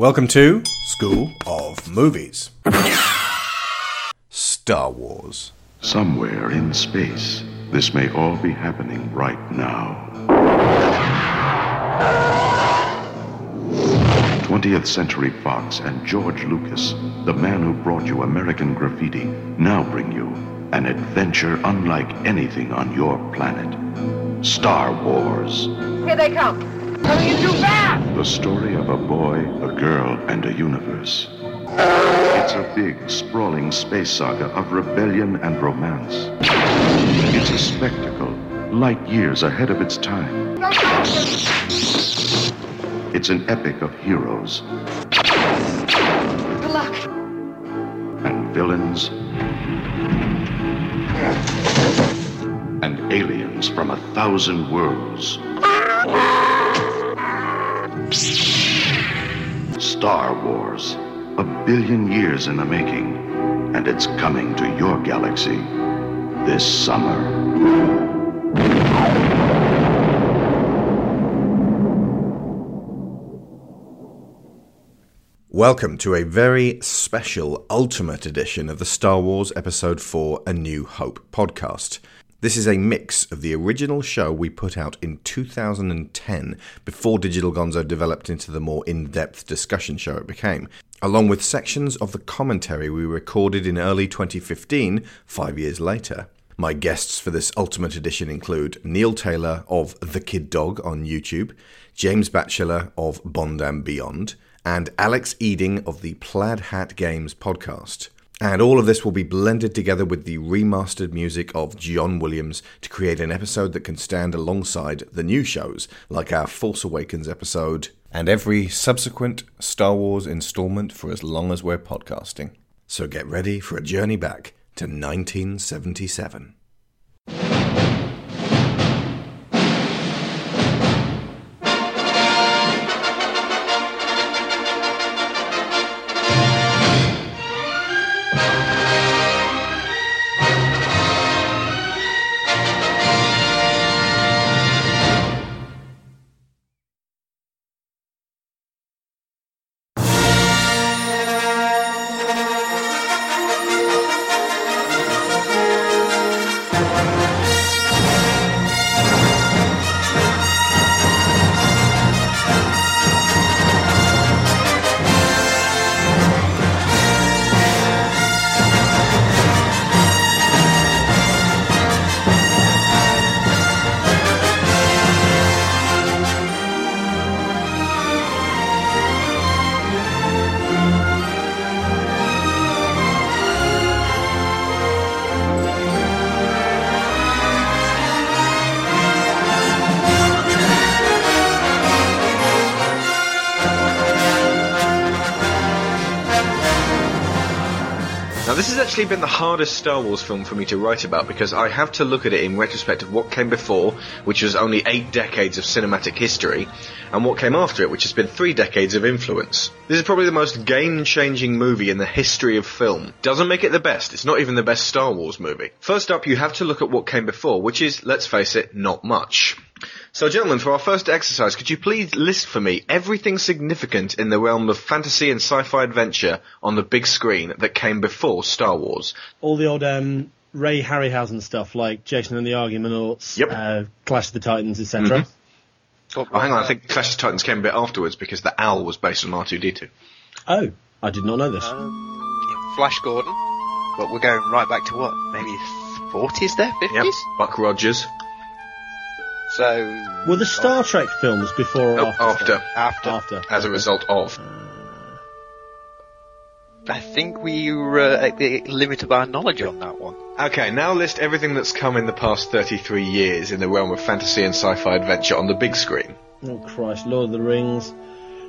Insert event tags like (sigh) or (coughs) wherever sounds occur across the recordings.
Welcome to School of Movies. Star Wars. Somewhere in space, this may all be happening right now. 20th Century Fox and George Lucas, the man who brought you American Graffiti, now bring you an adventure unlike anything on your planet Star Wars. Here they come. Coming in too fast. The story of a boy, a girl, and a universe. It's a big, sprawling space saga of rebellion and romance. It's a spectacle, light years ahead of its time. It's an epic of heroes Good luck. and villains and aliens from a thousand worlds. Star Wars, a billion years in the making, and it's coming to your galaxy this summer. Welcome to a very special Ultimate edition of the Star Wars Episode 4 A New Hope podcast. This is a mix of the original show we put out in 2010 before Digital Gonzo developed into the more in depth discussion show it became, along with sections of the commentary we recorded in early 2015, five years later. My guests for this Ultimate Edition include Neil Taylor of The Kid Dog on YouTube, James Batchelor of Bond and Beyond, and Alex Eading of the Plaid Hat Games podcast. And all of this will be blended together with the remastered music of John Williams to create an episode that can stand alongside the new shows, like our Force Awakens episode and every subsequent Star Wars installment for as long as we're podcasting. So get ready for a journey back to 1977. Actually been the hardest Star Wars film for me to write about because I have to look at it in retrospect of what came before, which was only eight decades of cinematic history, and what came after it, which has been three decades of influence. This is probably the most game changing movie in the history of film. Doesn't make it the best, it's not even the best Star Wars movie. First up, you have to look at what came before, which is, let's face it, not much. So, gentlemen, for our first exercise, could you please list for me everything significant in the realm of fantasy and sci-fi adventure on the big screen that came before Star Wars? all the old um, Ray Harryhausen stuff, like Jason and the Argonauts, Yep. uh, Clash of the Titans, etc. Oh, hang on, I think Clash of the Titans came a bit afterwards because the owl was based on R2D2. Oh, I did not know this. Flash Gordon. But we're going right back to what? Maybe 40s there? 50s? Yep, Buck Rogers. So, Were the Star Trek films before or Oh, after? after, after. After. as a result of. I think we were uh, at the limit of our knowledge on that one. Okay, now list everything that's come in the past 33 years in the realm of fantasy and sci-fi adventure on the big screen. Oh Christ, Lord of the Rings,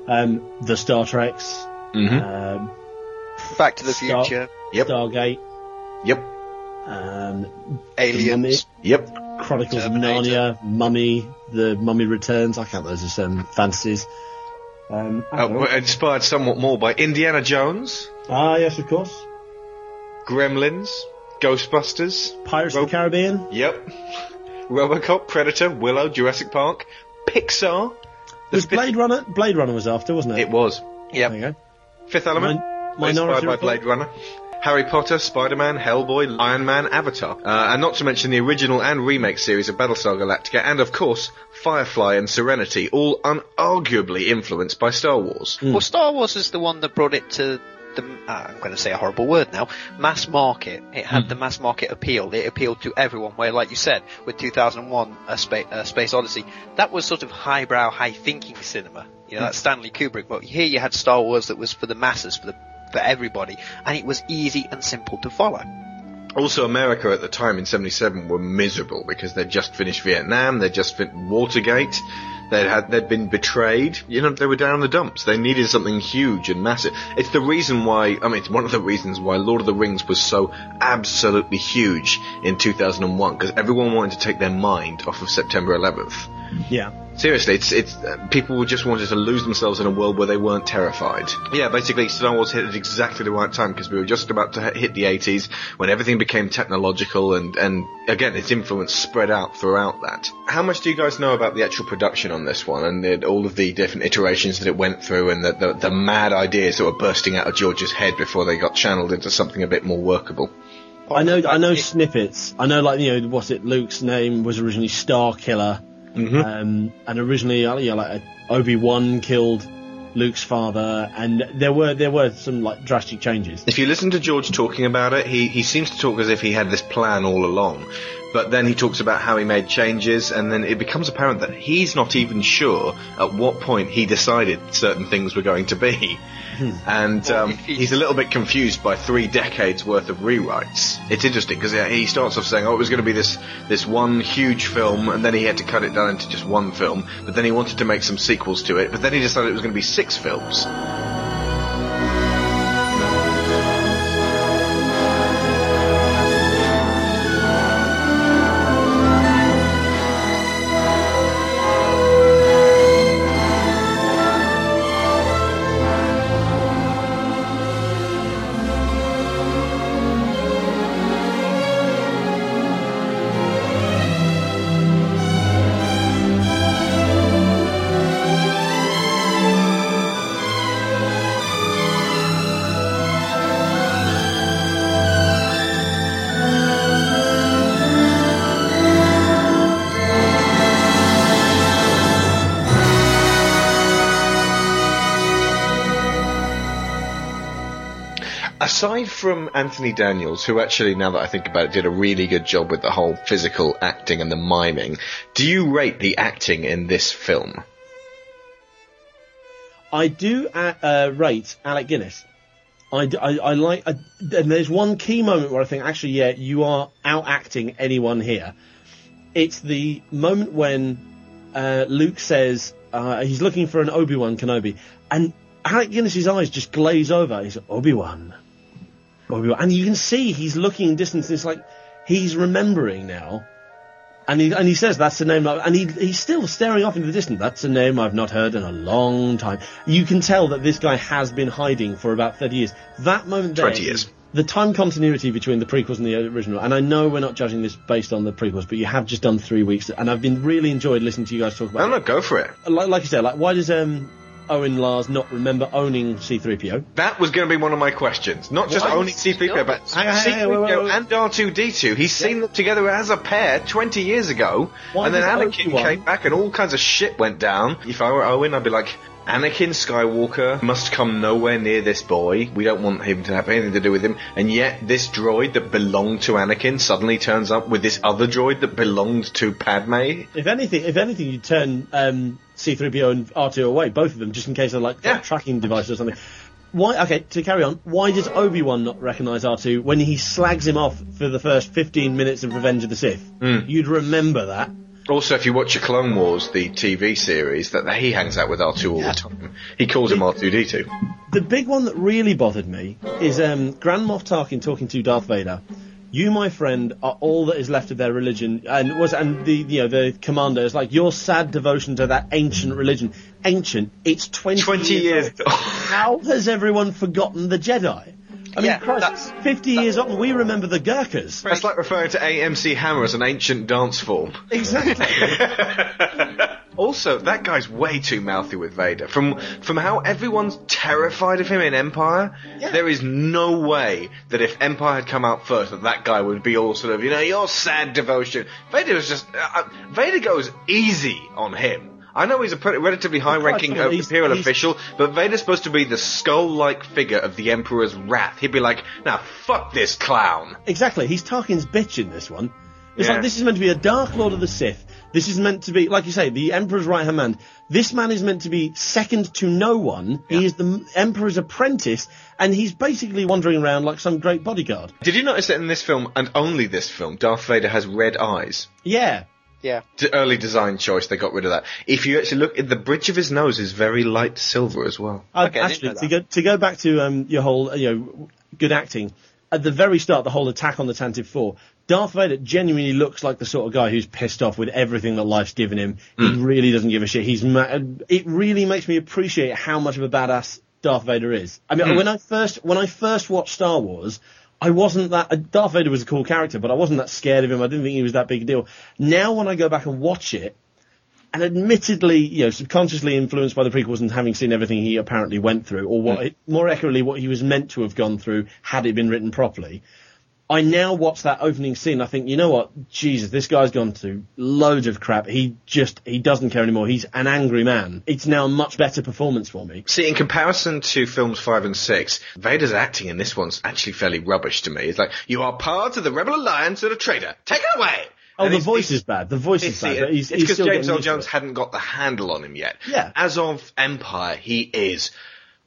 um, the Star Treks, Mm-hmm. um, Back to the Star- Future, Yep. Stargate, Yep. um, Aliens. Yep. Chronicles of Narnia, Mummy, the Mummy Returns. I count those as um, fantasies. Um, I don't know. we're inspired somewhat more by Indiana Jones, ah, yes, of course. Gremlins, Ghostbusters. Pirates Ro- of the Caribbean. Yep. Robocop, Predator, Willow, Jurassic Park, Pixar. Was The fifth- Blade Runner? Blade Runner was after, wasn't it? It was. Yep. There you go. Fifth Element, Min- inspired Minority by Report. Blade Runner. Harry Potter, Spider-Man, Hellboy, Iron Man, Avatar, uh, and not to mention the original and remake series of Battlestar Galactica, and of course Firefly and Serenity, all unarguably influenced by Star Wars. Well, Star Wars is the one that brought it to the, uh, I'm going to say a horrible word now, mass market. It had the mass market appeal. It appealed to everyone, where, like you said, with 2001, A Space, uh, Space Odyssey, that was sort of highbrow, high-thinking cinema. You know, that's Stanley Kubrick, but here you had Star Wars that was for the masses, for the, for everybody, and it was easy and simple to follow. Also, America at the time in '77 were miserable because they'd just finished Vietnam, they'd just fin- Watergate, they'd had they'd been betrayed. You know, they were down in the dumps. They needed something huge and massive. It's the reason why. I mean, it's one of the reasons why Lord of the Rings was so absolutely huge in 2001 because everyone wanted to take their mind off of September 11th. Yeah. Seriously, it's it's uh, people just wanted to lose themselves in a world where they weren't terrified. Yeah, basically, Star Wars hit at exactly the right time because we were just about to hit the 80s when everything became technological and and again its influence spread out throughout that. How much do you guys know about the actual production on this one and the, all of the different iterations that it went through and the, the the mad ideas that were bursting out of George's head before they got channeled into something a bit more workable? I know, I know snippets. I know, like you know, what's it? Luke's name was originally Star Killer, um, and originally, uh, yeah, like Obi Wan killed Luke's father, and there were there were some like drastic changes. If you listen to George talking about it, he, he seems to talk as if he had this plan all along. But then he talks about how he made changes, and then it becomes apparent that he's not even sure at what point he decided certain things were going to be. And um, he's- he's a little bit confused by three decades worth of rewrites. It's interesting because he starts off saying, "Oh, it was going to be this this one huge film," and then he had to cut it down into just one film. But then he wanted to make some sequels to it. But then he decided it was going to be six films. From Anthony Daniels, who actually, now that I think about it, did a really good job with the whole physical acting and the miming, do you rate the acting in this film? I do uh, uh, rate Alec Guinness. I, I- I like, I, and there's one key moment where I think, actually, yeah, you are out acting anyone here. It's the moment when uh, Luke says uh, he's looking for an Obi Wan Kenobi, and Alec Guinness's eyes just glaze over. He's Obi Wan, and you can see he's looking in distance. And it's like he's remembering now. And he, and he says that's the name, and he, he's still staring off into the distance. That's a name I've not heard in a long time. You can tell that this guy has been hiding for about 30 years. That moment there. 20 years. The time continuity between the prequels and the original, and I know we're not judging this based on the prequels, but you have just done three weeks, and I've been really enjoyed listening to you guys talk about No, no, go for it. Like, like you said, like, why does um, Owen Lars not remember owning C3PO? That was going to be one of my questions. Not just What? owning C3PO, but Hang on, hang on, wait, wait, C3PO wait. and R2D2. He's seen them together as a pair 20 years ago. Why and then does Anakin Obi-Wan- came back and all kinds of shit went down. If I were Owen, I'd be like, Anakin Skywalker must come nowhere near this boy. We don't want him to have anything to do with him. And yet, this droid that belonged to Anakin suddenly turns up with this other droid that belonged to Padme. If anything, if anything, you turn um, C3PO and R2 away, both of them, just in case they're like Yeah. tracking devices or something. Why? Okay, to carry on. Why does Obi Wan not recognize R2 when he slags him off for the first 15 minutes of Revenge of the Sith? Hmm. You'd remember that. Also, if you watch the Clone Wars, the TV series, that he hangs out with R2 all the time. He calls him R2D2. The big one that really bothered me is um, Grand Moff Tarkin talking to Darth Vader. You, my friend, are all that is left of their religion, and was and the you know the commander is like your sad devotion to that ancient religion. Ancient, it's twenty 20 years. old. How has everyone forgotten the Jedi? I mean, Yeah, Christ, that's- fifty years on, we remember the Gurkhas. That's like referring to AMC Hammer as an ancient dance form. Exactly. (laughs) Also, that guy's way too mouthy with Vader. From from how everyone's terrified of him in Empire, there is no way that if Empire had come out first, that that guy would be all sort of, you know, your sad devotion. Vader was just uh, Vader goes easy on him. I know he's a pretty, relatively high-ranking Christ, uh, Imperial he's- official, but Vader's supposed to be the skull-like figure of the Emperor's wrath. He'd be like, "Now fuck this clown." Exactly. He's Tarkin's bitch in this one. It's Yeah. like this is meant to be a Dark Lord of the Sith. This is meant to be, like you say, the Emperor's right hand man. This man is meant to be second to no one. He is the Emperor's apprentice, and he's basically wandering around like some great bodyguard. Did you notice that in this film, and only this film, Darth Vader has red eyes? Yeah. Yeah. D- early design choice, they got rid of that. If you actually look, the bridge of his nose is very light silver as well. Uh, Okay, actually, to go to go back to um, your whole, uh, you know, good acting. At the very start, the whole attack on the Tantive Four, Darth Vader genuinely looks like the sort of guy who's pissed off with everything that life's given him. He really doesn't give a shit. He's ma- it really makes me appreciate how much of a badass Darth Vader is. I mean, when I first when I first watched Star Wars. I wasn't that. uh, Darth Vader was a cool character, but I wasn't that scared of him. I didn't think he was that big a deal. Now, when I go back and watch it, and admittedly, you know, subconsciously influenced by the prequels and having seen everything he apparently went through, or what, hmm. more accurately, what he was meant to have gone through had it been written properly. I now watch that opening scene. I think, you know what, Jesus, this guy's gone through loads of crap. He just, he doesn't care anymore. He's an angry man. It's now a much better performance for me. See, in comparison to films five and six, Vader's acting in this one's actually fairly rubbish to me. It's like, you are part of the Rebel Alliance and a traitor. Take it away! Oh, And the voice is bad. The voice is bad. he's, it's because James Earl Jones hadn't got the handle on him yet. Yeah. As of Empire, he is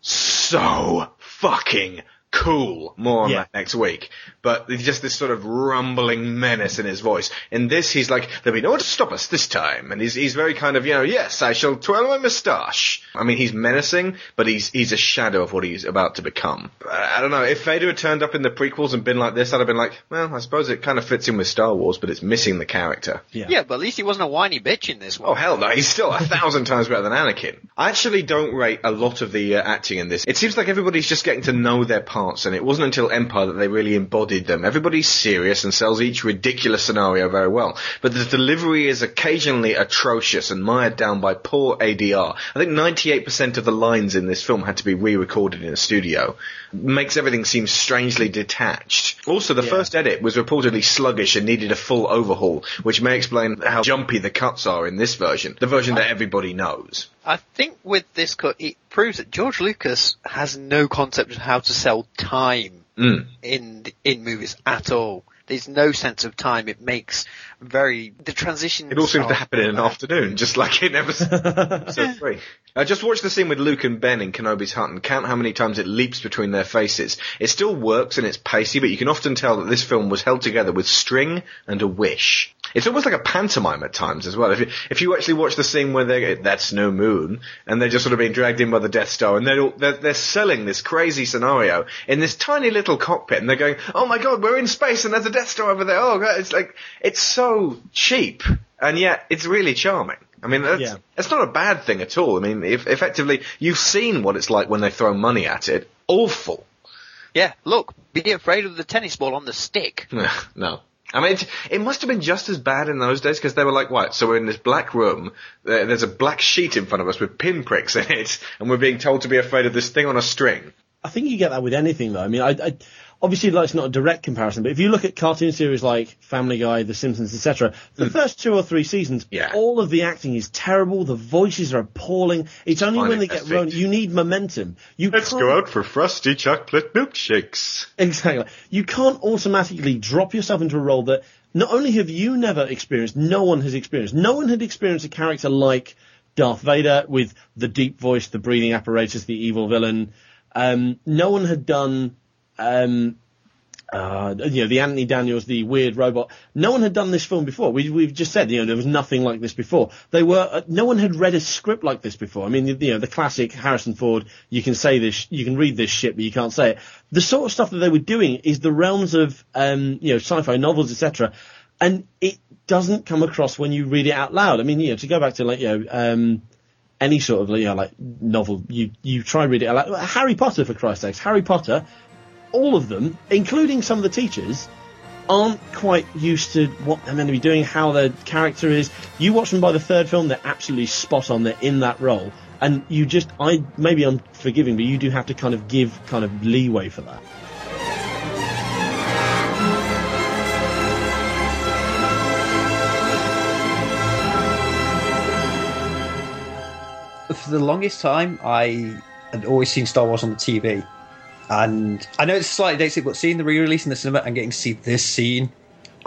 so fucking cool. More on Yeah. that next week. But there's just this sort of rumbling menace in his voice. In this, he's like, there'll be no one to stop us this time. And he's, he's very kind of, you know, yes, I shall twirl my moustache. I mean, he's menacing, but he's, he's a shadow of what he's about to become. I I don't know, if Vader had turned up in the prequels and been like this, I'd have been like, well, I suppose it kind of fits in with Star Wars, but it's missing the character. Yeah. Yeah, but at least he wasn't a whiny bitch in this one. Oh hell no, he's still a thousand (laughs) times better than Anakin. I actually don't rate a lot of the uh, acting in this. It seems like everybody's just getting to know their parts, and it wasn't until Empire that they really embodied them. Everybody's serious and sells each ridiculous scenario very well, but the delivery is occasionally atrocious and mired down by poor ADR. I think 98% of the lines in this film had to be re-recorded in a studio. Makes everything seem strangely detached. Also, the first edit was reportedly sluggish and needed a full overhaul, which may explain how jumpy the cuts are in this version, the version that everybody knows. I think with this cut, it proves that George Lucas has no concept of how to sell time Mm. in in movies at all. There's no sense of time. It makes very the transition. It all seems to happen in an afternoon, just like in episode, so three. Uh, just watch the scene with Luke and Ben in Kenobi's hut and count how many times it leaps between their faces. It still works and it's pacey, but you can often tell that this film was held together with string and a wish. It's almost like a pantomime at times as well. If you, if you actually watch the scene where they that's no moon, and they're just sort of being dragged in by the Death Star, and they're, all, they're they're selling this crazy scenario in this tiny little cockpit, and they're going, "Oh my God, we're in space, and there's a Death Star over there." Oh, God, it's like it's so cheap, and yet it's really charming. I mean, that's, Yeah. that's not a bad thing at all. I mean, if, effectively, you've seen what it's like when they throw money at it. Awful. Yeah, look, be afraid of the tennis ball on the stick. (laughs) no. I mean, it, it must have been just as bad in those days because they were like, what? So we're in this black room. There, there's a black sheet in front of us with pinpricks in it, and we're being told to be afraid of this thing on a string. I think you get that with anything though. I mean, I, I obviously like, it's not a direct comparison, but if you look at cartoon series like Family Guy, The Simpsons, etc., the first two or three seasons. Yeah. all of the acting is terrible. The voices are appalling. It's only when they get feet. you need momentum. You Let's can't- go out for frosty chocolate milkshakes. Exactly. You can't automatically drop yourself into a role that not only have you never experienced, no one has experienced. No one had experienced a character like Darth Vader with the deep voice, the breathing apparatus, the evil villain. Um, no one had done, um, uh, you know, the Anthony Daniels, the weird robot. No one had done this film before. We, we've just said, you know, there was nothing like this before. They were, uh, no one had read a script like this before. I mean, you know, the classic Harrison Ford, you can say this, you can read this shit, but you can't say it. The sort of stuff that they were doing is the realms of, um, you know, sci-fi novels, etc. And it doesn't come across when you read it out loud. I mean, you know, to go back to like, you know, um, any sort of, you know, like novel, you, you try and read it loud. Harry Potter, for Christ's sakes. Harry Potter, all of them, including some of the teachers, aren't quite used to what they're meant to be doing, how their character is. You watch them by the third film, they're absolutely spot on. They're in that role, and you just, I maybe I'm forgiving, but you do have to kind of give kind of leeway for that. for the longest time, I had always seen Star Wars on the TV, and I know it's slightly dated, but seeing the re-release in the cinema and getting to see this scene,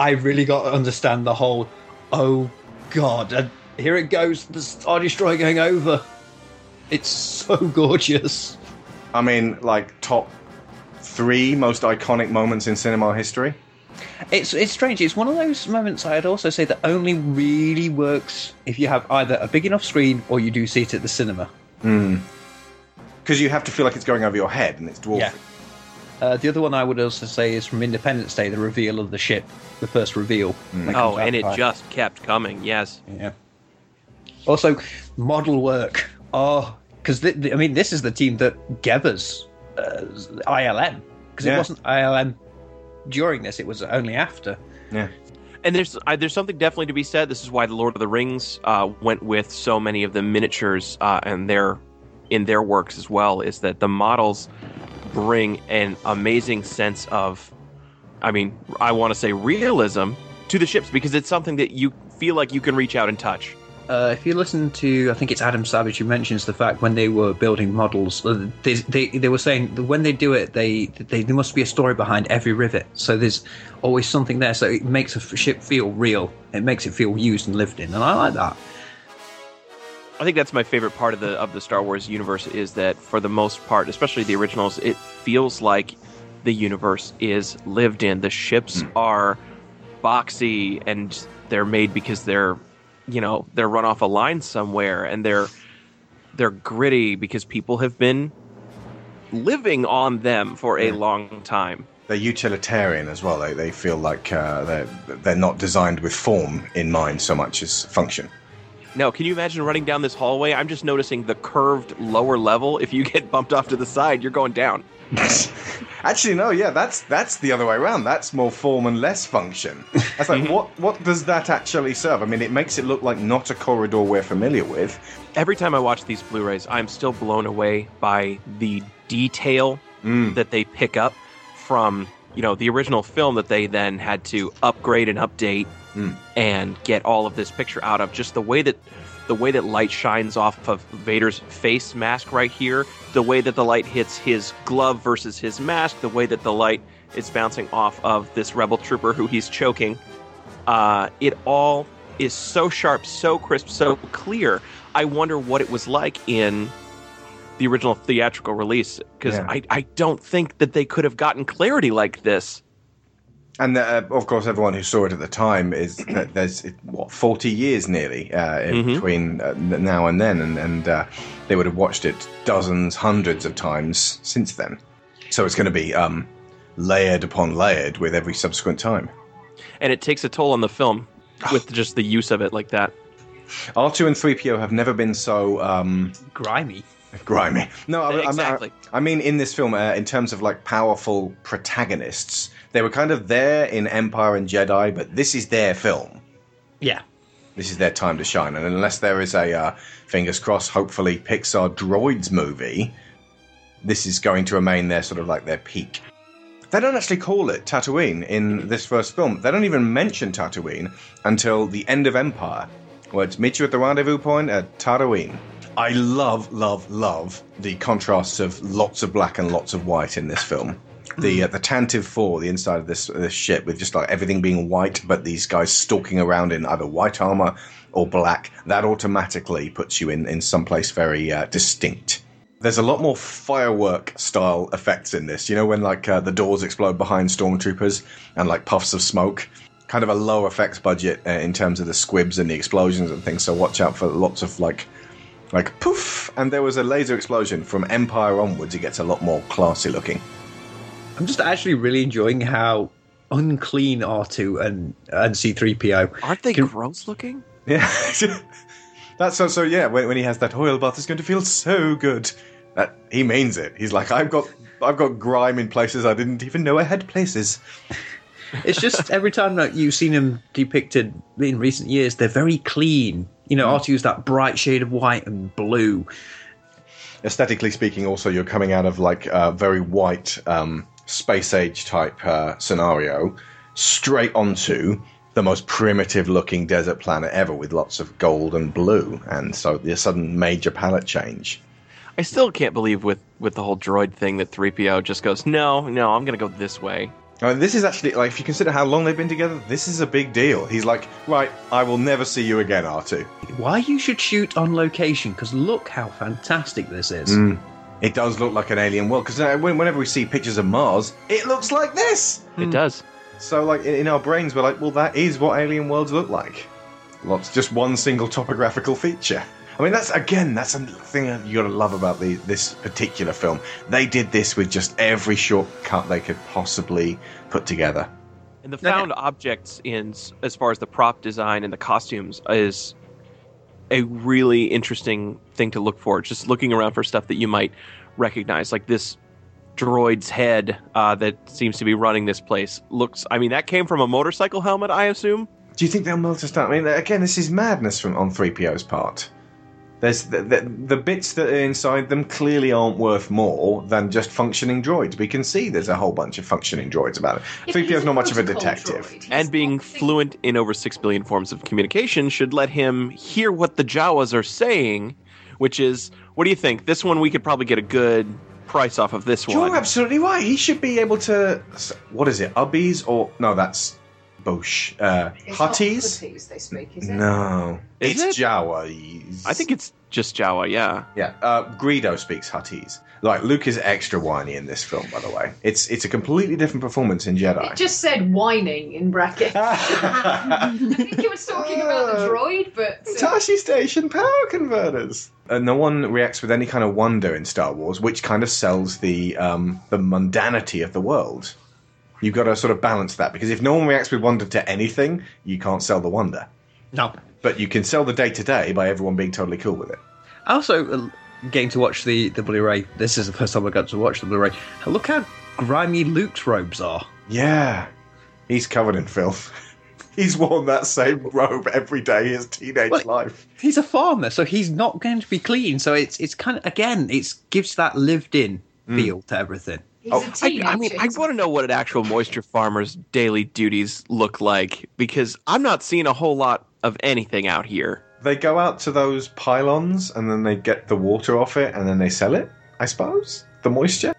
I really got to understand the whole. Oh God! And here it goes, the Star Destroyer going over. It's so (laughs) gorgeous. I mean, like top three most iconic moments in cinema history. It's it's strange. It's one of those moments I'd also say that only really works if you have either a big enough screen or you do see it at the cinema. Hmm. Because you have to feel like it's going over your head and it's dwarfing. Yeah. Uh, the other one I would also say is from Independence Day, the reveal of the ship, the first reveal. that Oh, and it by- just kept coming. Yes. yeah. Also, model work. Oh, because th- th- I mean, this is the team that gave us uh, ILM because Yeah. it wasn't ILM during this; it was only after. Yeah. And there's I, there's something definitely to be said. This is why the Lord of the Rings uh, went with so many of the miniatures uh, and their in their works as well. Is that the models bring an amazing sense of, I mean, I want to say realism to the ships because it's something that you feel like you can reach out and touch. Uh, if you listen to, I think it's Adam Savage who mentions the fact when they were building models, uh, they they, they were saying that when they do it, they, they there must be a story behind every rivet. So there's always something there. So it makes a ship feel real. It makes it feel used and lived in, and I like that. I think that's my favorite part of the of the Star Wars universe is that for the most part, especially the originals, it feels like the universe is lived in. The ships are boxy and they're made because they're you know, they're run off a line somewhere and they're they're gritty because people have been living on them for a long time. They're utilitarian as well. They, they feel like uh, they're, they're not designed with form in mind so much as function. Now, can you imagine running down this hallway? I'm just noticing the curved lower level. If you get bumped off to the side, you're going down. (laughs) Actually, no, yeah, that's that's the other way around. That's more form and less function. That's like, mm-hmm. what what does that actually serve? I mean, it makes it look like not a corridor we're familiar with. every time I watch these Blu-rays, I'm still blown away by the detail mm. that they pick up from you know the original film that they then had to upgrade and update and get all of this picture out of. Just the way that the way that light shines off of Vader's face mask right here, the way that the light hits his glove versus his mask, the way that the light is bouncing off of this rebel trooper who he's choking uh, it all is so sharp, so crisp, so clear. I wonder what it was like in the original theatrical release because Yeah. I, I don't think that they could have gotten clarity like this. And uh, of course, everyone who saw it at the time is that (clears throat) there's what forty years nearly uh, in between uh, now and then, and, and uh, they would have watched it dozens, hundreds of times since then. So it's going to be um, layered upon layered with every subsequent time. And it takes a toll on the film (sighs) with just the use of it like that. R two and three PO have never been so um, Grimy. grimy. No, I, I- Exactly. I, I mean, in this film, uh, in terms of like powerful protagonists, they were kind of there in Empire and Jedi, but this is their film. Yeah. This is their time to shine, and unless there is a uh, fingers crossed, hopefully Pixar Droids movie, this is going to remain their sort of like their peak. They don't actually call it Tatooine in this first film. They don't even mention Tatooine until the end of Empire, where it's meet you at the rendezvous point at Tatooine. I love, love, love the contrasts of lots of black and lots of white in this film. The uh, the Tantive Four, the inside of this this ship, with just like everything being white, but these guys stalking around in either white armor or black, that automatically puts you in in someplace very uh, distinct. There's a lot more firework style effects in this. You know when like uh, the doors explode behind stormtroopers and like puffs of smoke. Kind of a low effects budget uh, in terms of the squibs and the explosions and things. So watch out for lots of like like poof, and there was a laser explosion from Empire onwards. It gets a lot more classy looking. I'm just actually really enjoying how unclean R2 and, and C3PO. Aren't they Can- gross looking? Yeah, (laughs) that's so. So yeah, when, when he has that oil bath, it's going to feel so good. That he means it. He's like, I've got, I've got grime in places I didn't even know I had places. It's just (laughs) every time that you've seen them depicted in recent years, they're very clean. You know, R2 is that bright shade of white and blue. aesthetically speaking, also you're coming out of like a very white um, space age type uh, scenario, straight onto the most primitive looking desert planet ever, with lots of gold and blue, and so the sudden major palette change. I still can't believe with with the whole droid thing that 3PO just goes, no, no, I'm gonna go this way. I mean, this is actually like if you consider how long they've been together, this is a big deal. He's like, right, I will never see you again, R2. Why you should shoot on location? Because look how fantastic this is. It does look like an alien world because uh, whenever we see pictures of Mars, it looks like this. It does. So, like in in our brains, we're like, well, that is what alien worlds look like. Lots, just one single topographical feature. I mean, that's again, that's a thing that you gotta love about the this particular film. They did this with just every shortcut they could possibly put together. And the found objects in as far as the prop design and the costumes is a really interesting thing to look for. Just looking around for stuff that you might recognize, like this droid's head uh, that seems to be running this place. Looks, I mean, that came from a motorcycle helmet, I assume. Do you think they'll melt us down? I mean, again, this is madness from on 3PO's part. There's the, the, the bits that are inside them clearly aren't worth more than just functioning droids. We can see there's a whole bunch of functioning droids about it. Yeah, but 3PO's he's not much of a detective. and being fluent in over six billion forms of communication should let him hear what the Jawas are saying, which is, what do you think? This one we could probably get a good price off of this one. You're absolutely right. He should be able to. What is it? Ubese or no? That's Bosch. Uh, It's not Huttese? Huttese they speak, is it? No, Is it's it? Jawa. I think it's just Jawa, yeah. Yeah, uh, Greedo speaks Huttese. Like Luke is extra whiny in this film, by the way. It's it's a completely different performance in Jedi. It just said whining in brackets. (laughs) I think he was talking about the droid, but uh, Tosche Station power converters. Uh, no one reacts with any kind of wonder in Star Wars, which kind of sells the um, the mundanity of the world. You've got to sort of balance that because if no one reacts with wonder to anything, you can't sell the wonder. No. But you can sell the day to day by everyone being totally cool with it. Also, uh, getting to watch the, the Blu-ray. This is the first time I got to watch the Blu-ray. Look how grimy Luke's robes are. Yeah, he's covered in filth. (laughs) He's worn that same robe every day his teenage Well, life. He's a farmer, so he's not going to be clean. So it's it's kind of again, it gives that lived-in feel to everything. He's Oh, a I, teenager. I mean, I want to know what an actual moisture farmer's daily duties look like because I'm not seeing a whole lot of anything out here. They go out to those pylons and then they get the water off it and then they sell it, I suppose? The moisture?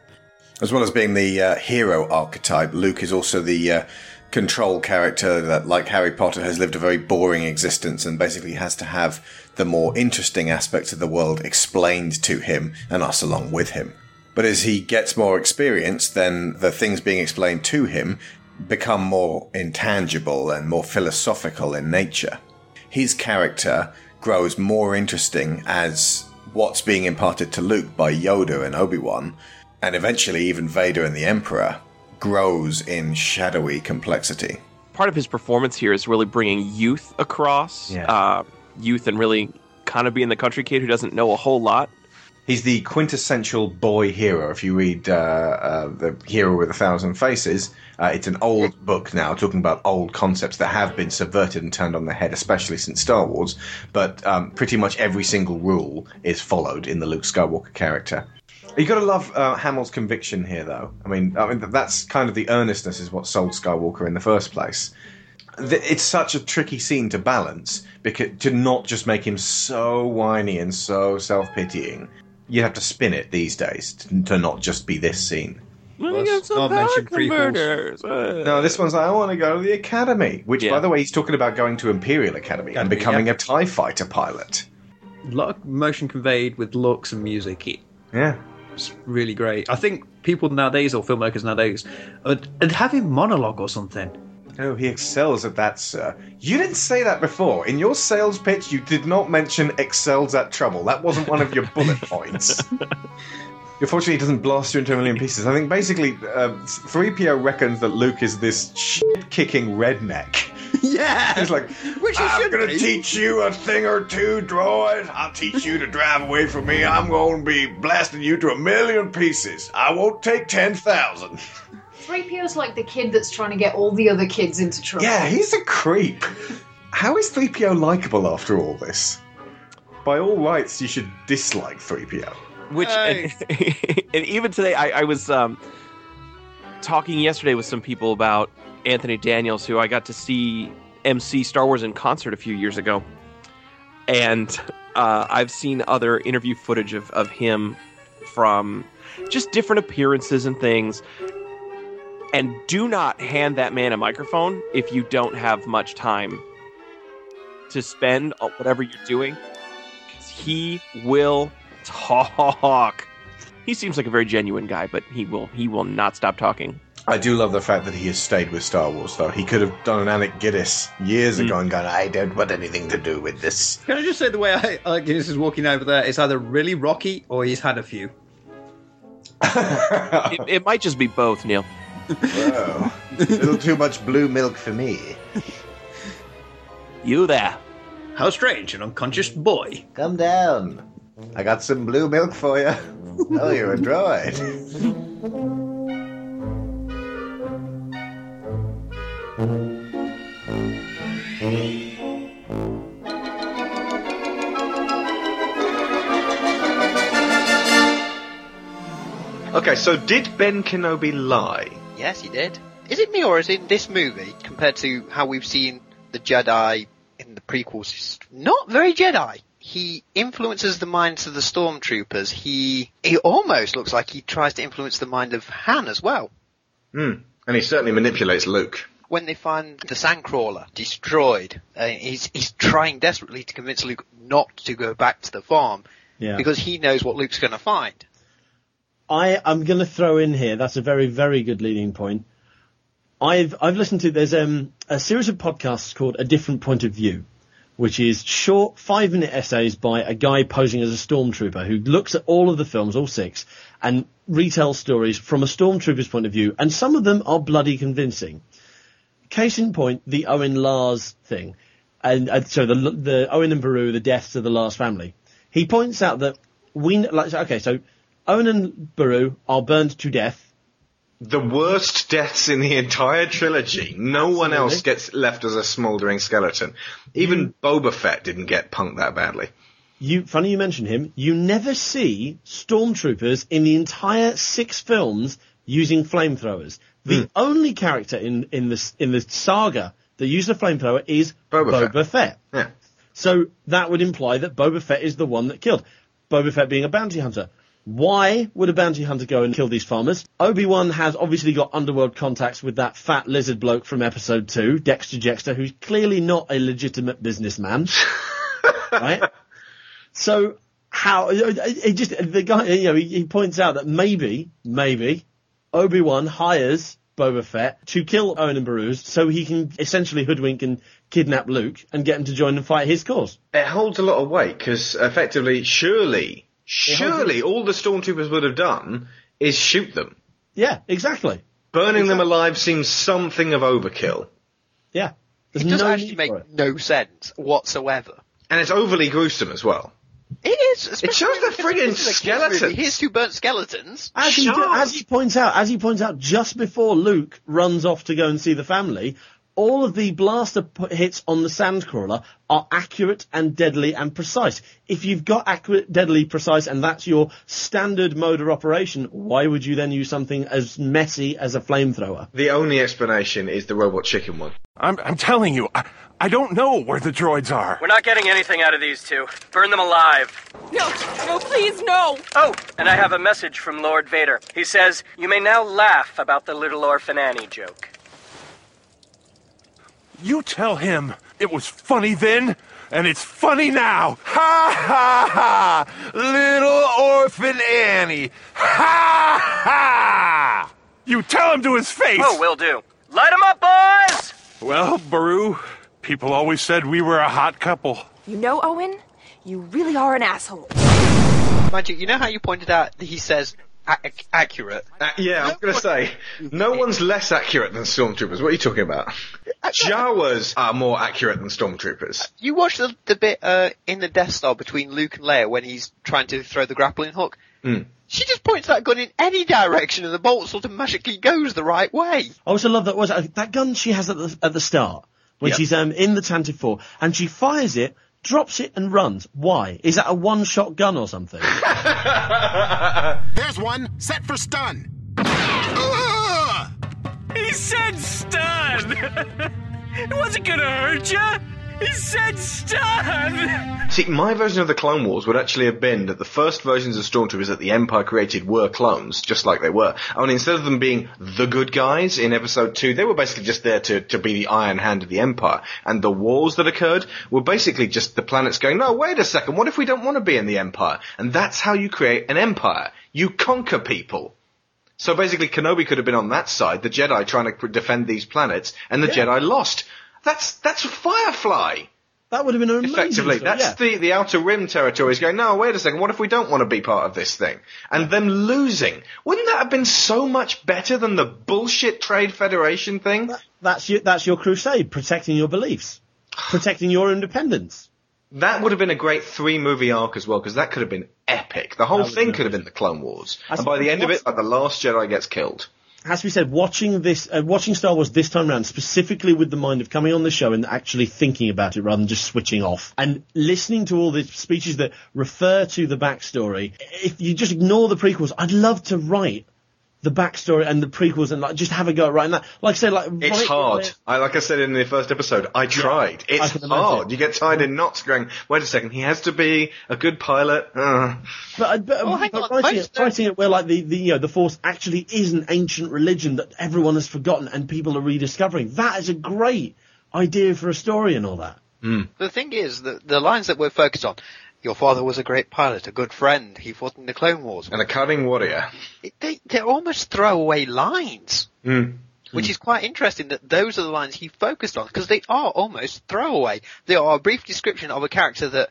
As well as being the uh, hero archetype, Luke is also the uh, control character that, like Harry Potter, has lived a very boring existence and basically has to have the more interesting aspects of the world explained to him and us along with him. But as he gets more experience, then the things being explained to him become more intangible and more philosophical in nature his character grows more interesting as what's being imparted to Luke by Yoda and Obi Wan, and eventually even Vader and the Emperor, grows in shadowy complexity. Part of his performance here is really bringing youth across, Yeah. uh, youth and really kind of being the country kid who doesn't know a whole lot. He's the quintessential boy hero. If you read uh, uh, The Hero with a Thousand Faces, uh, it's an old book now talking about old concepts that have been subverted and turned on their head, especially since Star Wars. But um, pretty much every single rule is followed in the Luke Skywalker character. You got to love uh, Hamill's conviction here, though. I mean, I mean that's kind of the earnestness is what sold Skywalker in the first place. It's such a tricky scene to balance because to not just make him so whiny and so self pitying. You have to spin it these days to, to not just be this scene. Well, Let's not mention prequels. Uh, No, this one's like, I want to go to the academy. Which, Yeah. by the way, he's talking about going to Imperial Academy and becoming yeah. a TIE fighter pilot. A lot of motion conveyed with looks and music. It, Yeah. It's really great. I think people nowadays or filmmakers nowadays would, would have him monologue or something. Oh, he excels at that, sir. You didn't say that before. In your sales pitch, you did not mention excels at trouble. That wasn't one of your bullet points. (laughs) Unfortunately, he doesn't blast you into a million pieces. I think basically, uh, 3PO reckons that Luke is this shit kicking redneck. (laughs) yeah, He's like, Which he I'm should gonna be." teach you a thing or two, droid. I'll teach you to drive away from me. I'm going to be blasting you to a million pieces. I won't take 10,000. (laughs) 3PO's like the kid that's trying to get all the other kids into trouble. Yeah, he's a creep. How is 3PO likable after all this? By all rights, you should dislike 3PO. Which and, (laughs) and even today, I, I was um, talking yesterday with some people about Anthony Daniels, who I got to see MC Star Wars in concert a few years ago, and uh, I've seen other interview footage of, of him from just different appearances and things. And do not hand that man a microphone if you don't have much time to spend on whatever you're doing. 'cause he will talk. He seems like a very genuine guy, but he will he will not stop talking. I do love the fact that he has stayed with Star Wars, though. He could have done an Alec Guinness years hmm. ago and gone, I don't want anything to do with this. Can I just say the way I, Alec Guinness is walking over there is either really rocky or he's had a few. (laughs) it, it might just be both, Neil. Whoa. a little too much blue milk for me. (laughs) You there. How strange, an unconscious boy. Come down. I got some blue milk for you. Oh, you're a droid. Okay, so did Ben Kenobi lie? Yes, he did. Is it me or is it in this movie compared to how we've seen the Jedi in the prequels? It's not very Jedi. He influences the minds of the stormtroopers. He he almost looks like he tries to influence the mind of Han as well. Hmm. And he certainly manipulates Luke. When they find the sandcrawler destroyed, uh, he's he's trying desperately to convince Luke not to go back to the farm Yeah. because he knows what Luke's going to find. I am going to throw in here. That's a very, very good leading point. I've I've listened to there's um, a series of podcasts called A Different Point of View, which is short five minute essays by a guy posing as a stormtrooper who looks at all of the films, all six, and retells stories from a stormtrooper's point of view, and some of them are bloody convincing. Case in point, the Owen Lars thing, and so the the Owen and Beru, the deaths of the last family. He points out that we like okay, so Owen and Beru are burned to death. The worst deaths in the entire trilogy. No one else gets left as a smouldering skeleton. Even Boba Fett didn't get punked that badly. You funny you mention him. You never see stormtroopers in the entire six films using flamethrowers. The hmm. only character in in this in the saga that used a flamethrower is Boba Boba, Fett. Yeah. So that would imply that Boba Fett is the one that killed. Boba Fett being a bounty hunter. Why would a bounty hunter go and kill these farmers? Obi-Wan has obviously got underworld contacts with that fat lizard bloke from episode two, Dexter Jettster, who's clearly not a legitimate businessman. (laughs) right? So how, uh, uh, it just, the guy, you know, he, he points out that maybe, maybe, Obi-Wan hires Boba Fett to kill Owen and Baruz so he can essentially hoodwink and kidnap Luke and get him to join and fight his cause. It holds a lot of weight because effectively, surely, surely all the stormtroopers would have done is shoot them. Yeah, exactly. Burning them alive seems something of overkill. Yeah. There's It does no actually make it. no sense whatsoever. And it's overly gruesome as well. It is. It shows the especially friggin' this is a kids' skeletons. Here's two burnt skeletons. As he, as he points out, as he points out, just before Luke runs off to go and see the family, all of the blaster p- hits on the sandcrawler are accurate and deadly and precise. If you've got accurate, deadly, precise, and that's your standard mode of operation, why would you then use something as messy as a flamethrower? The only explanation is the robot chicken one. I'm, I'm telling you, I, I don't know where the droids are. We're not getting anything out of these two. Burn them alive. No, no, please, no! Oh, and I have a message from Lord Vader. He says, You may now laugh about the little orphan Annie joke. You tell him it was funny then, and it's funny now. Ha ha ha! Little orphan Annie. Ha ha! You tell him to his face. Oh, will do. Light 'em up, boys! Well, Beru, people always said we were a hot couple. You know, Owen, you really are an asshole. Mind you, you know how you pointed out that he says ac- accurate. Uh, yeah, I'm going to say, no one's less accurate than stormtroopers. What are you talking about? Jawas are more accurate than stormtroopers. You watch the, the bit uh, in the Death Star between Luke and Leia when he's trying to throw the grappling hook. Mm. She just points that gun in any direction and the bolt sort of magically goes the right way. I also love that was uh, that gun she has at the at the start when Yep. she's um in the Tantive Four and she fires it, drops it and runs. Why? Is that a one shot gun or something? (laughs) There's one set for stun. He said stun! (laughs) it wasn't gonna hurt you! He said stun! See, my version of the Clone Wars would actually have been that the first versions of Stormtroopers that the Empire created were clones, just like they were. Only instead of them being the good guys in Episode 2, they were basically just there to, to be the iron hand of the Empire. And the wars that occurred were basically just the planets going, no, wait a second, what if we don't want to be in the Empire? And that's how you create an Empire. You conquer people. So basically, Kenobi could have been on that side, the Jedi trying to defend these planets, and the Yeah. Jedi lost. That's that's Firefly. That would have been an amazing Effectively, story, that's yeah. the the outer rim territory is going. No, wait a second. What if we don't want to be part of this thing? And them losing. Wouldn't that have been so much better than the bullshit Trade Federation thing? That's your that's your crusade, protecting your beliefs, protecting your independence. That would have been a great three movie arc as well, because that could have been epic. The whole thing could have been the Clone Wars. And by the end of it, like the last Jedi gets killed. Has to be said, watching this, uh, watching Star Wars this time around, specifically with the mind of coming on the show and actually thinking about it rather than just switching off, and listening to all the speeches that refer to the backstory. If you just ignore the prequels, I'd love to write the backstory and the prequels and like just have a go at writing that. Like I said, like It's write- hard. I like I said in the first episode, I tried. I It's can imagine. hard. You get tied in knots going, wait a second, he has to be a good pilot. Uh. But, but, Oh, hang but writing, it, writing it where like the, the you know the Force actually is an ancient religion that everyone has forgotten and people are rediscovering. That is a great idea for a story and all that. The thing is, that the lines that we're focused on, your father was a great pilot, a good friend, he fought in the Clone Wars. And a cunning warrior. They, they're almost throwaway lines. Mm. Which is quite interesting that those are the lines he focused on, because they are almost throwaway. They are a brief description of a character that,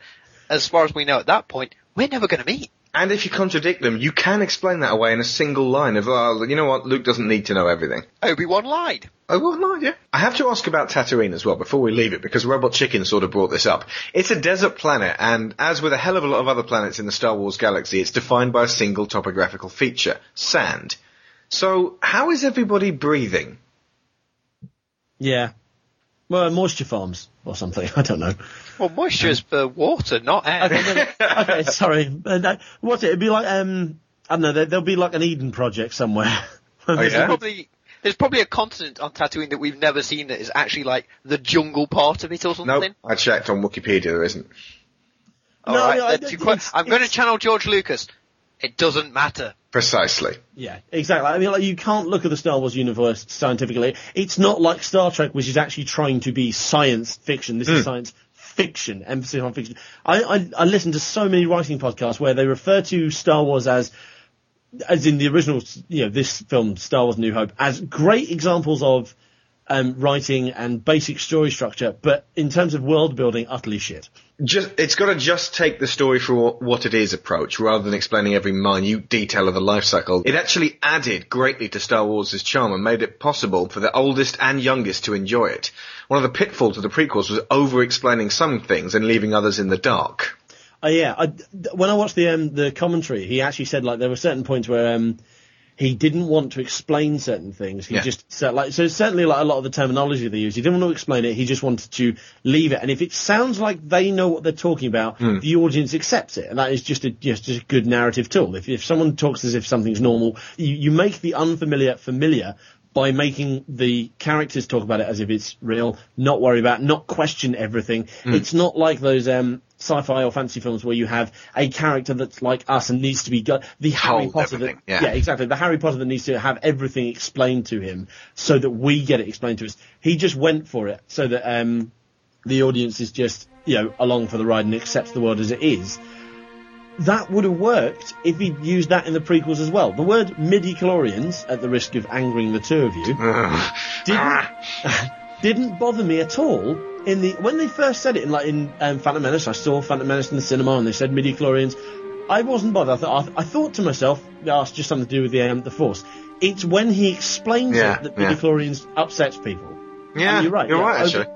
as far as we know at that point, we're never going to meet. And if you contradict them, you can explain that away in a single line of, oh, you know what, Luke doesn't need to know everything. Obi-Wan lied. Oh, well, no, yeah. I have to ask about Tatooine as well before we leave it, because Robot Chicken sort of brought this up. It's a desert planet, and as with a hell of a lot of other planets in the Star Wars galaxy, it's defined by a single topographical feature sand. So, how is everybody breathing? Yeah. Well, moisture farms or something. (laughs) I don't know. Well, moisture is for water, not air. Okay, no, no, okay sorry. Uh, what's it? It'd be like um, I don't know. There, there'll be like an Eden project somewhere. (laughs) There's probably there's probably a continent on Tatooine that we've never seen that is actually like the jungle part of it or something. Nope, I checked on Wikipedia, there isn't. All No, right, no, that's it- quite- it's- I'm going to channel George Lucas. It doesn't matter. Precisely. Yeah, exactly. I mean, like, you can't look at the Star Wars universe scientifically. It's not like Star Trek, which is actually trying to be science fiction. This is Mm. science fiction, emphasis on fiction. I, I, I listen to so many writing podcasts where they refer to Star Wars as, as in the original, you know, this film, Star Wars New Hope, as great examples of um, writing and basic story structure, but in terms of world building, utterly shit. Just, it's got to just take the story for what it is approach, rather than explaining every minute detail of the life cycle. It actually added greatly to Star Wars' charm and made it possible for the oldest and youngest to enjoy it. One of the pitfalls of the prequels was over-explaining some things and leaving others in the dark. Uh, yeah, I, when I watched the um, the commentary, he actually said like there were certain points where um, he didn't want to explain certain things. He Yeah. just said like so certainly like a lot of the terminology they use. He didn't want to explain it. He just wanted to leave it. And if it sounds like they know what they're talking about, Hmm. the audience accepts it, and that is just a just, just a good narrative tool. If if someone talks as if something's normal, you, you make the unfamiliar familiar. By making the characters talk about it as if it's real, not worry about, not question everything. Hmm. It's not like those um, sci-fi or fantasy films where you have a character that's like us and needs to be gu- the Harry Hold Potter. That, everything, yeah. exactly. The Harry Potter that needs to have everything explained to him so that we get it explained to us. He just went for it so that um, the audience is just you know along for the ride and accepts the world as it is. That would have worked if he'd used that in the prequels as well. The word midi-chlorians, at the risk of angering the two of you, (laughs) didn't, (laughs) didn't bother me at all in the when they first said it in like in um, Phantom Menace. I saw Phantom Menace in the cinema and they said midi chlorians. I wasn't bothered. I thought I, thought to myself, oh, it's just something to do with the um, the Force. It's when he explains Yeah, it that midi chlorians upsets people. Yeah, And you're right. you're yeah. right, actually.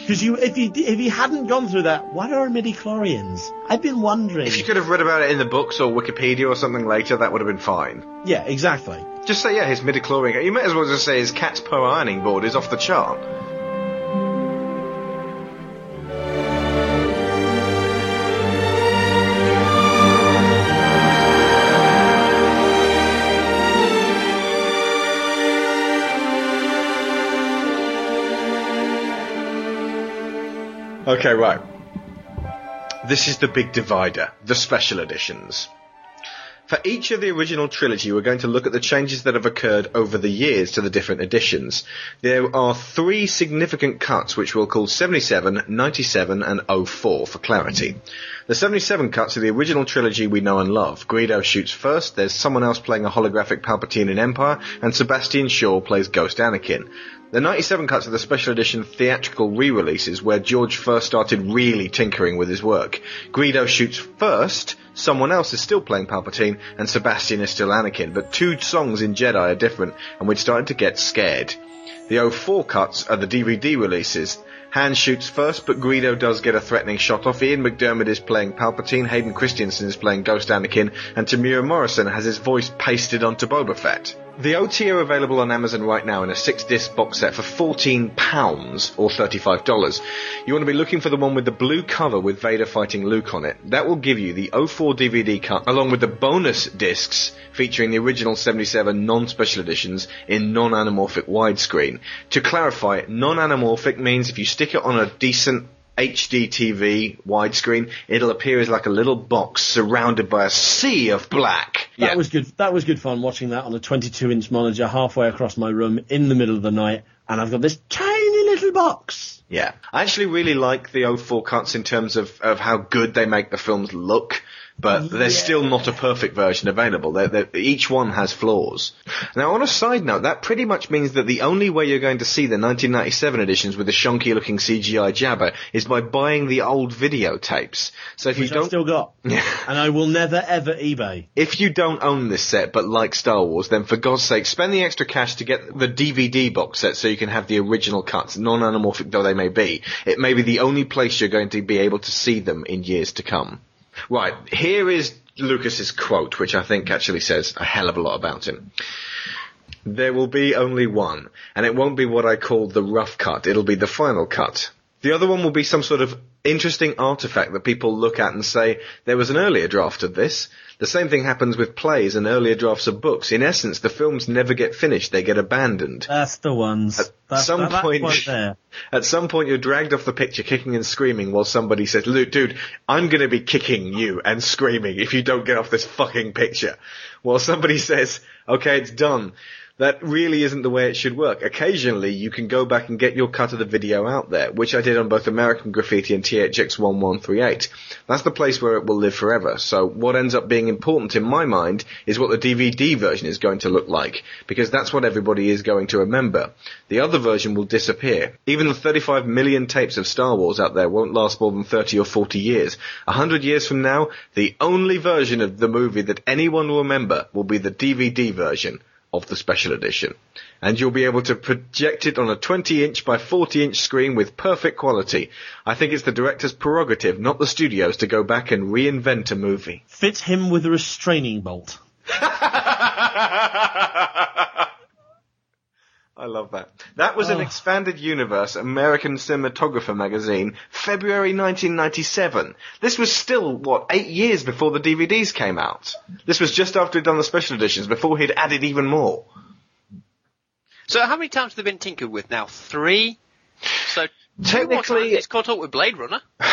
Because you, if you if you hadn't gone through that, what are midi chlorians? I've been wondering. If you could have read about it in the books or Wikipedia or something later, that would have been fine. Yeah, exactly. Just say, yeah, his midichlorian. You might as well just say his cat's per ironing board is off the chart. Okay, right. This is the big divider, the special editions. For each of the original trilogy, we're going to look at the changes that have occurred over the years to the different editions. There are three significant cuts which we'll call 77, 97 and 04 for clarity. The 77 cuts are the original trilogy we know and love. Greedo shoots first, there's someone else playing a holographic Palpatine in Empire, and Sebastian Shaw plays Ghost Anakin. The 97 cuts are the special edition theatrical re-releases where George first started really tinkering with his work. Greedo shoots first, someone else is still playing Palpatine, and Sebastian is still Anakin, but two songs in Jedi are different, and we'd started to get scared. The 04 cuts are the DVD releases. Han shoots first, but Greedo does get a threatening shot off. Ian McDiarmid is playing Palpatine, Hayden Christensen is playing Ghost Anakin, and Temuera Morrison has his voice pasted onto Boba Fett. The OT are available on Amazon right now in a six disc box set for £14 or $35. You want to be looking for the one with the blue cover with Vader fighting Luke on it. That will give you the 04 DVD cut along with the bonus discs featuring the original 77 non-special editions in non-anamorphic widescreen. To clarify, non-anamorphic means if you stick it on a decent HD TV widescreen, it'll appear as like a little box surrounded by a sea of black. That was good. That was good fun watching that on a 22-inch monitor halfway across my room in the middle of the night, and I've got this tiny little box. Yeah. I actually really like the 04 cuts in terms of, of how good they make the films look. But there's still not a perfect version available. They're, they're, each one has flaws. Now, on a side note, that pretty much means that the only way you're going to see the 1997 editions with the shonky looking CGI Jabba is by buying the old videotapes. So if Which you don't, I've still got, (laughs) and I will never ever eBay. if you don't own this set but like Star Wars, then for God's sake, spend the extra cash to get the DVD box set so you can have the original cuts, non-anamorphic though they may be. It may be the only place you're going to be able to see them in years to come. Right, here is Lucas's quote, which I think actually says a hell of a lot about him. There will be only one, and it won't be what I call the rough cut, it'll be the final cut. The other one will be some sort of interesting artifact that people look at and say, there was an earlier draft of this. The same thing happens with plays and earlier drafts of books. In essence, the films never get finished, they get abandoned. That's the ones. At some that, that point, there. (laughs) at some point, you're dragged off the picture, kicking and screaming, while somebody says, "Luke, dude, I'm going to be kicking you and screaming if you don't get off this fucking picture." While somebody (laughs) says, "Okay, it's done." That really isn't the way it should work. Occasionally, you can go back and get your cut of the video out there, which I did on both American Graffiti and THX1138. That's the place where it will live forever. So what ends up being important in my mind is what the DVD version is going to look like, because that's what everybody is going to remember. The other version will disappear. Even the 35 million tapes of Star Wars out there won't last more than 30 or 40 years. A hundred years from now, the only version of the movie that anyone will remember will be the DVD version of the special edition. And you'll be able to project it on a 20 inch by 40 inch screen with perfect quality. I think it's the director's prerogative, not the studio's, to go back and reinvent a movie. Fit him with a restraining bolt. (laughs) I love that. That was an Oh. expanded universe American Cinematographer magazine, February 1997. This was still, what, eight years before the DVDs came out. This was just after he'd done the special editions, before he'd added even more. So how many times have they been tinkered with now? Three? So Technically- it's caught up with Blade Runner. (laughs)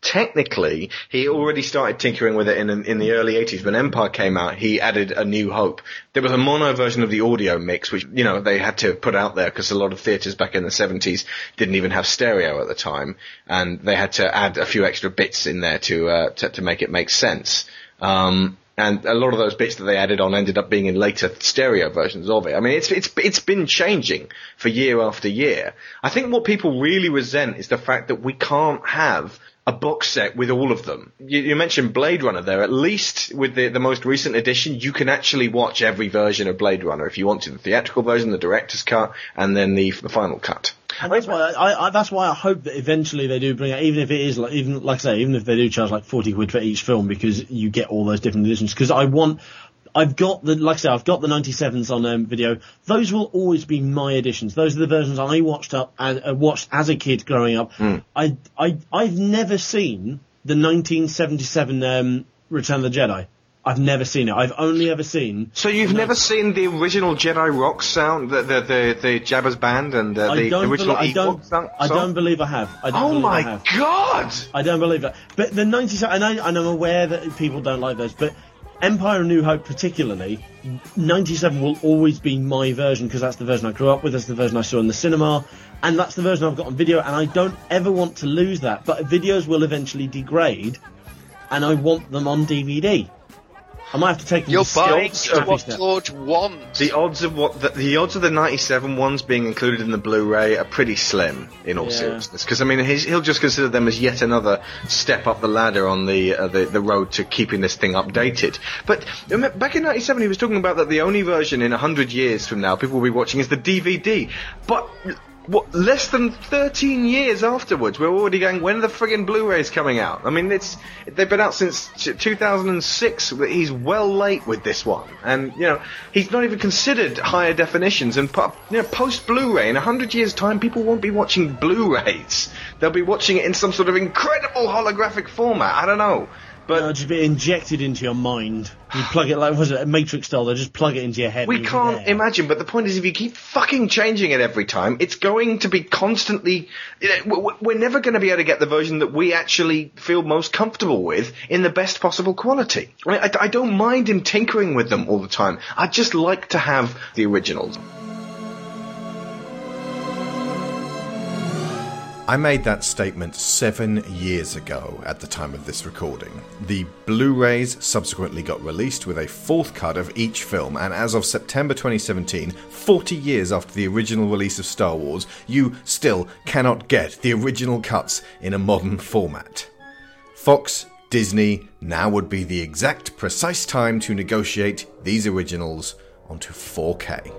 Technically, he already started tinkering with it in in the early 80s. When Empire came out, he added A New Hope. There was a mono version of the audio mix, which, you know, they had to put out there because a lot of theatres back in the 70s didn't even have stereo at the time. And they had to add a few extra bits in there to, uh, to, to make it make sense. Um, and a lot of those bits that they added on ended up being in later stereo versions of it. I mean, it's it's it's been changing for year after year. I think what people really resent is the fact that we can't have a box set with all of them. You, you mentioned Blade Runner there. At least with the the most recent edition, you can actually watch every version of Blade Runner if you want to. The theatrical version, the director's cut, and then the, the final cut. And that's why I, I, that's why I hope that eventually they do bring out, even if it is like, even like I say, even if they do charge like forty quid for each film because you get all those different editions. Because I want, I've got the, like I say, I've got the ninety sevens on um, video. Those will always be my editions. Those are the versions I watched up and uh, watched as a kid growing up. I, I, I've never seen the nineteen seventy seven um, Return of the Jedi. I've never seen it. I've only ever seen. So you've never seen the original Jedi rock sound, the the the, the Jabba's band and uh, I the original bel- I Ewok don't, song? I don't believe I have. I don't Oh my I have. god! I don't believe that. But the 97, and, I, and I'm aware that people don't like those, but Empire and New Hope particularly, 97 will always be my version because that's the version I grew up with, that's the version I saw in the cinema, and that's the version I've got on video, and I don't ever want to lose that. But videos will eventually degrade, and I want them on DVD. I might have to take them You're to buying scalp- what George wants. The odds of what the, the odds of the '97 ones being included in the Blu-ray are pretty slim, in all Yeah. seriousness. Because I mean, he's, he'll just consider them as yet another step up the ladder on the uh, the the road to keeping this thing updated. But back in '97, he was talking about that the only version in hundred years from now people will be watching is the DVD. But what less than 13 years afterwards, we're already going. When are the friggin' Blu-rays coming out? I mean, it's they've been out since 2006. He's well late with this one, and you know he's not even considered higher definitions. And you know, post Blu-ray in 100 years' time, people won't be watching Blu-rays. They'll be watching it in some sort of incredible holographic format. I don't know. But No, just be injected into your mind. You plug it like was it a Matrix style? They just plug it into your head. We can't there. imagine, but the point is, if you keep fucking changing it every time, it's going to be constantly. You know, we're never going to be able to get the version that we actually feel most comfortable with in the best possible quality. I, mean, I, I don't mind him tinkering with them all the time. I just like to have the originals. I made that statement seven years ago at the time of this recording. The Blu rays subsequently got released with a fourth cut of each film, and as of September 2017, 40 years after the original release of Star Wars, you still cannot get the original cuts in a modern format. Fox, Disney, now would be the exact precise time to negotiate these originals onto 4K.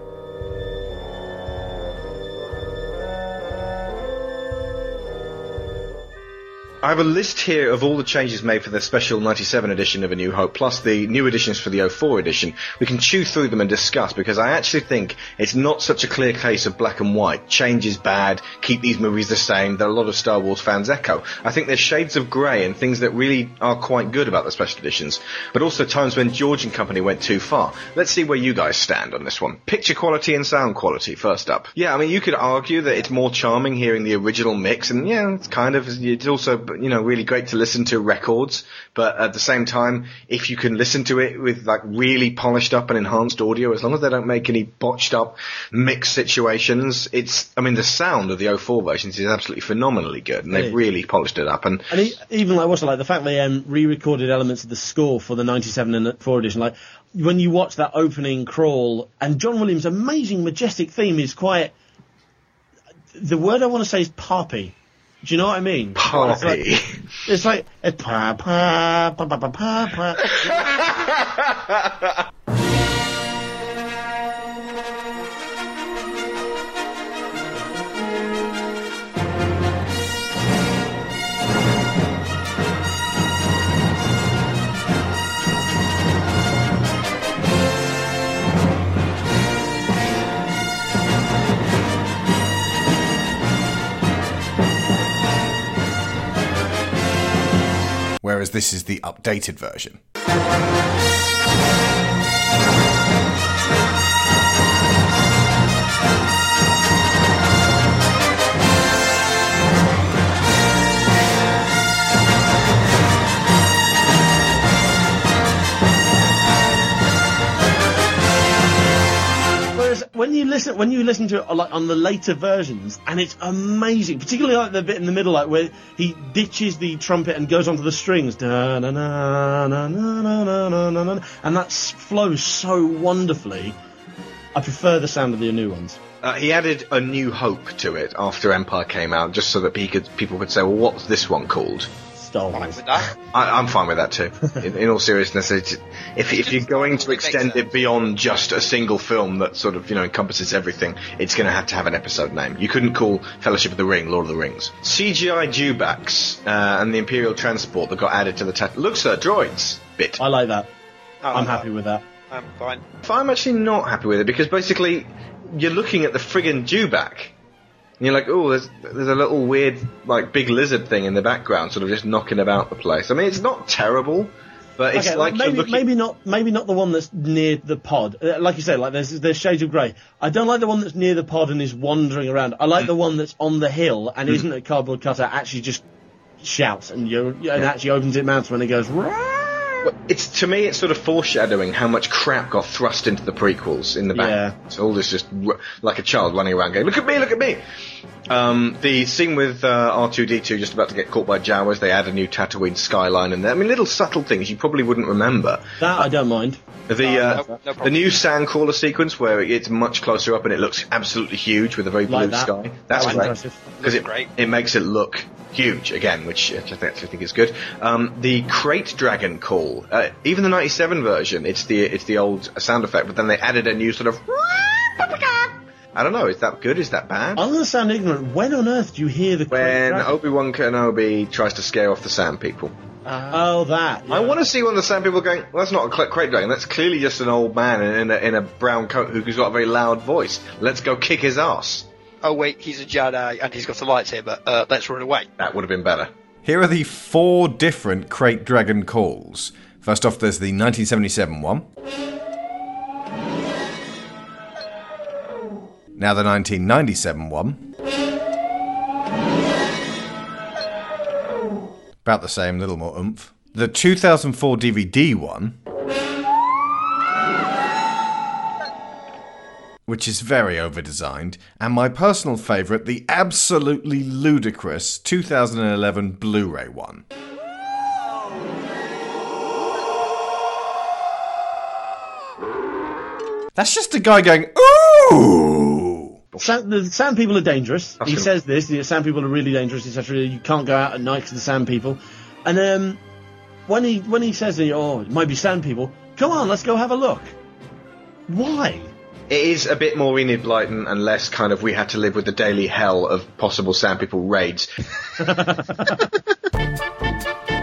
I have a list here of all the changes made for the special 97 edition of A New Hope, plus the new editions for the 04 edition. We can chew through them and discuss because I actually think it's not such a clear case of black and white. Change is bad, keep these movies the same, that a lot of Star Wars fans echo. I think there's shades of grey and things that really are quite good about the special editions, but also times when George and company went too far. Let's see where you guys stand on this one. Picture quality and sound quality, first up. Yeah, I mean, you could argue that it's more charming hearing the original mix, and yeah, it's kind of, it's also, you know, really great to listen to records, but at the same time, if you can listen to it with like really polished up and enhanced audio, as long as they don't make any botched up mix situations, it's, I mean, the sound of the 04 versions is absolutely phenomenally good, and they've really polished it up, and And even like what's it like the fact they um, re-recorded elements of the score for the '97 and 4 edition. Like when you watch that opening crawl, and John Williams' amazing, majestic theme is quite. The word I want to say is poppy. Do you know what I mean? It's like it's like pa pa pa pa pa pa pa. (laughs) Whereas this is the updated version. When you listen, when you listen to it like on the later versions, and it's amazing, particularly like the bit in the middle, like where he ditches the trumpet and goes onto the strings, and that flows so wonderfully. I prefer the sound of the new ones. Uh, he added a new hope to it after Empire came out, just so that he could, people could say, well, what's this one called? Star Wars. (laughs) I, I'm fine with that too. (laughs) In, in all seriousness, it's, if if you're going to extend it beyond just a single film that sort of you know encompasses everything, it's going to have to have an episode name. You couldn't call Fellowship of the Ring Lord of the Rings. CGI dewbacks uh, and the Imperial transport that got added to the ta- looks at droids bit. I like that. Oh, I'm happy with that. I'm fine. I'm actually not happy with it because basically you're looking at the friggin' dewback. And you're like, oh, there's there's a little weird like big lizard thing in the background, sort of just knocking about the place. I mean, it's not terrible, but it's okay, like maybe looking. maybe not maybe not the one that's near the pod. Uh, Like you said, like there's there's shades of grey. I don't like the one that's near the pod and is wandering around. I like the one that's on the hill and isn't a cardboard cutter. Actually, just shouts and you and actually opens its mouth when it goes. "Rah!" It's to me, it's sort of foreshadowing how much crap got thrust into the prequels in the back. Yeah. So all this just like a child running around going, "Look at me, look at me." Um, the scene with uh, R2D2 just about to get caught by Jawas, they add a new Tatooine skyline in there. I mean, little subtle things you probably wouldn't remember. That I don't mind. The uh, no- no the problem. new sandcrawler sequence where it's much closer up and it looks absolutely huge with a very Like blue that. sky. That's That great because it Great. it makes it look huge again, which I actually actually think is good. Um, the krayt dragon call, uh, even the '97 version, it's the it's the old sound effect, but then they added a new sort of. (laughs) I don't know. Is that good? Is that bad? I'm going to sound ignorant. When on earth do you hear the krayt When? Obi Wan Kenobi tries to scare off the Sand People, Oh, that. I want to see one of the Sand People going. Well, that's not a cl- krayt dragon. That's clearly just an old man in, in, a, in a brown coat who's got a very loud voice. Let's go kick his ass. Oh wait, he's a Jedi and he's got a lightsaber. Uh, let's run away. That would have been better. Here are the four different Krayt Dragon calls. First off, there's the 1977 one. Now the 1997 one. About the same, little more oomph. The 2004 DVD one. Which is very overdesigned. And my personal favourite, the absolutely ludicrous 2011 Blu ray one. That's just a guy going, ooh! Sand, the sand people are dangerous. That's he gonna- says this. The sand people are really dangerous, etc. You can't go out at night to the sand people. And um, when he when he says, "Oh, it might be sand people," come on, let's go have a look. Why? It is a bit more Enid Blyton and less kind of we had to live with the daily hell of possible Sand People raids. (laughs) (laughs)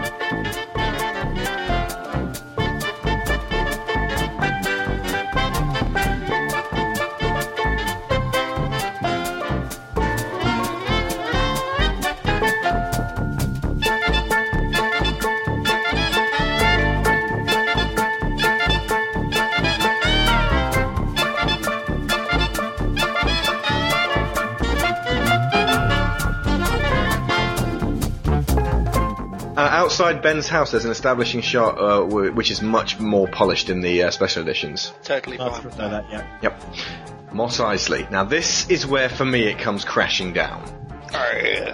outside Ben's house, there's an establishing shot uh, w- which is much more polished in the uh, special editions. Totally I fine. prefer that. Yeah. Yep. Mos Eisley. Now, this is where, for me, it comes crashing down.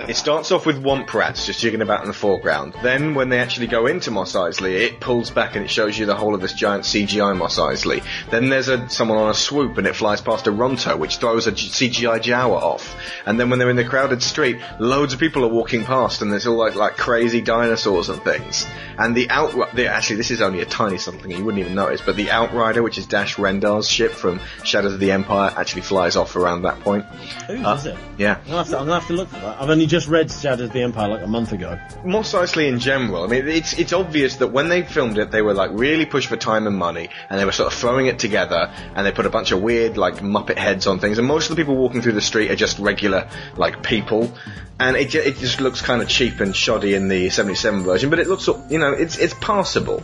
It starts off with Womp Rats just jigging about in the foreground. Then, when they actually go into Mos Eisley, it pulls back and it shows you the whole of this giant CGI Mos Eisley. Then there's a someone on a swoop and it flies past a Ronto, which throws a G- CGI Jawa off. And then when they're in the crowded street, loads of people are walking past and there's all like like crazy dinosaurs and things. And the out the, actually this is only a tiny something you wouldn't even notice, but the Outrider, which is Dash Rendar's ship from Shadows of the Empire, actually flies off around that point. Who Uh, is it? Yeah. I'm gonna, have to, I'm gonna have to look for that. I've only just read Shadows of the Empire like a month ago. More precisely in general, I mean, it's it's obvious that when they filmed it, they were like really pushed for time and money, and they were sort of throwing it together, and they put a bunch of weird like Muppet heads on things, and most of the people walking through the street are just regular like people, and it it just looks kind of cheap and shoddy in the '77 version, but it looks you know it's it's passable,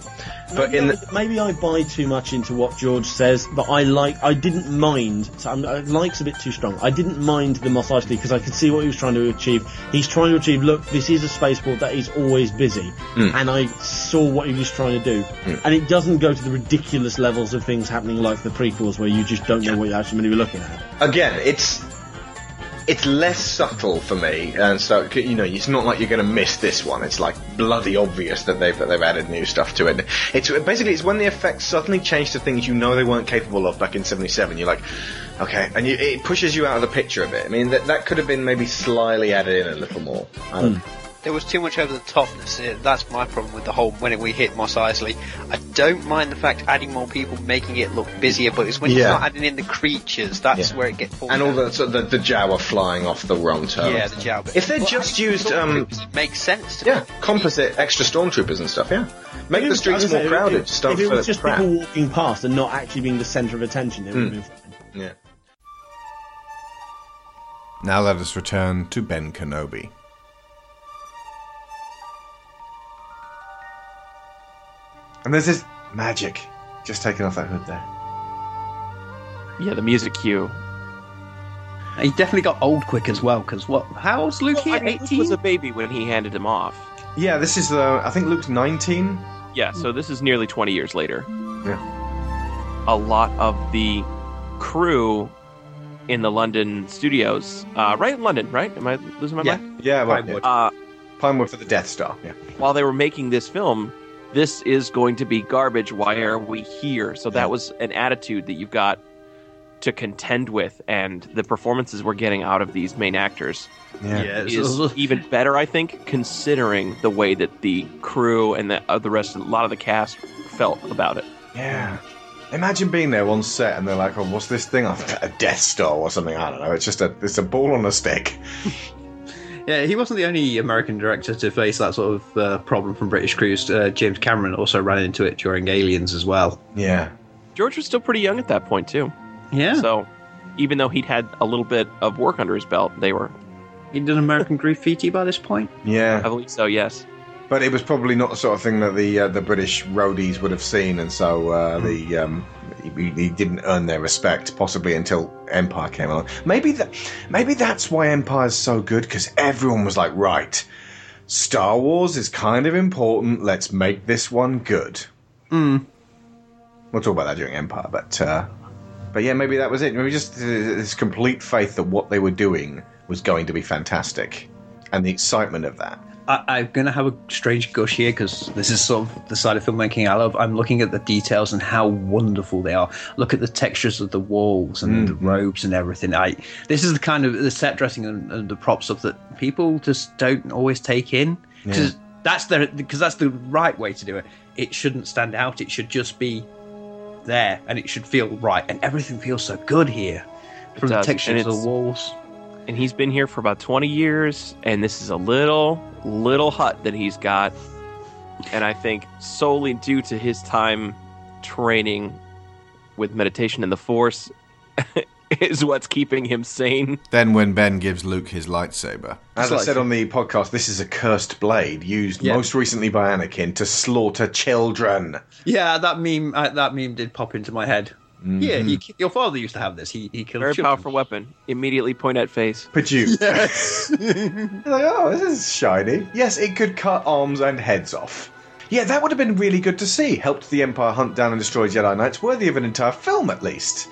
but in the, maybe I buy too much into what George says, but I like. I didn't mind. So I'm, uh, like's a bit too strong. I didn't mind the Mos Eisley because I could see what he was trying to achieve. He's trying to achieve. Look, this is a spaceport that is always busy, Mm. and I saw what he was trying to do. Mm. And it doesn't go to the ridiculous levels of things happening like the prequels, where you just don't know what you're actually going to be looking at. again, it's it's less subtle for me, and so you know, it's not like you're going to miss this one. It's like bloody obvious that they've that they've added new stuff to it. It's basically it's when the effects suddenly change to things you know they weren't capable of back in '77. You're like, okay, and you, it pushes you out of the picture a bit. I mean, that that could have been maybe slyly added in a little more. I don't Hmm. There was too much over the topness. That's my problem with the whole when we hit Mos Eisley. I don't mind the fact adding more people, making it look busier, but it's when you Yeah. start adding in the creatures that's Yeah. where it gets. falls And all down. the sort of the, the Jawa flying off the wrong turn. Yeah, the Jawa. If they Well, just used um, it makes sense. To yeah, composite extra stormtroopers and stuff. Yeah, make the streets as more say, crowded. If, Just don't if it was just crap. people walking past and not actually being the centre of attention, it would have Mm. been fine. Yeah. Now let us return to Ben Kenobi. And there's this magic just taking off that hood there. Yeah, the music cue. He definitely got old quick as well. Because what? How old's Luke Well, I here? mean, Luke Eighteen. was a baby when he handed him off. Yeah, this is uh, I think Luke's 19. Yeah, so this is nearly 20 years later. Yeah. A lot of the crew in the London studios, uh, right in London, right? Am I losing my Yeah, mind? yeah, well, Pinewood. yeah. Uh, Pinewood for the Death Star. Yeah. while they were making this film, this is going to be garbage. Why are we here? So that was an attitude that you've got to contend with, and the performances we're getting out of these main actors Yeah. Yeah, is even better, I think, considering the way that the crew and the, uh, the rest, of, a lot of the cast felt about it. Yeah. Imagine being there on set and they're like, "Oh, what's this thing? A Death Star or something? I don't know. It's just a it's a ball on a stick." (laughs) Yeah, he wasn't the only American director to face that sort of uh, problem from British crews. Uh, James Cameron also ran into it during Aliens as well. Yeah. George was still pretty young at that point too. Yeah. So even though he'd had a little bit of work under his belt, they were. He'd done American (laughs) Graffiti by this point. Yeah. I believe so. Yes. But it was probably not the sort of thing that the uh, the British roadies would have seen, and so uh, the um, he, he didn't earn their respect possibly until Empire came along. Maybe that maybe that's why Empire's so good because everyone was like, right, Star Wars is kind of important. Let's make this one good. Mm. We'll talk about that during Empire, but uh, but yeah, maybe that was it. Maybe just this complete faith that what they were doing was going to be fantastic, and the excitement of that. I, I'm going to have a strange gush here because this is sort of the side of filmmaking I love. I'm looking at the details and how wonderful they are. Look at the textures of the walls and the robes and everything. I this is the kind of the set dressing and, and the prop stuff that people just don't always take in because that's the because that's the right way to do it. It shouldn't stand out. It should just be there and it should feel right. And everything feels so good here from the textures of the walls. And he's been here for about 20 years and this is a little little hut that he's got and i think solely due to his time training with meditation and the force (laughs) is what's keeping him sane Then, when Ben gives Luke his lightsaber, As I said on the podcast, this is a cursed blade used Yeah. most recently by Anakin to slaughter children. Yeah, that meme. Uh, that meme did pop into my head. Yeah, he, mm-hmm. your father used to have this. He he killed very children. powerful weapon immediately point at face Purdue. (laughs) Yes. (laughs) like, oh, this is shiny. Yes, it could cut arms and heads off. Yeah, that would have been really good to see. Helped the Empire hunt down and destroy Jedi Knights, worthy of an entire film at least.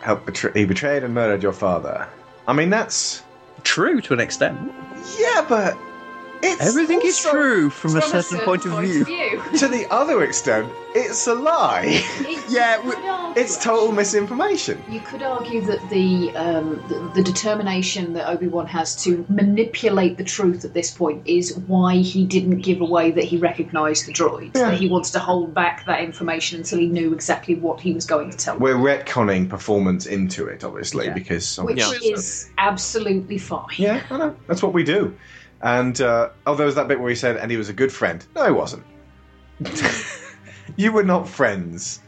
Help betray- he betrayed and murdered your father. I mean, that's True to an extent. yeah, but it's Everything is true from a From a certain point of view. (laughs) to the other extent, it's a lie. (laughs) yeah, You could argue, it's total misinformation. You could argue that the, um, the the determination that Obi Wan has to manipulate the truth at this point is why he didn't give away that he recognised the droid. Yeah. That he wants to hold back that information until he knew exactly what he was going to tell. We're retconning performance into it, obviously, Yeah. because Which is absolutely fine. Yeah, I know. That's what we do. And uh, oh, there was that bit where he said, "And he was a good friend." No, he wasn't. (laughs) you were not friends.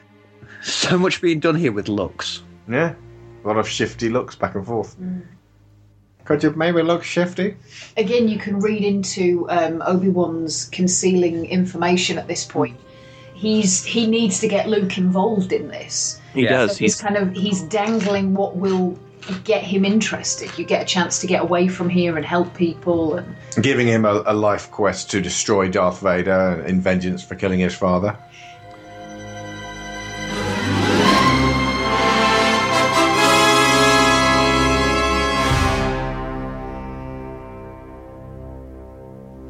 So much being done here with looks. Yeah, a lot of shifty looks back and forth. Could you maybe look shifty? Again, you can read into um, Obi Wan's concealing information at this point. He's he needs to get Luke involved in this. He does. So he's He's kind of he's dangling what will get him interested. You get a chance to get away from here and help people, and Giving him a, a life quest to destroy Darth Vader in vengeance for killing his father.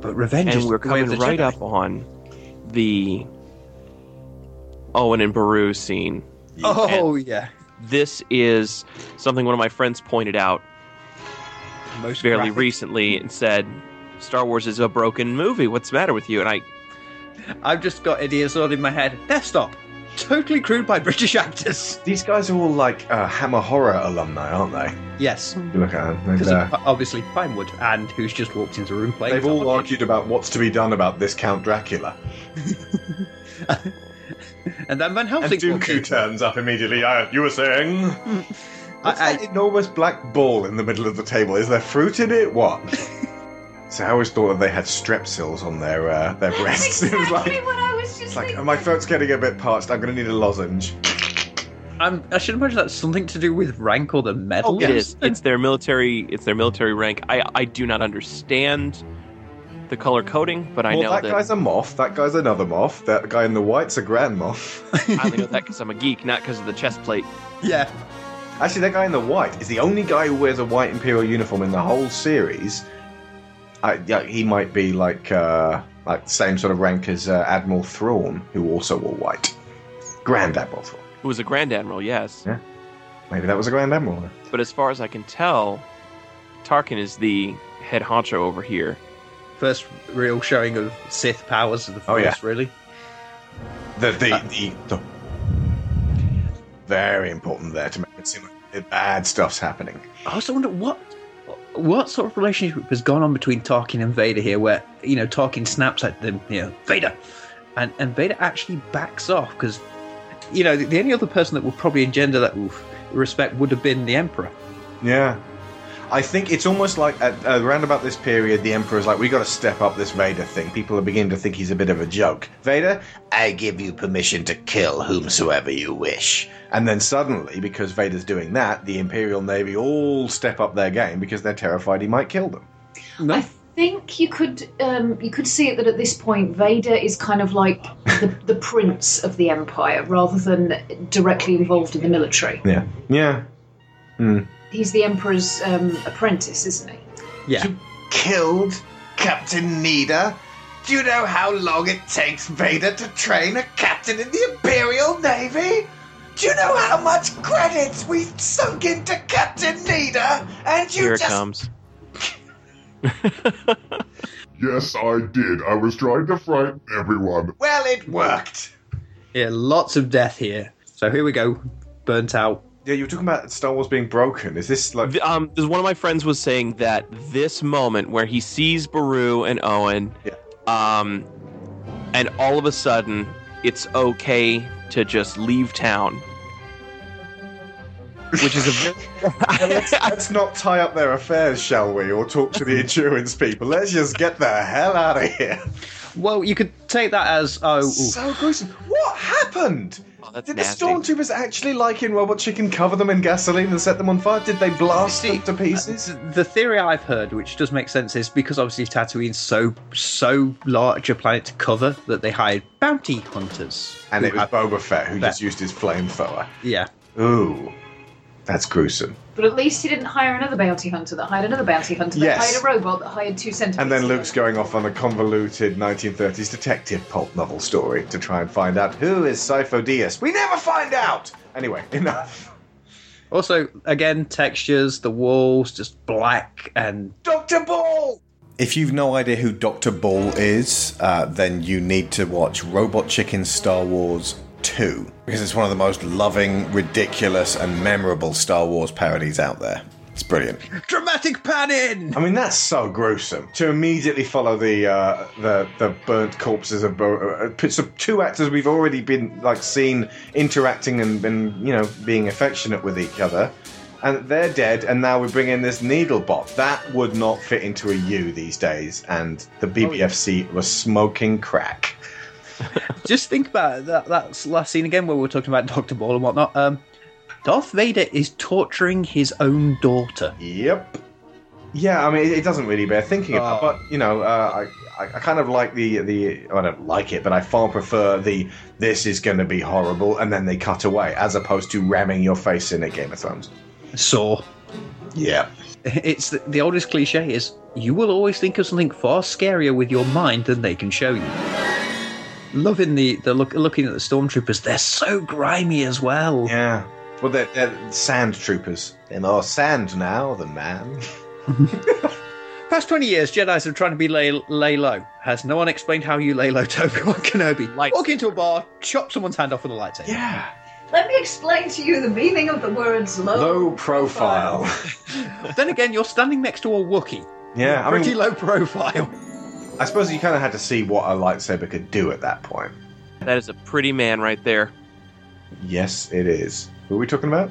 But revenge and is we're the way of coming the right Jedi. up on the Owen and Beru scene. Oh And yeah, this is something one of my friends pointed out most fairly graphic. recently and said Star Wars is a broken movie. What's the matter with you? And I, I've just got ideas all in my head. Death Stop, totally crewed by British actors. These guys are all like uh, Hammer Horror alumni, aren't they? Yes, You look at them. and, because uh, obviously Pinewood, and who's just walked into the room playing. they've all argued about what's to be done about this Count Dracula. (laughs) and then Van And Helsing. walked in. Dooku turns up immediately. Uh, you were saying? (laughs) What's I- that enormous black ball in the middle of the table? Is there fruit in it? What? (laughs) so I always thought that they had strepsils on their uh, their breasts. (laughs) it was like, what I was just it's like thinking. my throat's getting a bit parched. I'm going to need a lozenge. I'm, I should imagine that's something to do with rank or the medal. it is. It's their military. It's their military rank. I I do not understand the color coding, but I well, know that, that, guy's a Moff. That guy's another Moff. That guy in the white's a grand Moff. I only know (laughs) that because I'm a geek, not because of the chest plate. Yeah. Actually, that guy in the white is the only guy who wears a white Imperial uniform in the whole series. I, yeah, he might be like uh, like the same sort of rank as uh, Admiral Thrawn, who also wore white. Grand Admiral Thrawn. Who was a Grand Admiral, yes. Yeah. Maybe that was a Grand Admiral. But as far as I can tell, Tarkin is the head honcho over here. First real showing of Sith powers of the Oh, Force, yeah. really. The the, uh, the the very important there to make it seem like the bad stuff's happening. I also wonder what what sort of relationship has gone on between Tarkin and Vader here, where you know Tarkin snaps at them, you know, Vader, and and Vader actually backs off because you know the, the only other person that would probably engender that oof, respect would have been the Emperor. Yeah. I think it's almost like at, around about this period, the Emperor's like, we got to step up this Vader thing. People are beginning to think he's a bit of a joke. Vader, I give you permission to kill whomsoever you wish. And then suddenly, because Vader's doing that, the Imperial Navy all step up their game because they're terrified he might kill them. No, I think you could um, you could see it that at this point Vader is kind of like the, (laughs) the prince of the Empire rather than directly involved in the military. Yeah. Yeah. Hmm. He's the Emperor's um, apprentice, isn't he? yeah, You Killed Captain Needa? Do you know how long it takes Vader to train a captain in the Imperial Navy? Do you know how much credits we've sunk into Captain Needa? And you Here it just comes. (laughs) Yes, I did. I was trying to frighten everyone. Well, it worked. yeah, lots of death here. So here we go, burnt out. Yeah, you were talking about Star Wars being broken. Is this like? The- Um, there's one of my friends was saying that this moment where he sees Beru and Owen, um, and all of a sudden it's okay to just leave town, which is a very (laughs) let's, let's not tie up their affairs, shall we? Or talk to the insurance people. Let's just get the hell out of here. Well, you could take that as oh, oof. So gruesome. What happened? Oh, that's Did nasty. the stormtroopers actually, like in Robot Chicken, cover them in gasoline and set them on fire? Did they blast them to pieces? Uh, the theory I've heard, which does make sense, is because obviously Tatooine's so so large a planet to cover that they hired bounty hunters. And who it was Boba Fett who just used his flamethrower. yeah. Ooh, that's gruesome. But at least he didn't hire another bounty hunter that hired another bounty hunter that Yes. hired a robot that hired two centipedes. And then Luke's going off on a convoluted 1930s detective pulp novel story to try and find out who is Sifo Dyas. We never find out! Anyway, (laughs) enough. Also, again, textures, the walls just black and Dr. Ball! If you've no idea who Dr. Ball is, uh, then you need to watch Robot Chicken Star Wars 2 because it's one of the most loving, ridiculous, and memorable Star Wars parodies out there. It's brilliant. dramatic panning. I mean, that's so gruesome to immediately follow the uh, the the burnt corpses of uh, uh, so two actors we've already been like seen interacting and been you know being affectionate with each other, and they're dead, and now we bring in this needle bot. That would not fit into a U these days, and the BBFC was smoking crack. (laughs) Just think about it, that that last scene again where we are talking about Doctor Ball and whatnot. Um, Darth Vader is torturing his own daughter. Yep. Yeah, I mean, it, it doesn't really bear thinking about, Oh. but you know, uh, I, I kind of like the the I don't like it, but I far prefer the this is going to be horrible, and then they cut away, as opposed to ramming your face in at Game of Thrones. Saw. Yeah. It's the, the oldest cliche is you will always think of something far scarier with your mind than they can show you. Loving the the look looking at the stormtroopers, they're so grimy as well. Yeah. Well, they're, they're sand troopers. They're more sand now than man. (laughs) Past 20 years, Jedi's have tried to be lay, lay low. Has no one explained how you lay low (laughs) to Obi-Wan Kenobi? Like walk into a bar, chop someone's hand off with a lightsaber. Yeah. Let me explain to you the meaning of the words low. Low profile. (laughs) then again, you're standing next to a Wookiee. Yeah, I Pretty mean, low profile. I suppose you kind of had to see what a lightsaber could do at that point. That is a pretty man right there. Yes, it is. Who are we talking about?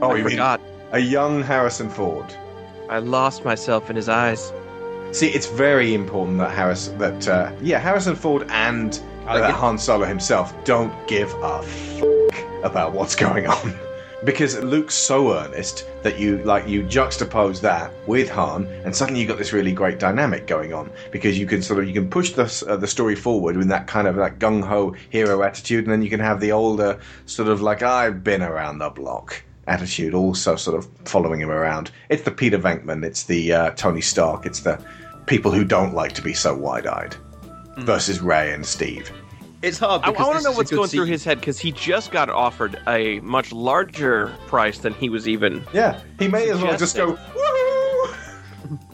Oh, I you forgot. mean a young Harrison Ford? I lost myself in his eyes. See, it's very important that Harris, that uh, yeah, Harrison Ford and uh, Han Solo himself don't give a f- about what's going on, because Luke's so earnest that you like you juxtapose that with Han, and suddenly you have got this really great dynamic going on because you can sort of you can push the uh, the story forward with that kind of like gung ho hero attitude, and then you can have the older sort of like I've been around the block attitude also sort of following him around. It's the Peter Venkman, it's the uh, Tony Stark, it's the people who don't like to be so wide eyed versus Ray and Steve. It's hard. I, because want to know what's good going through his head because he just got offered a much larger price than he was even. Yeah, he may as well just go.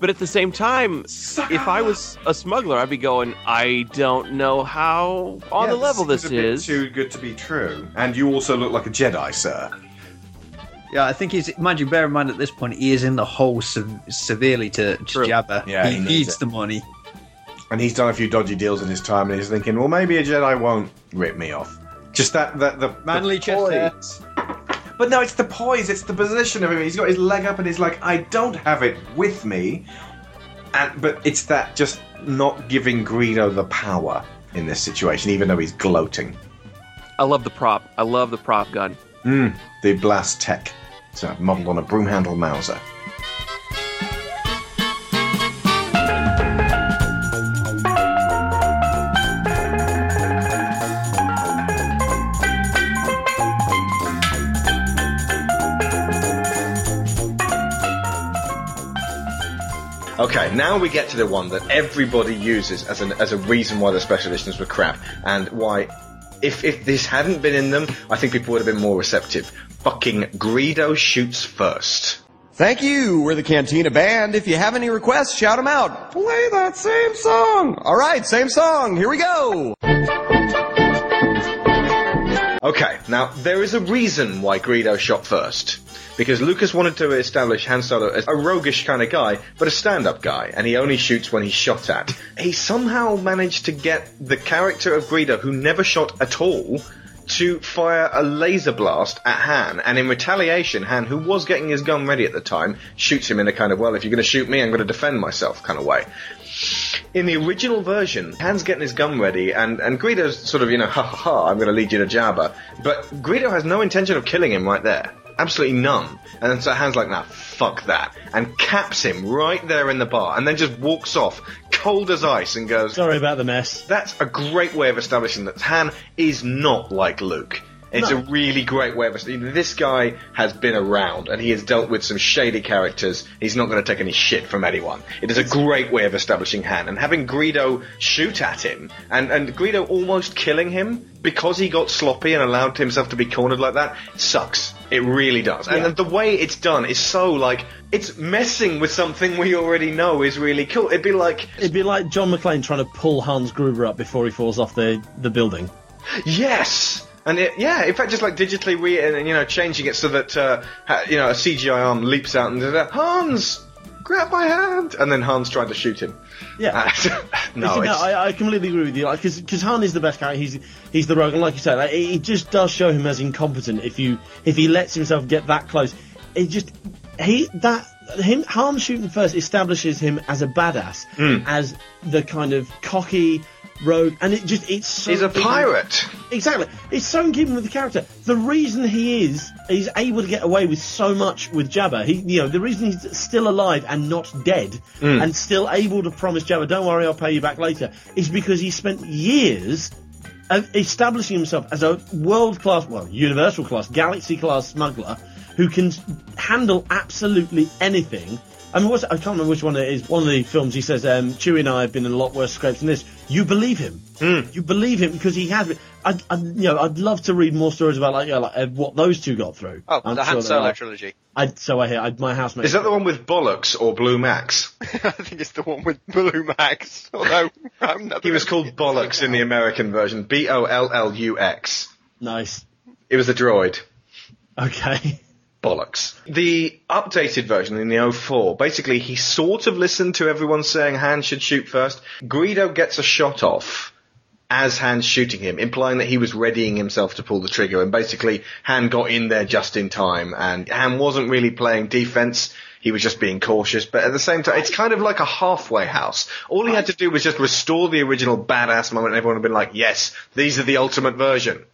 But at the same time, if I was a smuggler, I'd be going, I don't know how on Yeah, the level this seems a bit is. too good to be true. And you also look like a Jedi, sir. Yeah, I think he's. Mind you, bear in mind at this point he is in the hole se- severely to, to Jabba. Yeah, he, he needs needs the money. And he's done a few dodgy deals in his time, and he's thinking, well, maybe a Jedi won't rip me off. Just that, that the Manly chest. But no, it's the poise, it's the position of him. He's got his leg up, and he's like, I don't have it with me. And but it's that just not giving Greedo the power in this situation, even though he's gloating. I love the prop. I love the prop gun. Mm, the blast tech. It's modelled on a broom handle Mauser. Okay, now we get to the one that everybody uses as an as a reason why the special editions were crap, and why, if if this hadn't been in them, I think people would have been more receptive. Fucking Greedo shoots first. Thank you. We're the Cantina Band. If you have any requests, shout them out. Play that same song. All right, same song. Here we go. Okay, now there is a reason why Greedo shot first. Because Lucas wanted to establish Han Solo as a roguish kind of guy, but a stand-up guy, and he only shoots when he's shot at. He somehow managed to get the character of Greedo, who never shot at all, to fire a laser blast at Han, and in retaliation, Han, who was getting his gun ready at the time, shoots him in a kind of, well, if you're going to shoot me, I'm going to defend myself kind of way. In the original version, Han's getting his gun ready, and, and Greedo's sort of, you know, ha ha ha, I'm going to lead you to Jabba. But Greedo has no intention of killing him right there. Absolutely none. And so Han's like, nah, fuck that. And caps him right there in the bar, and then just walks off, cold as ice, and goes, Sorry about the mess. That's a great way of establishing that Han is not like Luke. It's No. a really great way of. This guy has been around and he has dealt with some shady characters. He's not going to take any shit from anyone. It is a great way of establishing Han and having Greedo shoot at him and, and Greedo almost killing him because he got sloppy and allowed himself to be cornered like that sucks. It really does. And the way it's done is so like it's messing with something we already know is really cool. It'd be like It'd be like John McClane trying to pull Hans Gruber up before he falls off the, the building. Yes. And it, yeah, in fact, just like digitally we and you know changing it so that uh, you know a CGI arm leaps out and uh, Hans, grab my hand, and then Hans tried to shoot him. Yeah. (laughs) no, You know, I, I completely agree with you. Because because Han is the best character. He's he's the rogue, and like you said, like, it, it just does show him as incompetent if you if he lets himself get that close. It just he that him Han shooting first establishes him as a badass, Mm. as the kind of cocky rogue, and it just it's so he's a in- pirate. Exactly. It's so in keeping with the character. The reason he is, he's able to get away with so much with Jabba. He, you know, the reason he's still alive and not dead, Mm. and still able to promise Jabba, "Don't worry, I'll pay you back later," is because he spent years of establishing himself as a world-class, well, universal-class, galaxy-class smuggler who can handle absolutely anything. I mean, what's, I can't remember which one it is. One of the films he says, um, Chewie and I have been in a lot worse scrapes than this. You believe him. You believe him because he has been. I, I, you know, I'd love to read more stories about like, you know, like uh, what those two got through. Oh, I'm the Han Solo like- trilogy. I, so I hear. I, my housemate. Is that the one with bollocks or Blue Max? (laughs) I think it's the one with Blue Max. Although I'm not He was called (laughs) Bollocks in the American version. B O L L U X. Nice. It was a droid. Okay. (laughs) Bollocks. The updated version in the 04, basically he sort of listened to everyone saying Han should shoot first. Greedo gets a shot off as Han's shooting him, implying that he was readying himself to pull the trigger, and basically Han got in there just in time, and Han wasn't really playing defense. He was just being cautious, but at the same time, it's kind of like a halfway house. All he had to do was just restore the original badass moment, and everyone would have been like, yes, these are the ultimate version.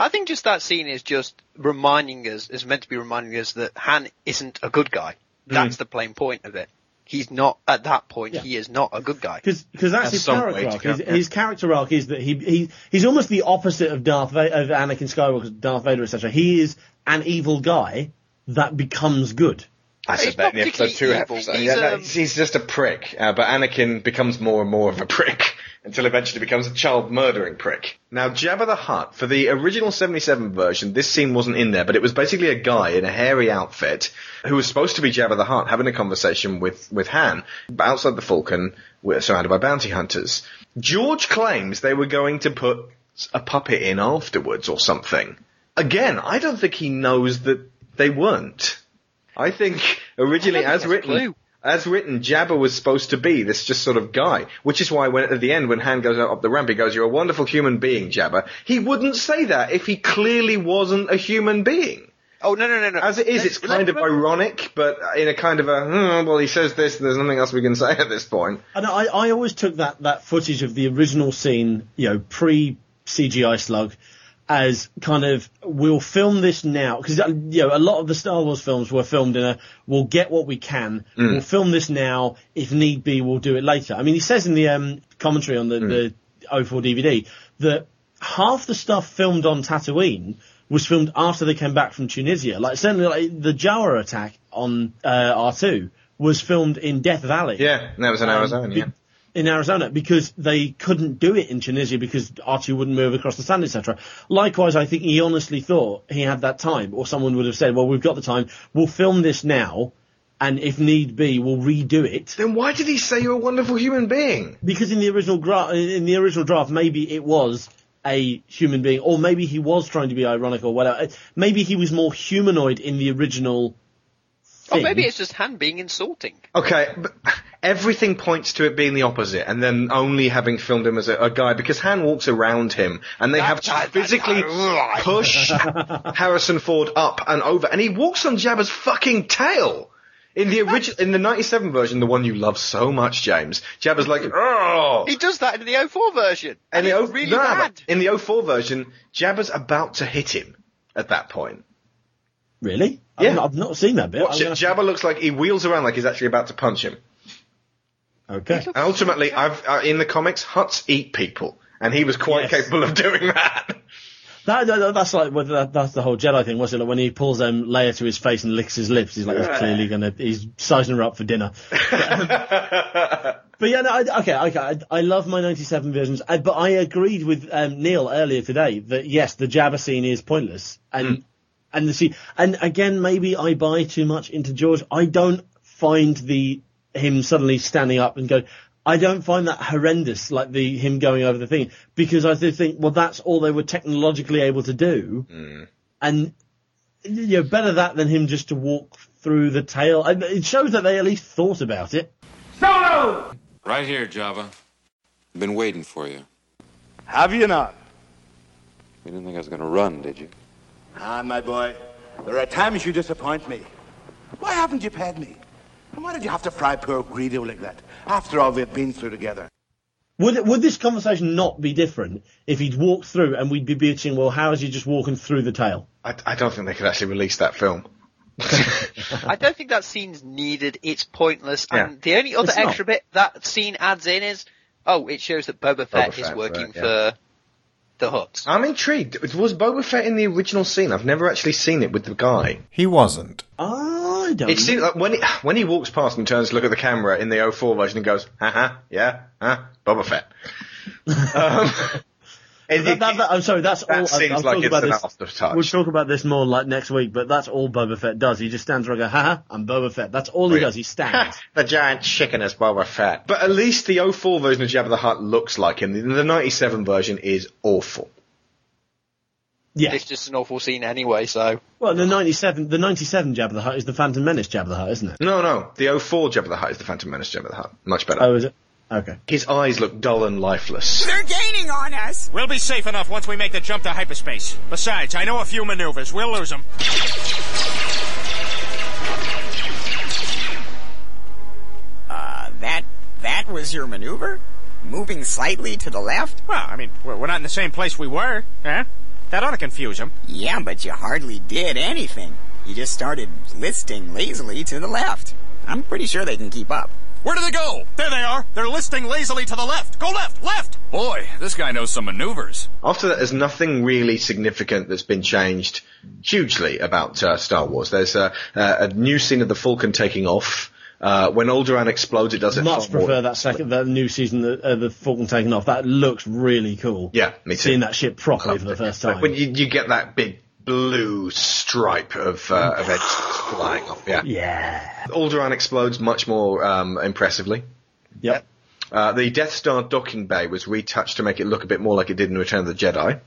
I think just that scene is just reminding us, is meant to be reminding us that Han isn't a good guy. That's the plain point of it. He's not, at that point, he is not a good guy. Because that's, That's his character arc. His, yeah. his character arc is that he, he he's almost the opposite of Darth Va- of Anakin Skywalker, Darth Vader, etc. He is an evil guy that becomes good. I said that in the episode two episode. Yeah, no, he's just a prick, uh, but Anakin becomes more and more of a prick until eventually becomes a child murdering prick. Now, Jabba the Hutt, for the original 77 version, this scene wasn't in there, but it was basically a guy in a hairy outfit who was supposed to be Jabba the Hutt having a conversation with, with Han outside the Falcon, we're surrounded by bounty hunters. George claims they were going to put a puppet in afterwards or something. Again, I don't think he knows that they weren't. I think originally, I as written, as written, Jabba was supposed to be this just sort of guy, which is why when at the end when Han goes up the ramp, he goes, "You're a wonderful human being, Jabba." He wouldn't say that if he clearly wasn't a human being. Oh no no no no! As it is, Let's- it's kind of ironic, but in a kind of a hmm, well, he says this, and there's nothing else we can say at this point. And I, I always took that, that footage of the original scene, you know, pre CGI slug, as kind of we'll film this now because you know a lot of the Star Wars films were filmed in a we'll get what we can, Mm. we'll film this now if need be, we'll do it later. I mean, he says in the um, commentary on the, the 04 DVD that half the stuff filmed on Tatooine was filmed after they came back from Tunisia. Like certainly like, the Jawa attack on uh, R2 was filmed in Death Valley Yeah, and that was in Um, Arizona. Yeah. In Arizona because they couldn't do it in Tunisia because R2 wouldn't move across the sand, etc. Likewise, I think he honestly thought he had that time, or someone would have said, "Well, we've got the time. We'll film this now, and if need be, we'll redo it." Then why did he say you're a wonderful human being? Because in the original gra- in the original draft, maybe it was a human being, or maybe he was trying to be ironic or whatever. Maybe he was more humanoid in the original. Or maybe it's just Han being insulting. Okay, but everything points to it being the opposite, and then only having filmed him as a, a guy because Han walks around him, and they have to physically push (laughs) Harrison Ford up and over, and he walks on Jabba's fucking tail. In the original, in the '97 version, the one you love so much, James, Jabba's like, oh. He does that in the 04 version. And And the it's O- really no, bad. In the 04 version, Jabba's about to hit him at that point. Really? Yeah. I've, not, I've not seen that bit. Watch it. gonna- Jabba looks like he wheels around like he's actually about to punch him. Okay. And ultimately, I've uh, in the comics, Hutts eat people, and he was quite Yes. capable of doing that. That, that- that's like well, that, that's the whole Jedi thing, wasn't it? Like when he pulls um, Leia to his face and licks his lips, he's like, he's clearly gonna, he's sizing her up for dinner. But, um, (laughs) but yeah, no, I, okay, okay, I, I love my '97 versions, I, but I agreed with um, Neil earlier today that yes, the Jabba scene is pointless, and and the scene, and again, maybe I buy too much into George. I don't find the him suddenly standing up and go. I don't find that horrendous, like the him going over the thing, because I think, well, that's all they were technologically able to do, mm. and you know, better that than him just to walk through the tail. It shows that they at least thought about it. Solo! Right here, Jabba. I've Been waiting for you. Have you not? You didn't think I was gonna run, did you? Ah, my boy, there are times you disappoint me. Why haven't you paid me? And why did you have to fry poor Greedo like that, after all we've been through together? Would would this conversation not be different if he'd walked through and we'd be bitching, well, how is he just walking through the tail? I, I don't think they could actually release that film. (laughs) I don't think that scene's needed. It's pointless. Yeah. And the only other It's not. extra bit that scene adds in is, oh, it shows that Boba Fett Boba is Fett, working right, yeah. for the Hutts. I'm intrigued. Was Boba Fett in the original scene? I've never actually seen it with the guy. He wasn't. I don't. It seems like when he, when he walks past and turns to look at the camera in the 04 version and goes, haha, yeah, huh, Boba Fett. (laughs) Um, That- that- that- I'm sorry, that's that all. seems I'll, I'll like it's an this. aftertouch. We'll talk about this more like next week, but that's all Boba Fett does. He just stands there and goes, haha, I'm Boba Fett. That's all he does. He stands. (laughs) the giant chicken is Boba Fett. But at least the 04 version of Jabba the Hutt looks like him. The, the 97 version is awful. Yeah. It's just an awful scene anyway, so. well, the 97, the 97 Jabba the Hutt is the Phantom Menace Jabba the Hutt, isn't it? No, no. The 04 Jabba the Hutt is the Phantom Menace Jabba the Hutt. Much better. Oh, is it? Okay. His eyes look dull and lifeless. They're gaining on us! We'll be safe enough once we make the jump to hyperspace. Besides, I know a few maneuvers. We'll lose them. Uh, that that was your maneuver? Moving slightly to the left? Well, I mean, we're, we're not in the same place we were, huh? That ought to confuse them. Yeah, but you hardly did anything. You just started listing lazily to the left. I'm pretty sure they can keep up. Where do they go? There they are. They're listing lazily to the left. Go left, left. Boy, this guy knows some maneuvers. After that, there's nothing really significant that's been changed hugely about uh, Star Wars. There's a, a new scene of the Falcon taking off. Uh, when Alderaan explodes, it does it Much far more- prefer that second, that new season, the, uh, the Falcon taking off. That looks really cool. Yeah, me too. Seeing that ship properly for the first time. When you, you get that big blue stripe of, uh, of edge flying off, yeah. Yeah. Alderaan explodes much more um, impressively. Yep. Uh, the Death Star docking bay was retouched to make it look a bit more like it did in Return of the Jedi.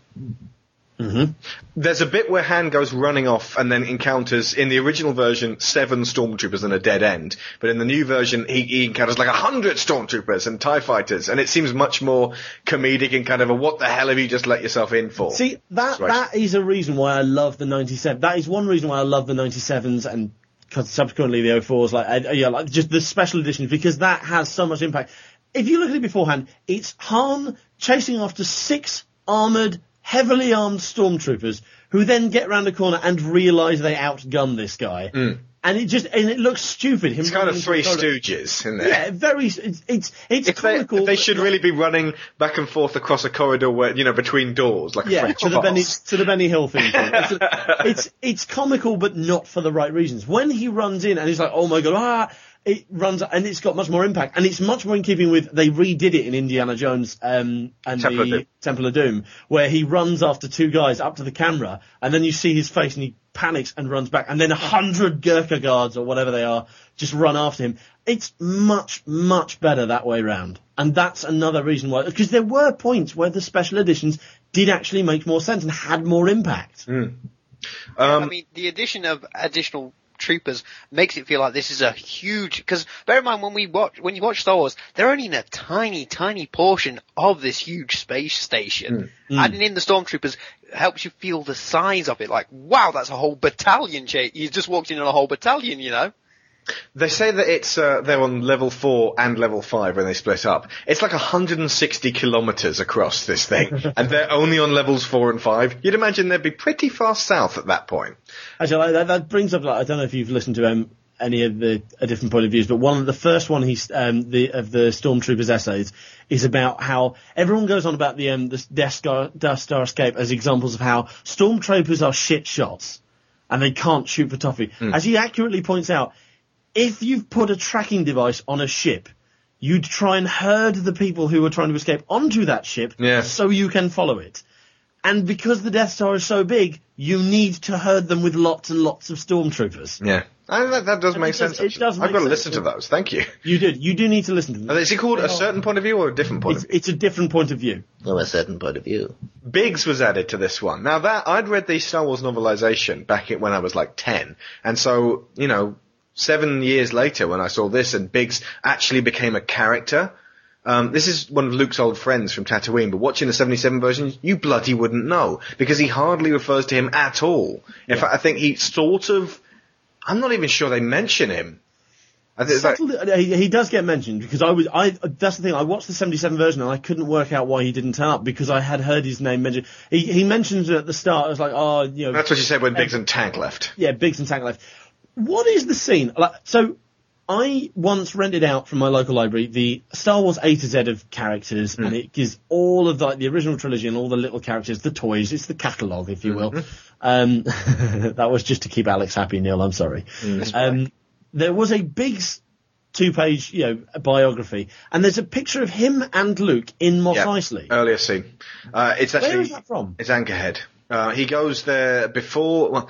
Mm-hmm. There's a bit where Han goes running off and then encounters, in the original version, seven stormtroopers and a dead end. But in the new version, he, he encounters like a hundred stormtroopers and TIE fighters, and it seems much more comedic and kind of a what the hell have you just let yourself in for? See that Right. that is a reason why I love the '97. That is one reason why I love the '97s and subsequently the 04s, like uh, yeah, like just the special editions because that has so much impact. If you look at it beforehand, it's Han chasing after six armored, heavily armed stormtroopers who then get round a corner and realise they outgun this guy. And it just and it looks stupid. Him Mm. It's kind of Three the. Stooges, isn't it? Yeah, very. It's it's, it's If they, comical. they should really be running back and forth across a corridor where, you know, between doors, like a yeah, French to the Benny to the Benny Hill thing. It's, (laughs) it's it's comical, but not for the right reasons. When he runs in and he's like, "Oh my god!" ah, it runs and it's got much more impact, and it's much more in keeping with they redid it in Indiana Jones um, and Temple the Doom. Temple of Doom, where he runs after two guys up to the camera, and then you see his face and he panics and runs back, and then a hundred Gurkha guards or whatever they are just run after him. It's much much better that way round, and that's another reason why. Because there were points where the special editions did actually make more sense and had more impact. Um, I mean, the addition of additional troopers makes it feel like this is a huge. Because bear in mind, when we watch, when you watch Star Wars, they're only in a tiny, tiny portion of this huge space station. Hmm. Adding in the stormtroopers helps you feel the size of it. Like, wow, that's a whole battalion. Cha- you just walked in on a whole battalion, you know. They say that it's uh, they're on level four and level five when they split up. It's like 160 kilometers across this thing, (laughs) and they're only on levels four and five. You'd imagine they'd be pretty far south at that point. Actually, that, that brings up. Like, I don't know if you've listened to um, any of the a different point of views, but one of the first one he's um, the of the stormtroopers essays is about how everyone goes on about the um, the Death Star, Death Star escape as examples of how stormtroopers are shit shots and they can't shoot for toffee. As he accurately points out, if you've put a tracking device on a ship. You'd try and herd the people who are trying to escape onto that ship Yeah. so you can follow it. And because the Death Star is so big, you need to herd them with lots and lots of stormtroopers. Yeah, and that, that does And make it does- sense. it does I've make got to sense, listen to yeah. those. Thank you. You did. You do need to listen to them. Is it called a oh. certain point of view or a different point It's, of view? it's a different point of view. Oh, a certain point of view. Biggs was added to this one. Now that I'd read the Star Wars novelization back when I was like ten, and so you know, seven years later when I saw this and Biggs actually became a character. Um, this is one of Luke's old friends from Tatooine, but watching the 77 version, you bloody wouldn't know because he hardly refers to him at all. In fact, I think he sort of. I'm not even sure they mention him. I like, uh, he, he does get mentioned because I was. I that's the thing. I watched the '77 version and I couldn't work out why he didn't turn up because I had heard his name mentioned. He he mentions it at the start. I was like, oh, you know. that's what you said when Biggs and Tank left. Yeah, Biggs and Tank left. What is the scene? Like, so I once rented out from my local library the Star Wars A to Z of characters, and it gives all of like the original trilogy and all the little characters, the toys. It's the catalogue, if you will. Um, (laughs) that was just to keep Alex happy, Neil. I'm sorry. Um, there was a big two-page, you know, biography, and there's a picture of him and Luke in Mos Yeah, Eisley. Earlier scene. Uh, it's actually. Where is that from? It's Anchorhead. Uh, he goes there before. Well,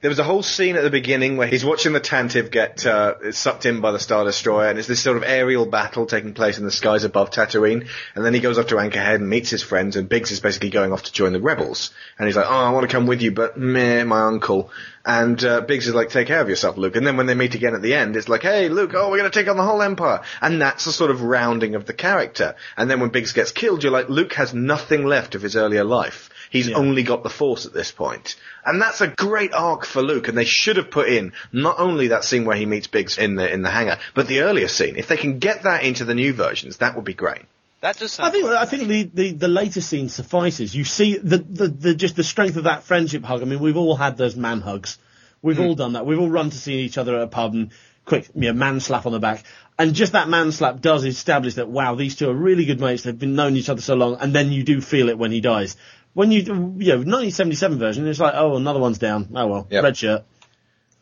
there was a whole scene at the beginning where he's watching the Tantive get uh, sucked in by the Star Destroyer, and it's this sort of aerial battle taking place in the skies above Tatooine. And then he goes off to Anchorhead and meets his friends, and Biggs is basically going off to join the rebels. And he's like, "Oh, I want to come with you, but meh, my uncle." And uh, Biggs is like, "Take care of yourself, Luke." And then when they meet again at the end, it's like, "Hey, Luke, oh, we're going to take on the whole Empire." And that's the sort of rounding of the character. And then when Biggs gets killed, you're like, Luke has nothing left of his earlier life. He's only got the Force at this point. And that's a great arc for Luke, and they should have put in not only that scene where he meets Biggs in the in the hangar, but the earlier scene. If they can get that into the new versions, that would be great. That does I think I think the, the, the later scene suffices. You see the, the, the just the strength of that friendship hug. I mean, we've all had those man hugs. We've Hmm. all done that. We've all run to see each other at a pub and quick, you know, man slap on the back. And just that man slap does establish that wow, these two are really good mates. They've been known each other so long, and then you do feel it when he dies. When you, you know, 1977 version, it's like, oh, another one's down. Oh well, Yep. red shirt.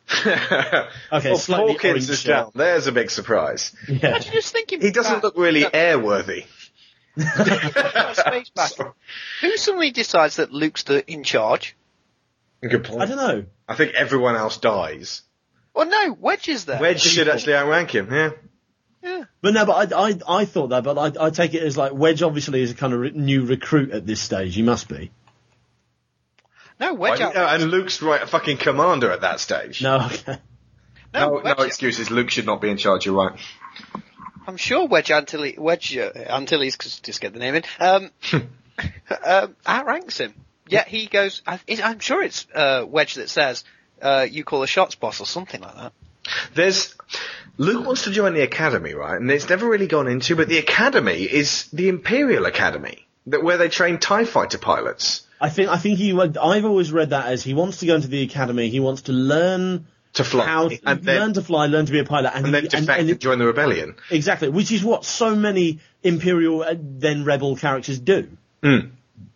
(laughs) Okay, well, slightly Porkins orange is shirt. down. There's a big surprise. Yeah. Imagine just thinking. He doesn't back- look really airworthy. Space. (laughs) Who suddenly decides that Luke's the in charge? Good point. I don't know. I think everyone else dies. Well, no, Wedge is there. Wedge should actually outrank him. Yeah. But no, but I, I, I thought that, but I, I take it as like Wedge obviously is a kind of re- new recruit at this stage. He must be. No, Wedge. Why- out- and Luke's right, a fucking commander at that stage. No, okay. No, No, no, excuses. Luke should not be in charge. You're right. I'm sure Wedge Antilles, Wedge uh, Antilles, 'cause just get the name in, um, (laughs) um, outranks him. Yet he goes. I, I'm sure it's uh, Wedge that says, uh, "You call the shots, boss," or something like that. There's Luke wants to join the academy, right? And it's never really gone into, but the academy is the Imperial Academy, that where they train Tie Fighter pilots I think I think he. I've always read that as he wants to go into the academy. He wants to learn to fly, how and then learn to fly, learn to be a pilot, and, and then he- defect and, and join the rebellion. exactly, which is what so many Imperial uh, then rebel characters do.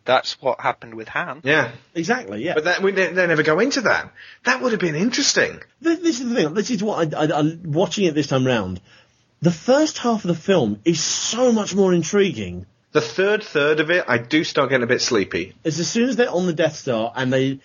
That's what happened with Han. Yeah, Exactly, yeah. but that, we, they, they never go into that. That would have been interesting. Th- This is the thing. This is what I, I, I watching it this time round. The first half of the film is so much more intriguing. The third third of it, I do start getting a bit sleepy. It's as soon as they're on the Death Star and they,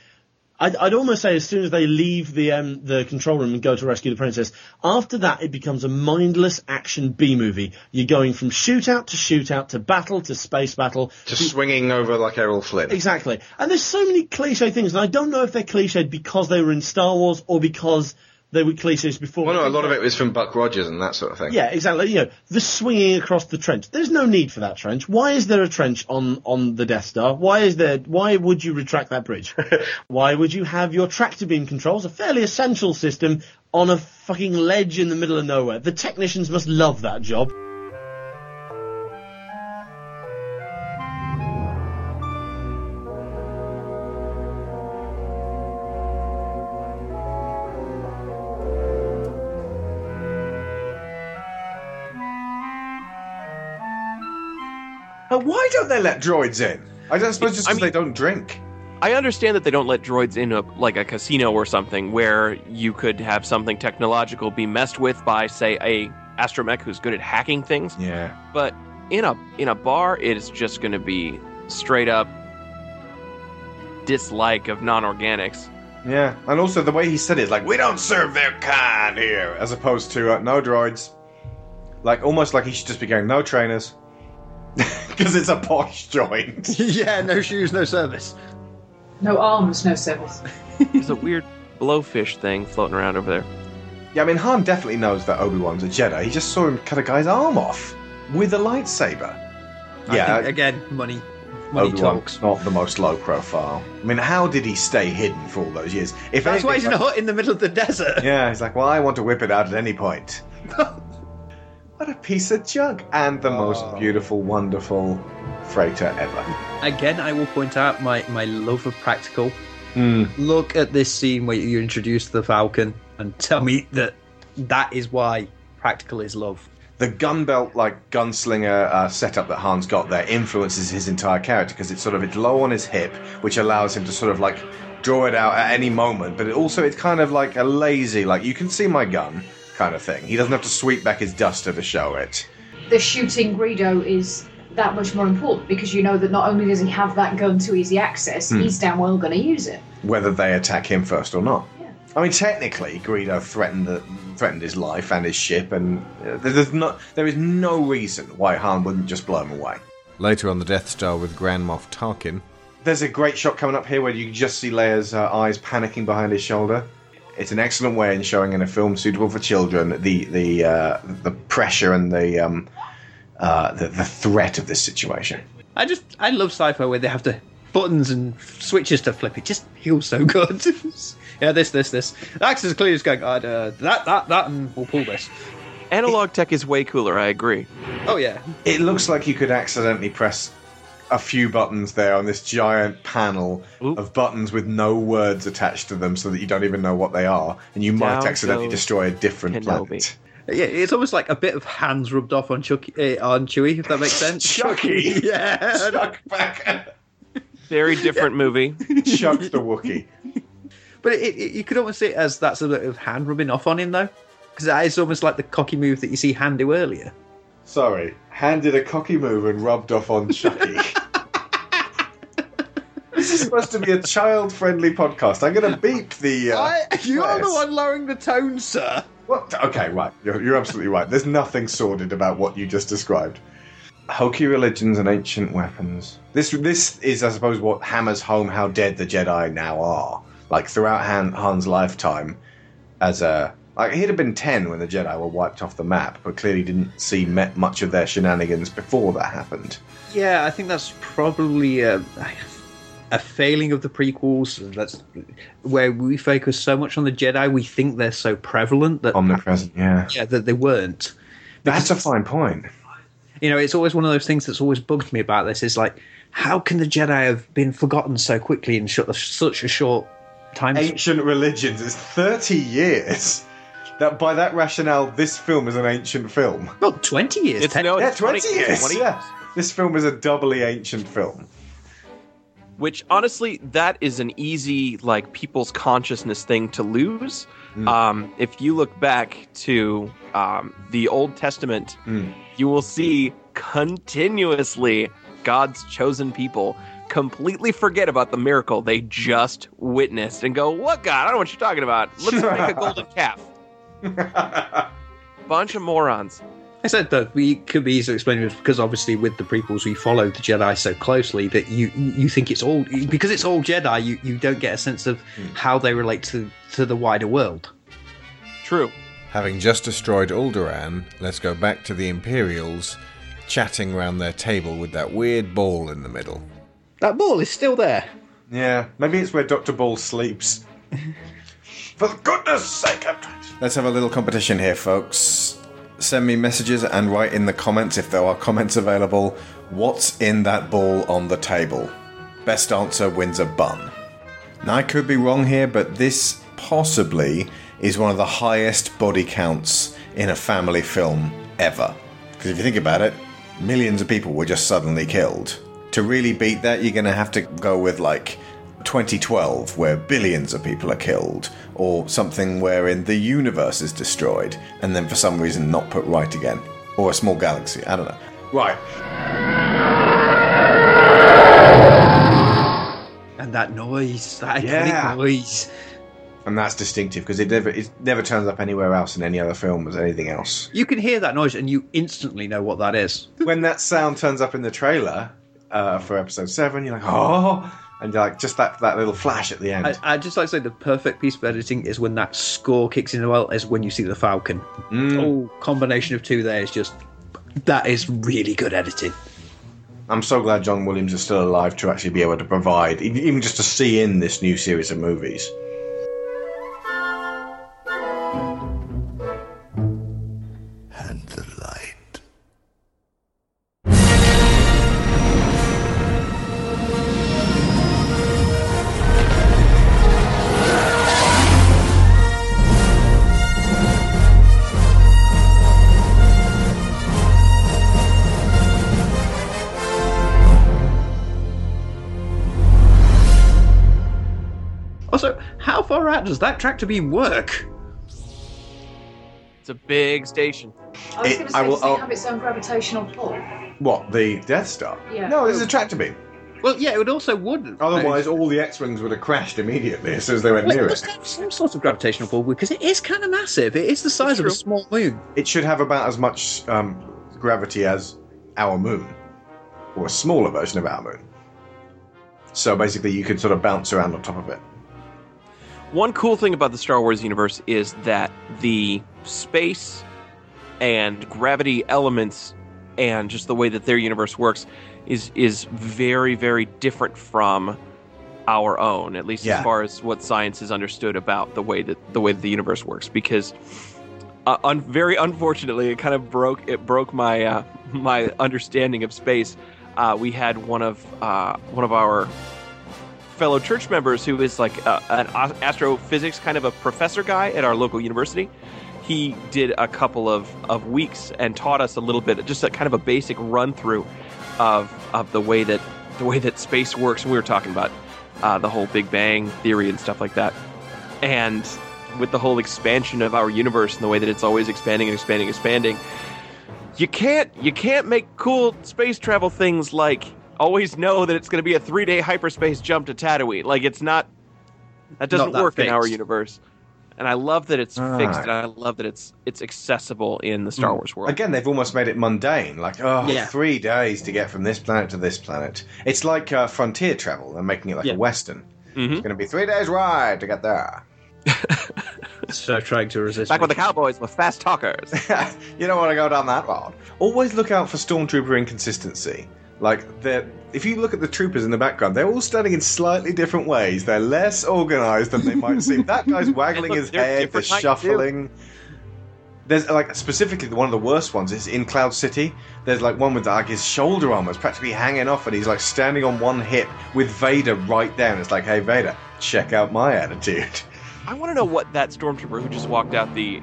I'd, I'd almost say as soon as they leave the um, the control room and go to rescue the princess. After that, it becomes a mindless action B movie. You're going from shootout to shootout to battle to space battle. Just swinging over like Errol Flynn. Exactly. And there's so many cliche things, and I don't know if they're cliched because they were in Star Wars or because they were cliches before. Well, no, a lot of it was from Buck Rogers and that sort of thing. Yeah, exactly. You know, the swinging across the trench. There's no need for that trench. Why is there a trench on, on the Death Star? Why is there, why would you retract that bridge? (laughs) why would you have your tractor beam controls, a fairly essential system, on a fucking ledge in the middle of nowhere? The technicians must love that job. Uh, why don't they let droids in? I don't suppose just I because they don't drink. I understand that they don't let droids in a, like a casino or something where you could have something technological be messed with by, say, a astromech who's good at hacking things. Yeah. But in a in a bar, it is just going to be straight up dislike of non-organics. Yeah, and also the way he said it, like we don't serve their kind here, as opposed to uh, no droids. Like almost like he should just be going no trainers, (laughs) because it's a posh joint. (laughs) yeah, no shoes, no service. No arms, no service. There's a weird blowfish thing floating around over there. Yeah, I mean Han definitely knows that Obi Wan's a Jedi. He just saw him cut a guy's arm off with a lightsaber. I Yeah, think, again, money. Money Obi-Wan talks. not the most low profile. I mean, how did he stay hidden for all those years? If That's why anything, he's in a hut in the middle of the desert. Yeah, he's like, well, I want to whip it out at any point. (laughs) what a piece of junk. And the most beautiful, wonderful freighter ever. Again, I will point out my, my love of practical. Hmm. Look at this scene where you introduce the Falcon and tell me that that is why practical is love. The gun belt, like gunslinger uh, setup that Han's got there, influences his entire character because it's sort of it's low on his hip, which allows him to sort of like draw it out at any moment. But it also it's kind of like a lazy, like you can see my gun kind of thing. He doesn't have to sweep back his duster to show it. The shooting Greedo is that much more important because you know that not only does he have that gun to easy access, Hmm. he's damn well going to use it. whether they attack him first or not. Yeah. I mean, technically, Greedo threatened the, threatened his life and his ship, and uh, there's not there is no reason why Han wouldn't just blow him away. Later on the Death Star with Grand Moff Tarkin. There's a great shot coming up here where you can just see Leia's uh, eyes panicking behind his shoulder. It's an excellent way in showing in a film suitable for children the the uh, the pressure and the um, uh, the, the threat of this situation. I just I love sci-fi where they have the buttons and switches to flip. It just feels so good. (laughs) yeah, this, this, this. The actor's clearly just going, uh, that, that, that, and we'll pull this. Analog tech is way cooler. I agree. Oh yeah, It looks like you could accidentally press a few buttons there on this giant panel of buttons with no words attached to them so that you don't even know what they are, and you might Down accidentally goes destroy a different Kenobi. planet. Yeah, it's almost like a bit of hands rubbed off on Chucky, uh, on Chewie, if that makes sense. (laughs) Chucky, (laughs) yeah, Chuck back, Very (laughs) different movie. Chuck the Wookie. but it, it, you could almost see it as that's a bit of hand rubbing off on him though, because that is almost like the cocky move that you see Han do earlier. Sorry, Han did a cocky move and rubbed off on Chucky. This is supposed to be a child-friendly podcast. I'm going to beep the. Uh, I, you are the one lowering the tone, sir. What? Okay, right. You're, you're absolutely right. There's nothing sordid about what you just described. Hokey religions and ancient weapons. This this is, I suppose, what hammers home how dead the Jedi now are. Like throughout Han, Han's lifetime, as a like he'd have been ten when the Jedi were wiped off the map, but clearly didn't see me- much of their shenanigans before that happened. Yeah, I think that's probably a, a failing of the prequels. That's where we focus so much on the Jedi. We think they're so prevalent that Omnipresent, yeah. yeah, that they weren't. That's a fine point. You know, it's always one of those things that's always bugged me about this. Is like, how can the Jedi have been forgotten so quickly in sh- such a short time? Ancient religions is thirty years. That by that rationale, this film is an ancient film. Well, twenty years. It's- no, yeah, it's twenty 20 years. 20 Yeah, this film is a doubly ancient film. Which honestly, that is an easy like people's consciousness thing to lose. Mm. Um, if you look back to um, the Old Testament, Mm. you will see continuously God's chosen people completely forget about the miracle they just witnessed and go, "What God? I don't know what you're talking about. Let's make a (laughs) golden calf." Bunch of morons. I said that we could be easily explained it because obviously with the prequels we followed the Jedi so closely that you you think it's all because it's all Jedi you, you don't get a sense of hmm. how they relate to to the wider world. True. Having just destroyed Alderaan, let's go back to the Imperials chatting round their table with that weird ball in the middle. That ball is still there. Yeah, maybe it's where Doctor Ball sleeps. (laughs) For goodness sake, I'm trying to- Let's have a little competition here, folks. Send me messages and write in the comments if there are comments available. What's in that ball on the table? Best answer wins a bun. Now, I could be wrong here, but this possibly is one of the highest body counts in a family film ever. Because if you think about it, millions of people were just suddenly killed. To really beat that, you're going to have to go with like 2012, where billions of people are killed, or something wherein the universe is destroyed and then for some reason not put right again, or a small galaxy. I don't know. Right. And that noise, that iconic Yeah. noise. And that's distinctive because it never it never turns up anywhere else in any other film as anything else. You can hear that noise and you instantly know what that is. when that sound turns up in the trailer uh, for episode seven, you're like, oh, and like just that that little flash at the end. I, I just like to say the perfect piece of editing is when that score kicks in well as when you see the Falcon. Mm. Oh, combination of two there is just that is really good editing. I'm so glad John Williams is still alive to actually be able to provide, even just to see in this new series of movies. How far out does that tractor beam work? It's a big station. I was going to I say, will- does it I'll- have its own gravitational pull? What the Death Star? Yeah. No, this is a tractor beam. Well, yeah, it would also would. Otherwise, all the X-wings would have crashed immediately as soon as they went Well, near it it. must have some sort of gravitational pull because it is kind of massive. It is the size of a small moon. It should have about as much um, gravity as our moon, or a smaller version of our moon. So basically, you could sort of bounce around on top of it. One cool thing about the Star Wars universe is that the space and gravity elements and just the way that their universe works is is very very different from our own at least Yeah. as far as what science has understood about the way that the way that the universe works because uh, un- very unfortunately it kind of broke it broke my uh, my understanding of space uh, we had one of uh, one of our fellow church members who is like uh, an astrophysics kind of a professor guy at our local university. He did a couple of, of weeks and taught us a little bit, just a kind of a basic run through of of the way that the way that space works. We were talking about uh, the whole Big Bang theory and stuff like that, and with the whole expansion of our universe and the way that it's always expanding and expanding, and expanding. You can't you can't make cool space travel things like always know that it's going to be a three day hyperspace jump to Tatooine. Like it's not that doesn't Not that work in our universe. And I love that it's Ah. fixed, and I love that it's it's accessible in the Star Mm. Wars world. Again, they've almost made it mundane. Like, oh, Yeah. three days to get from this planet to this planet. It's like uh, frontier travel. They're making it like Yeah. a western. Mm-hmm. It's going to be three days ride to get there. (laughs) So trying to resist. Back me. with the cowboys with fast talkers. (laughs) you don't want to go down that road. Always look out for stormtrooper inconsistency. Like, they're, if you look at the troopers in the background, they're all standing in slightly different ways. They're less organized than they might seem. That guy's (laughs) waggling Look, his head, they're different heights, shuffling. There's like specifically one of the worst ones is in Cloud City. There's like one with like his shoulder armor is practically hanging off, and he's like standing on one hip with Vader right there. And it's like, hey Vader, check out my attitude. I want to know what that stormtrooper who just walked out the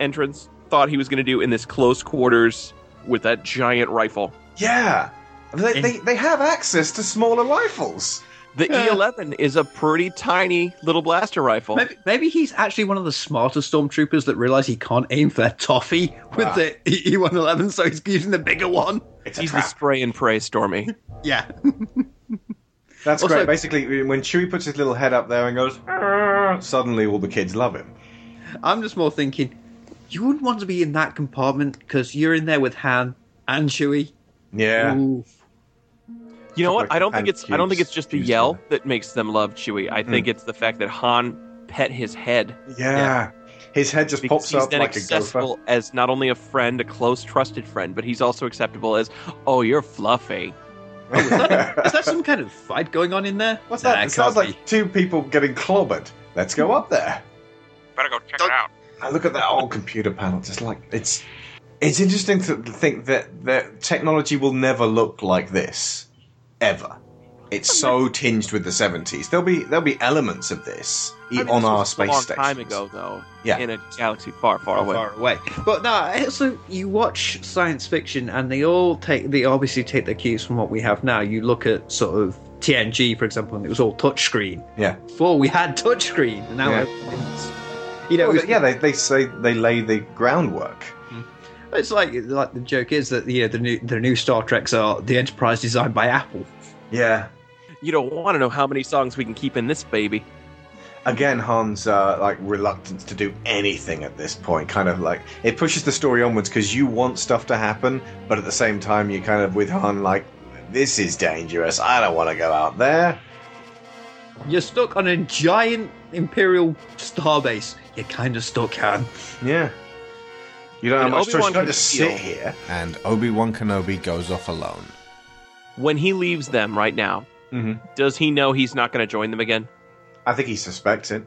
entrance thought he was going to do in this close quarters with that giant rifle. Yeah, they, they, they have access to smaller rifles. The E11 is a pretty tiny little blaster rifle. Maybe, maybe he's actually one of the smarter stormtroopers that realize he can't aim for their toffee with Ah. the E111, so he's using the bigger one. He's the spray and pray Stormy. (laughs) Yeah. That's Also- great. Basically, when Chewie puts his little head up there and goes, "Arr," suddenly all the kids love him. I'm just more thinking, you wouldn't want to be in that compartment because you're in there with Han and Chewie. Yeah. Ooh. You know what? I don't think hand it's I don't think it's just the fused yell that makes them love Chewie. I think Mm. it's the fact that Han pet his head. Yeah. yeah. His head just Because pops he's up then like a gopher. accessible as not only a friend, a close, trusted friend, but he's also acceptable as, oh, you're fluffy. Is that some kind of fight going on in there? What's Nah, that? it It sounds can't like two people getting clobbered. Let's go up there. Better go check it out. I look at that old computer panel. Just like it's, it's interesting to think that that technology will never look like this, ever. It's so tinged with the seventies. There'll be there'll be elements of this I mean, on this our was space a long station. time ago, though. Yeah. In a galaxy far, far away. far away. But no, also you watch science fiction, and they all take they obviously take their cues from what we have now. You look at sort of TNG, for example, and it was all touchscreen. Yeah. Before we had touchscreen, and now Yeah. you know Well, it's, yeah, they, they say they lay the groundwork. It's like like the joke is that you know the new the new Star Treks are the Enterprise designed by Apple. Yeah. You don't want to know how many songs we can keep in this baby. Again, Han's uh, like reluctance to do anything at this point, kind of like it pushes the story onwards because you want stuff to happen, but at the same time you kind of with Han like, this is dangerous. I don't want to go out there. You're stuck on a giant Imperial starbase. You're kind of stuck, Han. Yeah. You don't And have much choice. Obi-Wan You don't can just feel- sit here. And Obi Wan Kenobi goes off alone. When he leaves them right now, Mhm. does he know he's not going to join them again? I think he suspects it.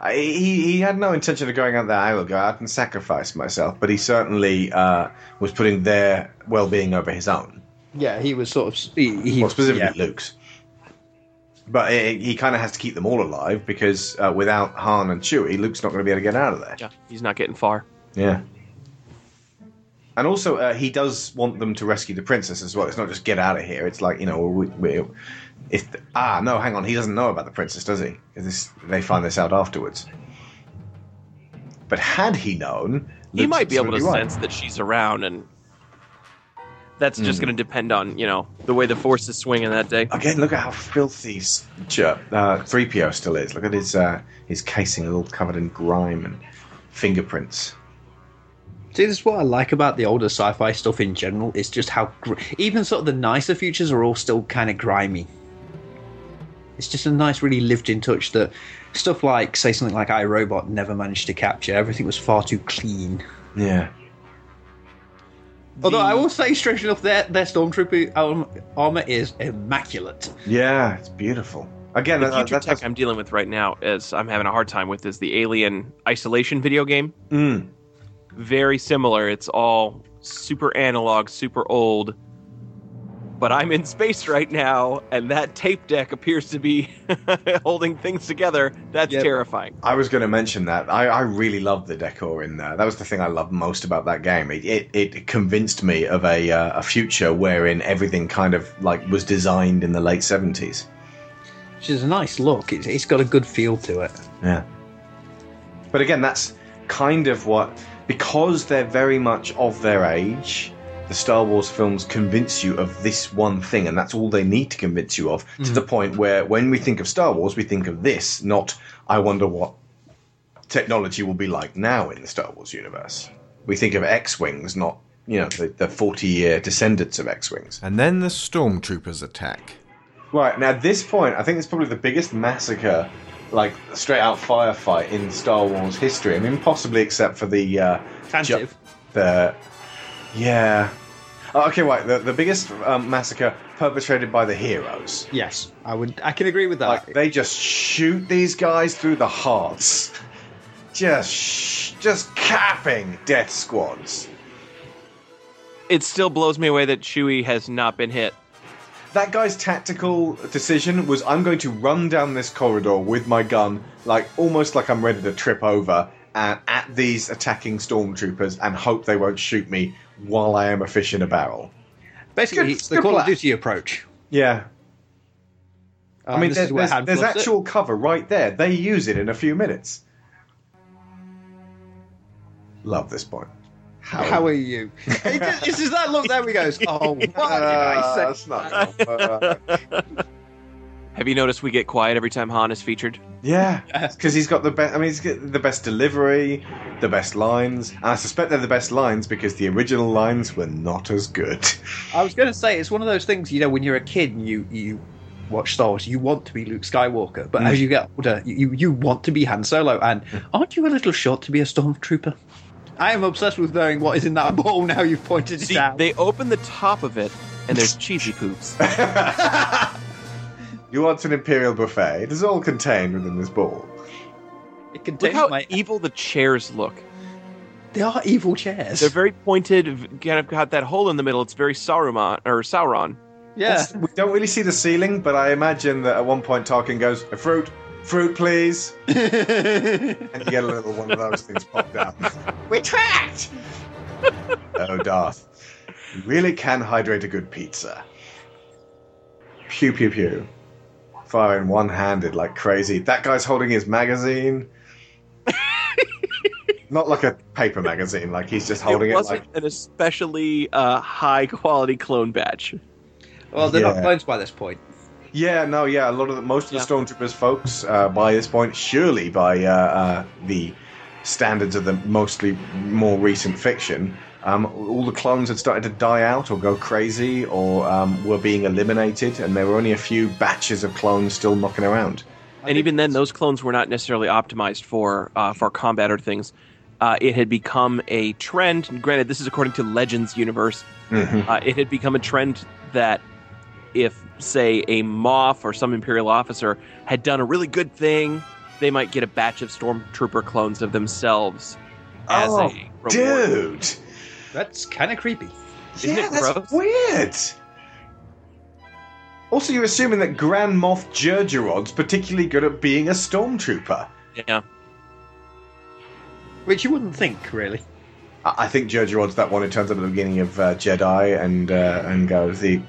I, he he had no intention of going out there. I will go out and sacrifice myself, but he certainly uh, was putting their well-being over his own. Yeah, he was sort of he, he well, specifically yeah. Luke's. But he, he kind of has to keep them all alive because uh, without Han and Chewie, Luke's not going to be able to get out of there. Yeah, he's not getting far. Yeah. And also, uh, he does want them to rescue the princess as well. It's not just get out of here. It's like you know, we, we, if ah no, hang on, he doesn't know about the princess, does he? this, they find this out afterwards. But had he known, He might be able to right. sense that she's around, and that's just Mm. going to depend on you know the way the force is swinging that day. Again, look at how filthy Chirp, uh, 3PO still is. Look at his uh, his casing, all covered in grime and fingerprints. See, this is what I like about the older sci-fi stuff in general. It's just how gr- even sort of the nicer futures are all still kind of grimy. It's just a nice, really lived-in touch that stuff like, say, something like iRobot never managed to capture. Everything was far too clean. Yeah. Although I will say, strange enough, their their stormtrooper arm- armor is immaculate. Yeah, it's beautiful. Again, the future that- tech I'm dealing with right now is I'm having a hard time with is the Alien Isolation video game. Mm. Very similar. It's all super analog, super old. But I'm in space right now, and that tape deck appears to be (laughs) holding things together. That's terrifying. I was going to mention that. I, I really loved the decor in there. That was the thing I loved most about that game. It it, it convinced me of a uh, a future wherein everything kind of like was designed in the late seventies. Which is a nice look. It's, it's got a good feel to it. Yeah. But again, that's kind of what because they're very much of their age. The Star Wars films convince you of this one thing, and that's all they need to convince you of. To the point where, when we think of Star Wars, we think of this, not I wonder what technology will be like now in the Star Wars universe. We think of X-wings, not you know the, the forty-year descendants of X-wings. And then the stormtroopers attack. Right now, at this point, I think it's probably the biggest massacre, like straight out firefight in Star Wars history. I mean, possibly except for the uh, Tantive. ju- the yeah. Oh, okay, right. The, the biggest um, massacre perpetrated by the heroes. Yes, I would. I can agree with that. Like they just shoot these guys through the hearts, just sh- just capping death squads. It still blows me away that Chewie has not been hit. That guy's tactical decision was I'm going to run down this corridor with my gun, like almost like I'm ready to trip over and at these attacking stormtroopers and hope they won't shoot me while I am a fish in a barrel. Basically, Good- it's the good Call of. Duty approach. Yeah. Uh, I mean, this there- is there's, Han there's fluffs it. actual cover right there. They use it in a few minutes. Love this point. How, are you? It just- it's just that look. There we go. Oh, what did I say? that's not. (laughs) Have you noticed we get quiet every time Han is featured? Yeah, because he's got the best. I mean, he's got the best delivery, the best lines, and I suspect they're the best lines because the original lines were not as good. (laughs) I was going to say it's one of those things. You know, when you're a kid and you you watch Star Wars, you want to be Luke Skywalker, but Mm. as you get older, you you want to be Han Solo. And aren't you a little short to be a stormtrooper? I am obsessed with knowing what is in that (laughs) bowl. Now you've pointed it out. they open the top of it, and there's cheesy poops. (laughs) You want an imperial buffet? It is all contained within this ball. It Look contains how my. evil the chairs look. They are evil chairs. They're very pointed, kind of got that hole in the middle. It's very Saruman or Sauron. yeah. Also, we don't really see the ceiling, but I imagine that at one point Tarkin goes, "A fruit, fruit, please," (laughs) and you get a little one of those things popped out. (laughs) We're trapped. (laughs) oh, Darth, you really can hydrate a good pizza. Pew pew pew. Firing one-handed like crazy. That guy's holding his magazine. (laughs) Not like a paper magazine, like he's just holding it it, wasn't like an especially uh, high quality clone badge. Well, they're Yeah. not clones by this point. Yeah, no, yeah. A lot of the, most of the stormtroopers, folks, uh, by this point, surely by uh, uh, the standards of the mostly more recent fiction, um, all the clones had started to die out or go crazy or um, were being eliminated, and there were only a few batches of clones still knocking around. and even then, those clones were not necessarily optimized for uh, for combat or things. Uh, it had become a trend. and Granted, this is according to Legends universe. Mhm. Uh, it had become a trend that if, say, a Moff or some Imperial officer had done a really good thing, they might get a batch of Stormtrooper clones of themselves as oh, dude! That's kind of creepy. Isn't yeah, it that's gross? weird. Also, you're assuming that Grand Moff Jerjerrod's particularly good at being a stormtrooper. Yeah. Which you wouldn't think, really. I I think Jerjerrod's that one who turns up at the beginning of uh, Jedi and uh, and goes the,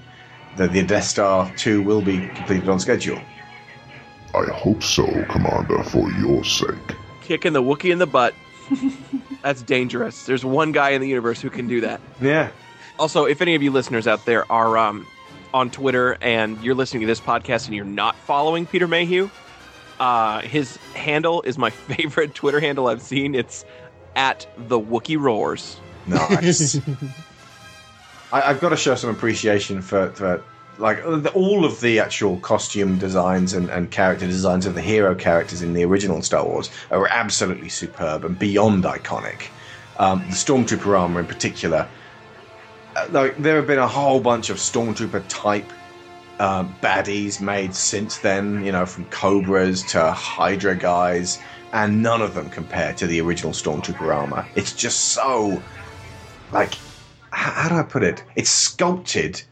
the the Death Star two will be completed on schedule. I hope so, Commander, for your sake. Kicking the Wookiee in the butt. (laughs) That's dangerous. There's one guy in the universe who can do that. Yeah. Also, if any of you listeners out there are um, on Twitter and you're listening to this podcast and you're not following Peter Mayhew, uh, his handle is my (laughs) favorite Twitter handle I've seen. It's at the Wookie Roars. Nice. (laughs) I, I've got to show some appreciation for, for like all of the actual costume designs and, and character designs of the hero characters in the original Star Wars are absolutely superb and beyond iconic. Um, the Stormtrooper armor in particular, uh, like there have been a whole bunch of Stormtrooper type um, baddies made since then, you know, from Cobras to Hydra guys, and none of them compare to the original Stormtrooper armor. It's just so, like, how do I put it? It's sculpted.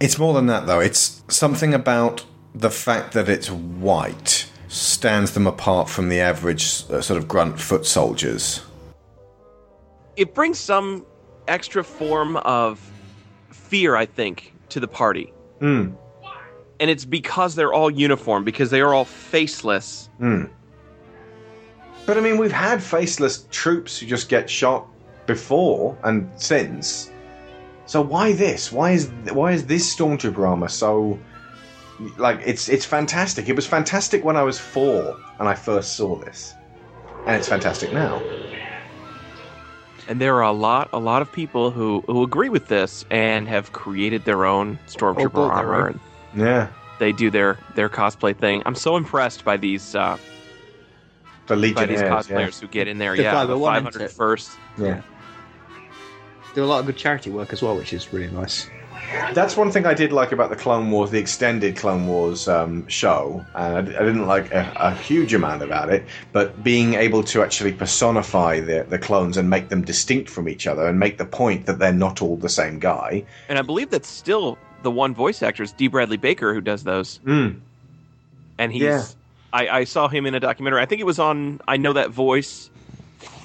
It's more than that, though. It's something about the fact that it's white stands them apart from the average uh, sort of grunt foot soldiers. It brings some extra form of fear, I think, to the party. Hmm. And it's because they're all uniform, because they are all faceless. Hmm. But I mean, we've had faceless troops who just get shot before and since. So why this? Why is why is this stormtrooper armor so like it's it's fantastic. It was fantastic when I was 4 and I first saw this. And it's fantastic now. And there are a lot, a lot of people who, who agree with this and have created their own stormtrooper built their armor. own. And Yeah. they do their their cosplay thing. I'm so impressed by these uh, The by these cosplayers yeah. who get in there. The yeah, the 501, 500 isn't it? first. Yeah. Do a lot of good charity work as well, which is really nice. That's one thing I did like about the Clone Wars, the extended Clone Wars um, show. And I, I didn't like a, a huge amount about it, but being able to actually personify the, the clones and make them distinct from each other and make the point that they're not all the same guy. And I believe that's still the one voice actor is Dee Bradley Baker who does those. Mm. And he's Yeah. I, I saw him in a documentary. I think it was on I Know That Voice.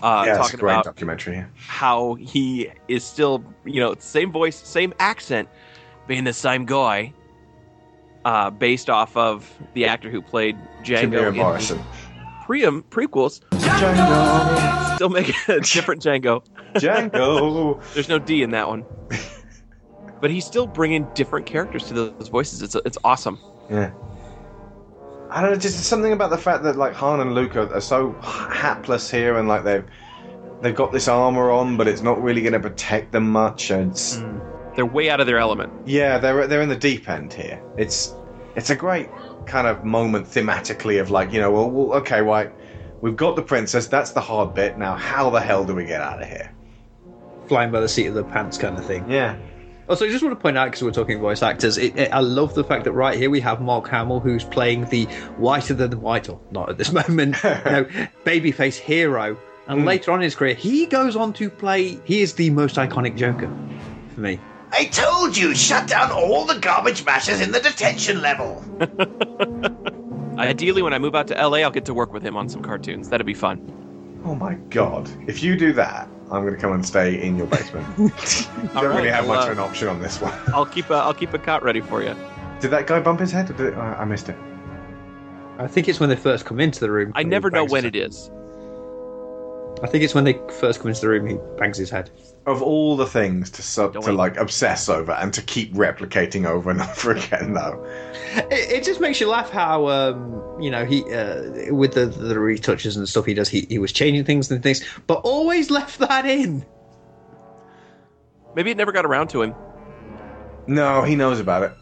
Uh, yeah, talking great about documentary. how he is still, you know, same voice, same accent, being the same guy, uh, based off of the actor who played Django Temuera in the Morrison. Pre- prequels. Django. Still making a (laughs) different Django. Django. (laughs) There's no D in that one. (laughs) But he's still bringing different characters to those voices. It's it's awesome. Yeah. I don't know, just something about the fact that like Han and Luke are, are so hapless here, and like they've they've got this armor on, but it's not really going to protect them much. And it's, hmm. They're way out of their element. yeah, they're they're in the deep end here. It's it's a great kind of moment thematically of like you know, well, well okay, right, we've got the princess. That's the hard bit. Now, how the hell do we get out of here? Flying by the seat of the pants kind of thing. Yeah. Also, I just want to point out because we're talking voice actors, it, it, I love the fact that right here we have Mark Hamill who's playing the whiter than the white, or not at this (laughs) moment, you know, (laughs) babyface hero. And hmm. later on in his career, he goes on to play. He is the most iconic Joker for me. I told you, shut down all the garbage mashers in the detention level. (laughs) Ideally, when I move out to LA, I'll get to work with him on some cartoons. That'd be fun. Oh my god! If you do that, I'm going to come and stay in your basement. (laughs) you don't right, really have well, much of an option on this one. I'll keep a, I'll keep a cot ready for you. Did that guy bump his head? Or did it, I I missed it. I think it's when they first come into the room. I never know when it is. Head. I think it's when they first come into the room he bangs his head. Of all the things to sub, to like obsess over and to keep replicating over and (laughs) over again, though. It, it just makes you laugh how um, you know he uh, with the the retouches and stuff he does. He he was changing things and things, but always left that in. Maybe it never got around to him. No, he knows about it.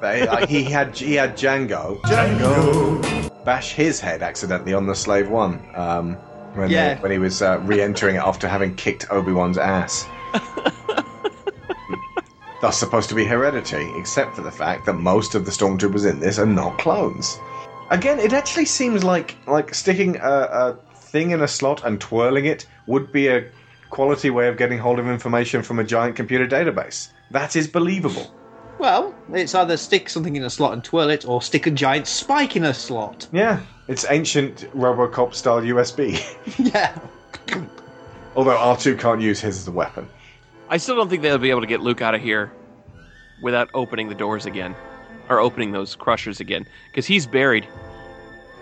They, like, he (laughs) had he had Django. Django. Bash his head accidentally on the Slave One. Um, when, Yeah. they- when he was uh, re-entering it after having kicked Obi Wan's ass. (laughs) That's supposed to be heredity, except for the fact that most of the stormtroopers in this are not clones. Again, it actually seems like like sticking a, a thing in a slot and twirling it would be a quality way of getting hold of information from a giant computer database. That is believable. Well, it's either stick something in a slot and twirl it, or stick a giant spike in a slot. Yeah, it's ancient Robocop style USB. (laughs) yeah. Although R2 can't use his as a weapon. I still don't think they'll be able to get Luke out of here without opening the doors again, or opening those crushers again, because he's buried.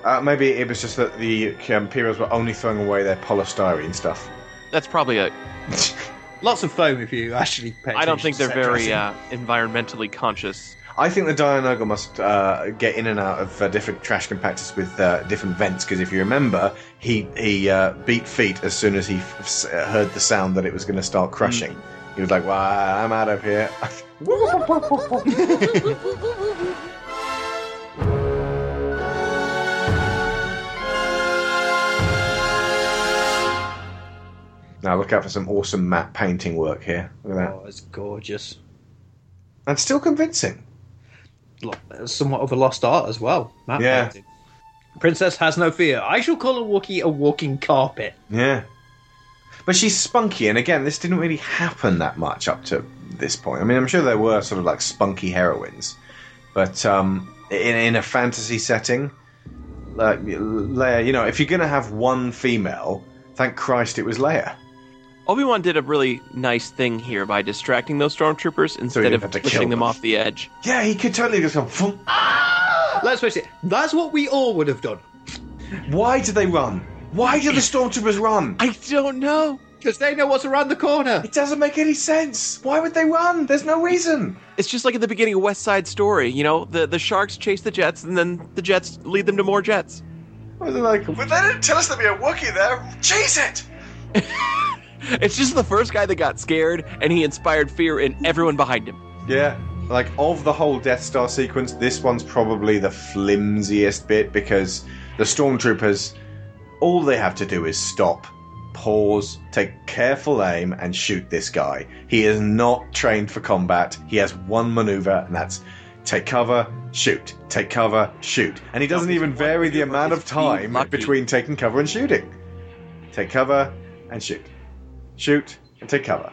Uh, maybe it was just that the Imperials were only throwing away their polystyrene stuff. That's probably it. (laughs) Lots of foam if you actually pay I don't think they're very uh, environmentally conscious. I think the Dianoga must uh, get in and out of uh, different trash compactors with uh, different vents because if you remember, he he uh, beat feet as soon as he f- heard the sound that it was going to start crushing. He was like, "Well, I'm out of here." (laughs) now look out for some awesome matte painting work here. Look at that. Oh, it's gorgeous. And still convincing. Somewhat of a lost art as well. Matte Yeah. painting. Princess has no fear. I shall call a Wookiee a walking carpet. Yeah. But she's spunky, and again, this didn't really happen that much up to this point. I mean, I'm sure there were sort of like spunky heroines, but um, in, in a fantasy setting, like Leia, you know, if you're going to have one female, thank Christ it was Leia. Obi Wan did a really nice thing here by distracting those stormtroopers instead didn't of have pushing them them. off the edge. Yeah, he could totally just go. "Phoom." Ah! Let's face it, that's what we all would have done. Why do they run? Why do the stormtroopers run? I don't know. Because they know what's around the corner. It doesn't make any sense. Why would they run? There's no reason. It's just like at the beginning of West Side Story. You know, the the sharks chase the jets, and then the jets lead them to more jets. Why are they like, but they didn't tell us there'd be a Wookiee there. Chase it! (laughs) (laughs) It's just the first guy that got scared, and he inspired fear in everyone behind him. Yeah, like of the whole Death Star sequence, this one's probably the flimsiest bit because the stormtroopers, all they have to do is stop, pause, take careful aim, and shoot this guy. He is not trained for combat. He has one maneuver, and that's take cover, shoot, take cover, shoot. And he doesn't even vary the amount of time between taking cover and shooting. Take cover and shoot. Shoot and take cover.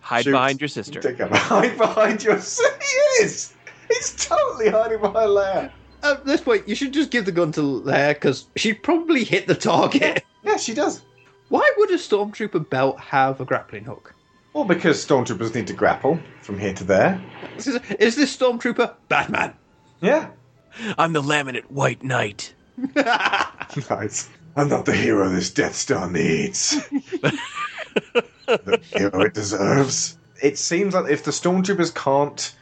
Hide Shoot. behind your sister. Take cover. (laughs) Hide behind your (laughs) He is! He's totally hiding behind Leia. At this point, you should just give the gun to Leia because she'd probably hit the target. Yeah, she does. Why would a stormtrooper belt have a grappling hook? Well, because stormtroopers need to grapple from here to there. Is this, is this stormtrooper Batman? Yeah. I'm the laminate white knight. (laughs) Nice. I'm not the hero this Death Star needs. The hero it deserves. It seems like if the stormtroopers can't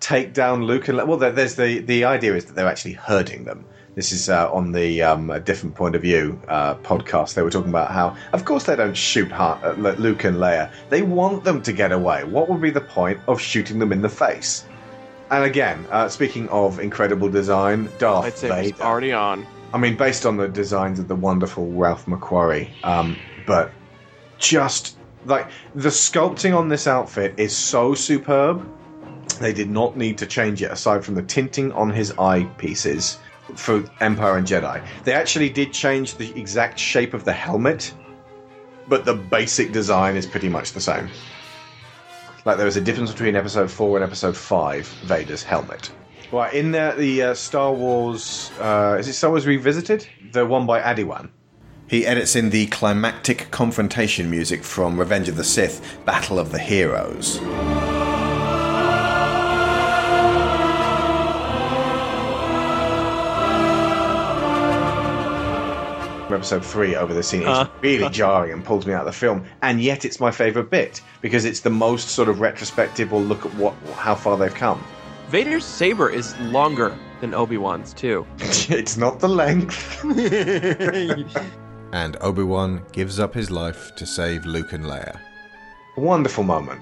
take down Luke and Le- well, there's the the idea is that they're actually hurting them. This is uh, on the um, a different point of view uh, podcast. They were talking about how, of course, they don't shoot Ha- uh, Luke and Leia. They want them to get away. What would be the point of shooting them in the face? And again, uh, speaking of incredible design, Darth I'd say it's Vader. already on. I mean, based on the designs of the wonderful Ralph McQuarrie, um, but just like the sculpting on this outfit is so superb. They did not need to change it aside from the tinting on his eyepieces for Empire and Jedi. They actually did change the exact shape of the helmet, but the basic design is pretty much the same. Like there was a difference between Episode Four and Episode Five, Vader's helmet. Right in there, the uh, Star Wars uh, is it Star Wars Revisited? The one by Adywan. He edits in the climactic confrontation music from Revenge of the Sith Battle of the Heroes. episode three over the scene. It's Uh. really (laughs) jarring and pulls me out of the film, and yet it's my favourite bit because it's the most sort of retrospective or look at what how far they've come. Vader's saber is longer than Obi Wan's too. (laughs) it's not the length. (laughs) And Obi Wan gives up his life to save Luke and Leia. Wonderful moment.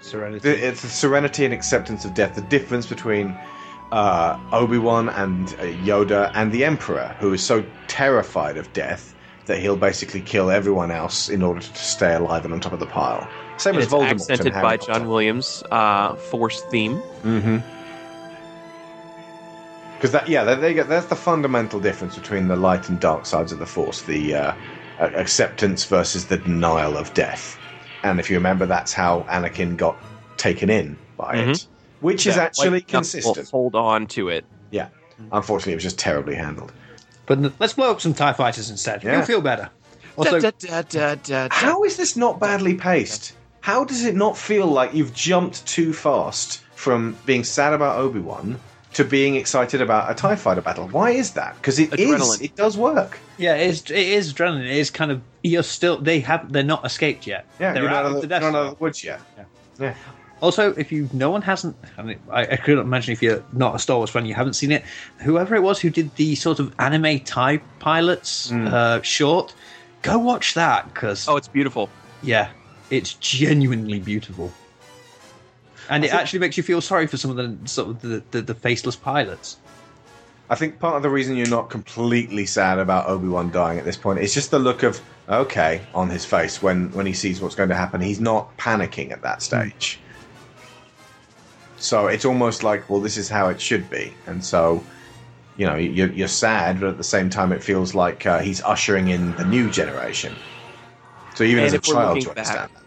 Serenity. It's the serenity and acceptance of death. The difference between uh, Obi Wan and uh, Yoda and the Emperor, who is so terrified of death that he'll basically kill everyone else in order to stay alive and on top of the pile. Same And as it's Voldemort. accented by Harry John Williams' uh, Force theme. Mm-hmm. Because that, yeah, there, there you go. That's the fundamental difference between the light and dark sides of the Force: the uh, acceptance versus the denial of death. And if you remember, that's how Anakin got taken in by it, Mhm. which is Yeah, actually like, consistent. will Hold on to it. Yeah. Unfortunately, it was just terribly handled. But let's blow up some TIE fighters instead. Yeah. You'll feel better. Also, Da, da, da, da, da. How is this not badly paced? How does it not feel like you've jumped too fast from being sad about Obi Wan to being excited about a Tie Fighter battle. Why is that? Because it is. Adrenaline. It does work. Yeah, it is. It is adrenaline. It is kind of you're still. They have. They're not escaped yet. Yeah, they're you're out out of of the the- not out of the woods yet. Yeah. Also, if you, no one hasn't, I, mean, I, I couldn't imagine if you're not a Star Wars fan, you haven't seen it. Whoever it was who did the sort of anime Tie pilots uh, short, go watch that because oh, it's beautiful. Yeah, it's genuinely beautiful, and it actually makes you feel sorry for some of the sort of the, the, the faceless pilots. I think part of the reason you're not completely sad about Obi Wan dying at this point is just the look of okay on his face when when he sees what's going to happen. He's not panicking at that stage. So it's almost like, well, this is how it should be, and so you know you're, you're sad, but at the same time, it feels like uh, he's ushering in the new generation. So even and as a child, looking you understand. back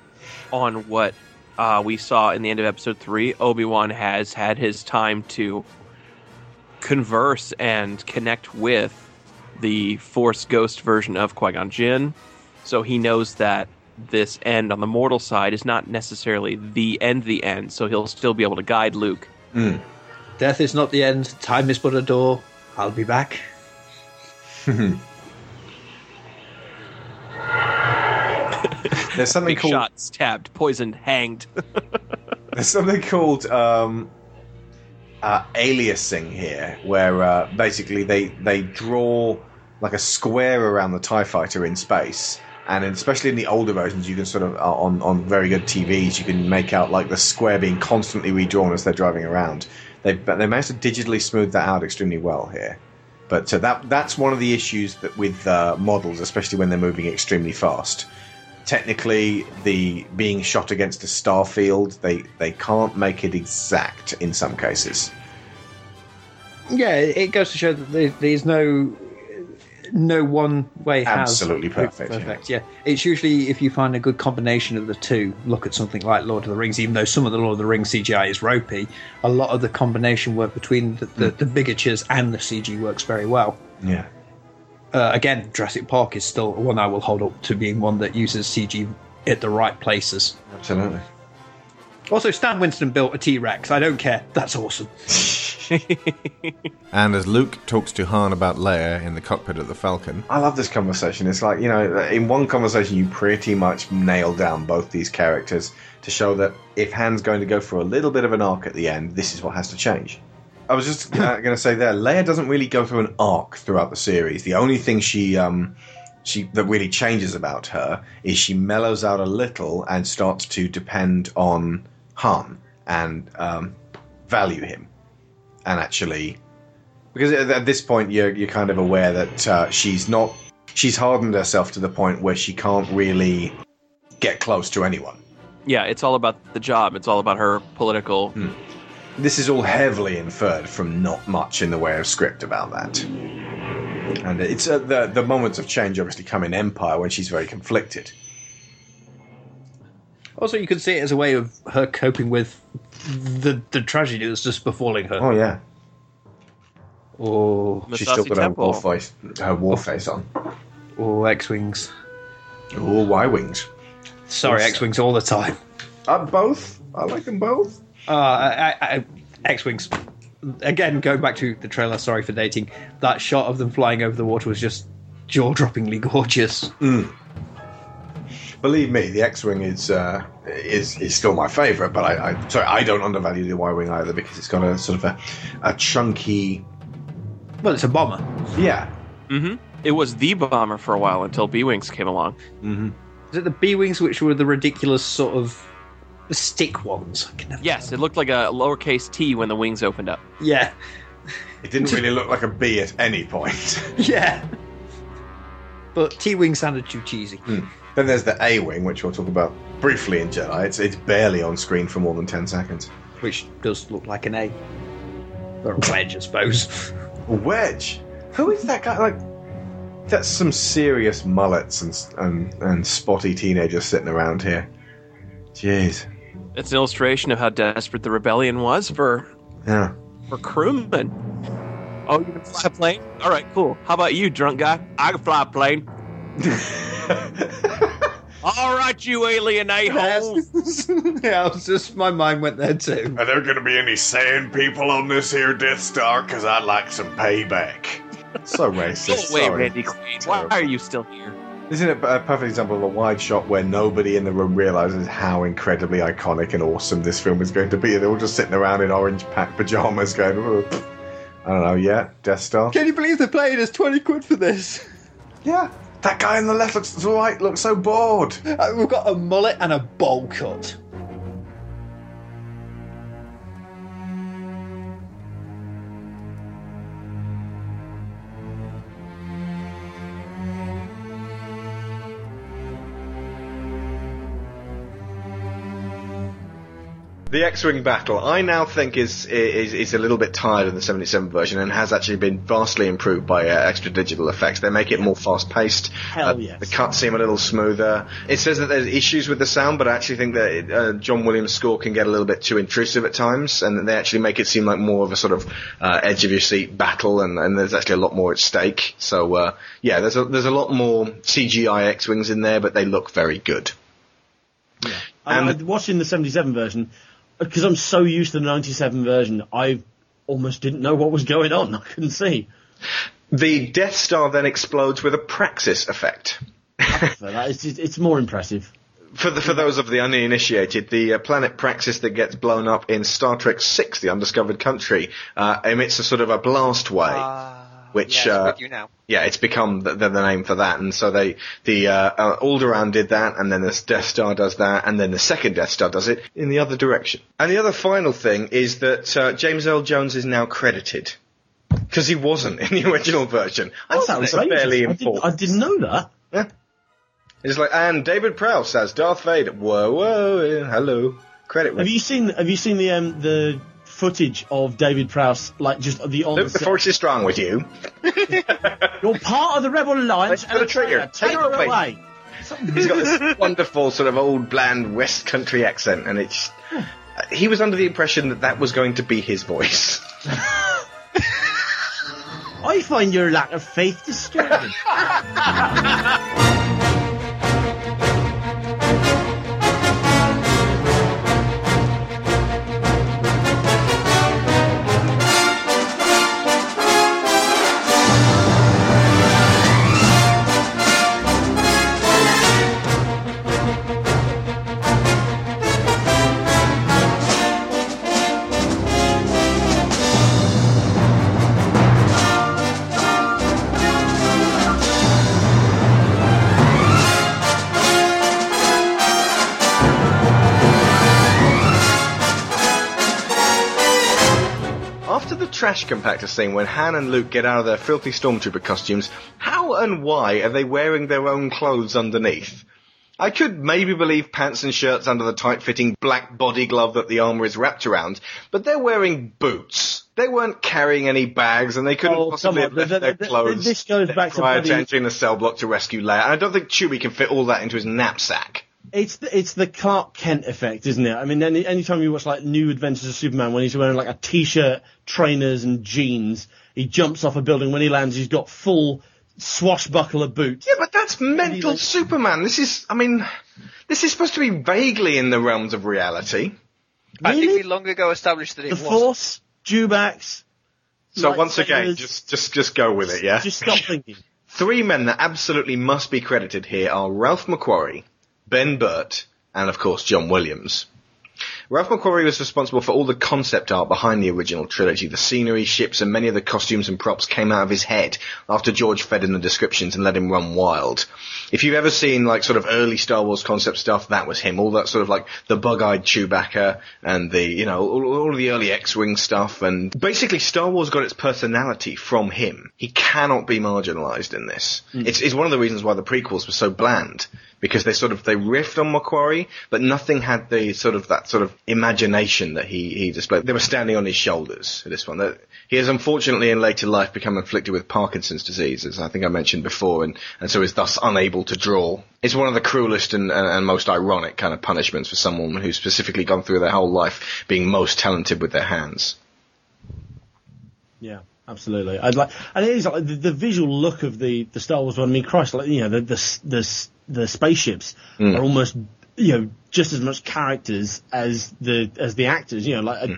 on what uh, we saw in the end of episode three, Obi Wan has had his time to converse and connect with the Force Ghost version of Qui Gon Jinn, so he knows that this end on the mortal side is not necessarily the end, the end. So he'll still be able to guide Luke. Death is not the end. Time is but a door. I'll be back. (laughs) There's something Big called shot, stabbed, poisoned, hanged. (laughs) There's something called um, uh, aliasing here, where uh, basically they they draw like a square around the Tie Fighter in space, and in, especially in the older versions, you can sort of uh, on on very good TVs, you can make out like the square being constantly redrawn as they're driving around. They but they managed to digitally smooth that out extremely well here. But uh, that that's one of the issues that with uh, models, especially when they're moving extremely fast technically the being shot against a star field they they can't make it exact in some cases Yeah, it goes to show that there's no no one way has Absolutely perfect, yeah. Perfect, yeah. It's usually if you find a good combination of the two. Look at something like Lord of the Rings. Even though some of the Lord of the Rings CGI is ropey, a lot of the combination work between the, the, hmm. the bigatures and the CG works very well. yeah Uh, again, Jurassic Park is still one I will hold up to being one that uses CG at the right places. absolutely Also, Stan Winston built a T Rex. I don't care. That's awesome. (laughs) And as Luke talks to Han about Leia in the cockpit of the Falcon, i love this conversation it's like you know in one conversation you pretty much nail down both these characters to show that if han's going to go for a little bit of an arc at the end this is what has to change i was just uh, going to say there leia doesn't really go through an arc throughout the series the only thing she um she that really changes about her is she mellows out a little and starts to depend on Han and um, value him, and actually, because at at this point you're you're kind of aware that uh, she's not she's hardened herself to the point where she can't really get close to anyone. yeah, it's all about the job. It's all about her political. This is all heavily inferred from not much in the way of script about that. And it's uh, the the moments of change obviously come in Empire when she's very conflicted. Also, you could see it as a way of her coping with the the tragedy that's just befalling her. Oh yeah, Or she's still got her war face, her war face on. or X wings. Or Y wings. Sorry, X wings all the time. Uh, both. I like them both. Uh, X wings. Again, going back to the trailer. Sorry for dating. That shot of them flying over the water was just jaw-droppingly gorgeous. Believe me, the X-wing is uh, is is still my favourite, but I, I sorry I don't undervalue the Y-wing either because it's got a sort of a, a chunky. Well, it's a bomber. Yeah. Mm-hmm. It was the bomber for a while until B wings came along. Mm-hmm. Is it the B wings which were the ridiculous sort of stick ones? I can never- Yes, it looked like a lowercase T when the wings opened up. Yeah, It didn't really look like a bee at any point. (laughs) yeah. But T wing sounded too cheesy. Hmm. then there's the A-wing, which we'll talk about briefly in Jedi. It's it's barely on screen for more than ten seconds. which does look like an A. Or a wedge, I suppose. Wedge. Who is that guy? Like, that's some serious mullets and and, and spotty teenagers sitting around here. Jeez. It's an illustration of how desperate the rebellion was for Yeah. for crewmen. Oh, you can fly a plane? All right, cool. How about you, drunk guy? I can fly a plane. (laughs) All right, you alien a holes. (laughs) yeah, I was just my mind went there too. Are there going to be any sand people on this here Death Star? Because I'd like some payback. So (laughs) Go racist. away, sorry. Randy Quaid. Why are you still here? Isn't it a perfect example of a wide shot where nobody in the room realizes how incredibly iconic and awesome this film is going to be? They're all just sitting around in orange pack pajamas going, "Oh. I don't know, yeah, Death Star. Can you believe they're paying us 20 quid for this? Yeah. That guy on the left looks the right looks so bored. Uh, we've got a mullet and a bowl cut. The X-wing battle, I now think is is is a little bit tired in the 77 version and has actually been vastly improved by uh, extra digital effects. They make it more fast-paced. Hell uh, yes. The cuts seem a little smoother. It says that there's issues with the sound, but I actually think that uh, John Williams' score can get a little bit too intrusive at times, and they actually make it seem like more of a sort of uh, edge of your seat battle, and, and there's actually a lot more at stake. So uh, yeah, there's a there's a lot more CGI X-wings in there, but they look very good. I, And- I, watching the 77 version, because I'm so used to the 97 version, I almost didn't know what was going on. (laughs) I couldn't see. The Death Star then explodes with a Praxis effect. So it's, it's more impressive. For the, for those of the uninitiated, the uh, planet Praxis that gets blown up in Star Trek Six: The Undiscovered Country uh, emits a sort of a blast wave, which yes, uh, with you now. yeah, it's become the, the, the name for that. And so they the uh, uh, Alderaan did that, and then the Death Star does that, and then the second Death Star does it in the other direction. And the other final thing is that uh, James Earl Jones is now credited. Because he wasn't in the (laughs) original version. I That's thought it was outrageous. fairly I didn't, important. I didn't know that. Yeah. It's like, and David Prowse as Darth Vader. Whoa, whoa, hello. Credit. Have you seen Have you seen the um, the footage of David Prowse, like just the on the force is strong with you. (laughs) You're part of the Rebel Alliance. Let's put a trigger. Take her away. He's got this wonderful sort of old bland West Country accent, and it's. He was under the impression that that was going to be his voice. (laughs) I find your lack of faith disturbing. (laughs) trash compactor scene when Han and Luke get out of their filthy stormtrooper costumes, how and why are they wearing their own clothes underneath? I could maybe believe pants and shirts under the tight-fitting black body glove that the armor is wrapped around, but they're wearing boots. They weren't carrying any bags, and they couldn't Oh, possibly have left The- their the- the- clothes this goes back to prior bloody- to entering the cell block to rescue Leia. And I don't think Chewie can fit all that into his knapsack. It's the, it's the Clark Kent effect, isn't it? I mean, any anytime you watch like New Adventures of Superman, when he's wearing like a t-shirt, trainers, and jeans, he jumps off a building. When he lands, he's got full swashbuckler boots. Yeah, but that's mental Superman. This is, I mean, this is supposed to be vaguely in the realms of reality. I think we long ago established that it The was. Force, Dewbacks. So once again, just just just go with it, yeah. Just stop thinking. (laughs) Three men that absolutely must be credited here are Ralph McQuarrie, Ben Burtt, and of course John Williams. Ralph McQuarrie was responsible for all the concept art behind the original trilogy. The scenery, ships, and many of the costumes and props came out of his head after George fed in the descriptions and let him run wild. If you've ever seen like sort of early Star Wars concept stuff, that was him. All that sort of like the bug-eyed Chewbacca and the, you know, all, all of the early X-Wing stuff. And basically Star Wars got its personality from him. He cannot be marginalized in this. Mm. It's, it's one of the reasons why the prequels were so bland because they sort of they riffed on McQuarrie, but nothing had the sort of that sort of imagination that he he displayed. They were standing on his shoulders this one. He has unfortunately in later life become afflicted with Parkinson's disease, as I think I mentioned before, and and so is thus unable to draw. It's one of the cruelest and, and, and most ironic kind of punishments for someone who's specifically gone through their whole life being most talented with their hands. Yeah, absolutely. I'd like, and it is like the, the visual look of the, the Star Wars one. I mean, Christ, like you know, the the the the spaceships Mm. are almost you know just as much characters as the as the actors. You know, like a,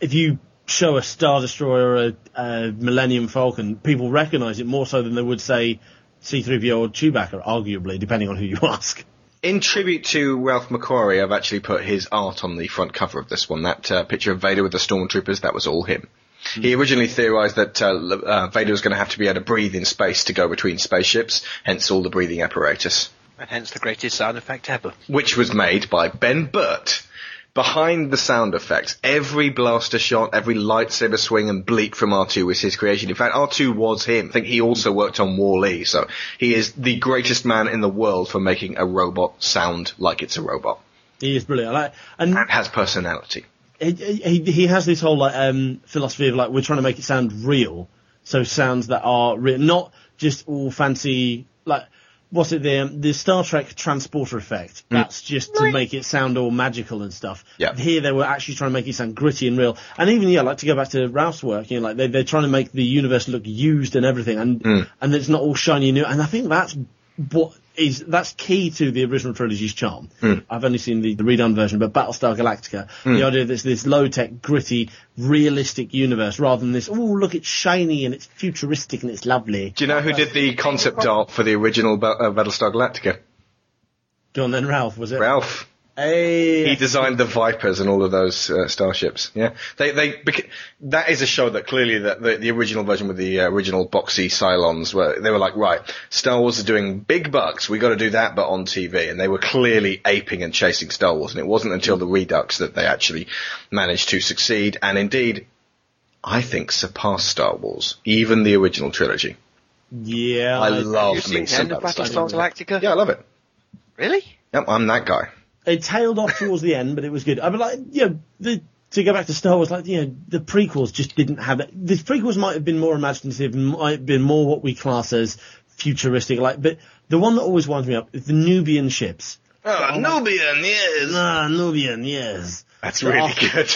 if you show a Star Destroyer or a, a Millennium Falcon, people recognise it more so than they would say C-3PO or Chewbacca, arguably, depending on who you (laughs) ask. In tribute to Ralph McQuarrie, I've actually put his art on the front cover of this one. That uh, picture of Vader with the stormtroopers, that was all him. He originally theorized that uh, uh, Vader was going to have to be able to breathe in space to go between spaceships, hence all the breathing apparatus, And hence the greatest sound effect ever. which was made by Ben Burtt. Behind the sound effects, every blaster shot, every lightsaber swing and bleak from R2 was his creation. In fact, R2 was him. I think he also worked on Wall-E, so he is the greatest man in the world for making a robot sound like it's a robot. He is brilliant. Like, and And has personality. he, he, he has this whole like um, philosophy of like we're trying to make it sound real, so sounds that are real, not just all fancy like what's it the um, the Star Trek transporter effect. That's just to make it sound all magical and stuff. Yeah. Here they were actually trying to make it sound gritty and real, and even yeah, like to go back to Ralph's work, you know, like they they're trying to make the universe look used and everything, and Mm. and it's not all shiny and new, and I think that's what is that's key to the original trilogy's charm. Mm. I've only seen the, the redone version, but Battlestar Galactica, Mm. the idea that it's this low tech, gritty, realistic universe rather than this, oh look, it's shiny and it's futuristic and it's lovely. Do you know who did the concept art for the original uh, Battlestar Galactica? John then Ralph, was it? Ralph. Hey. He designed the Vipers and all of those uh, starships. Yeah, they they bec- that is a show that clearly that the, the original version with the uh, original boxy Cylons were they were like right, Star Wars are doing big bucks, we got to do that, but on TV, and they were clearly aping and chasing Star Wars, and it wasn't until the Redux that they actually managed to succeed, and indeed, I think surpass Star Wars, even the original trilogy. Yeah. I Have love you seen me the some end of Battlestar Galactica? Yeah, I love it. Really? Yep, I'm that guy. It tailed off towards the end, but it was good. I mean, like, you know, the, to go back to Star Wars, like, you know, the prequels just didn't have it. The prequels might have been more imaginative, might have been more what we class as futuristic, like, but the one that always winds me up is the Nubian ships. Oh, Nubian, yes. Ah, Nubian, yes. That's They really good.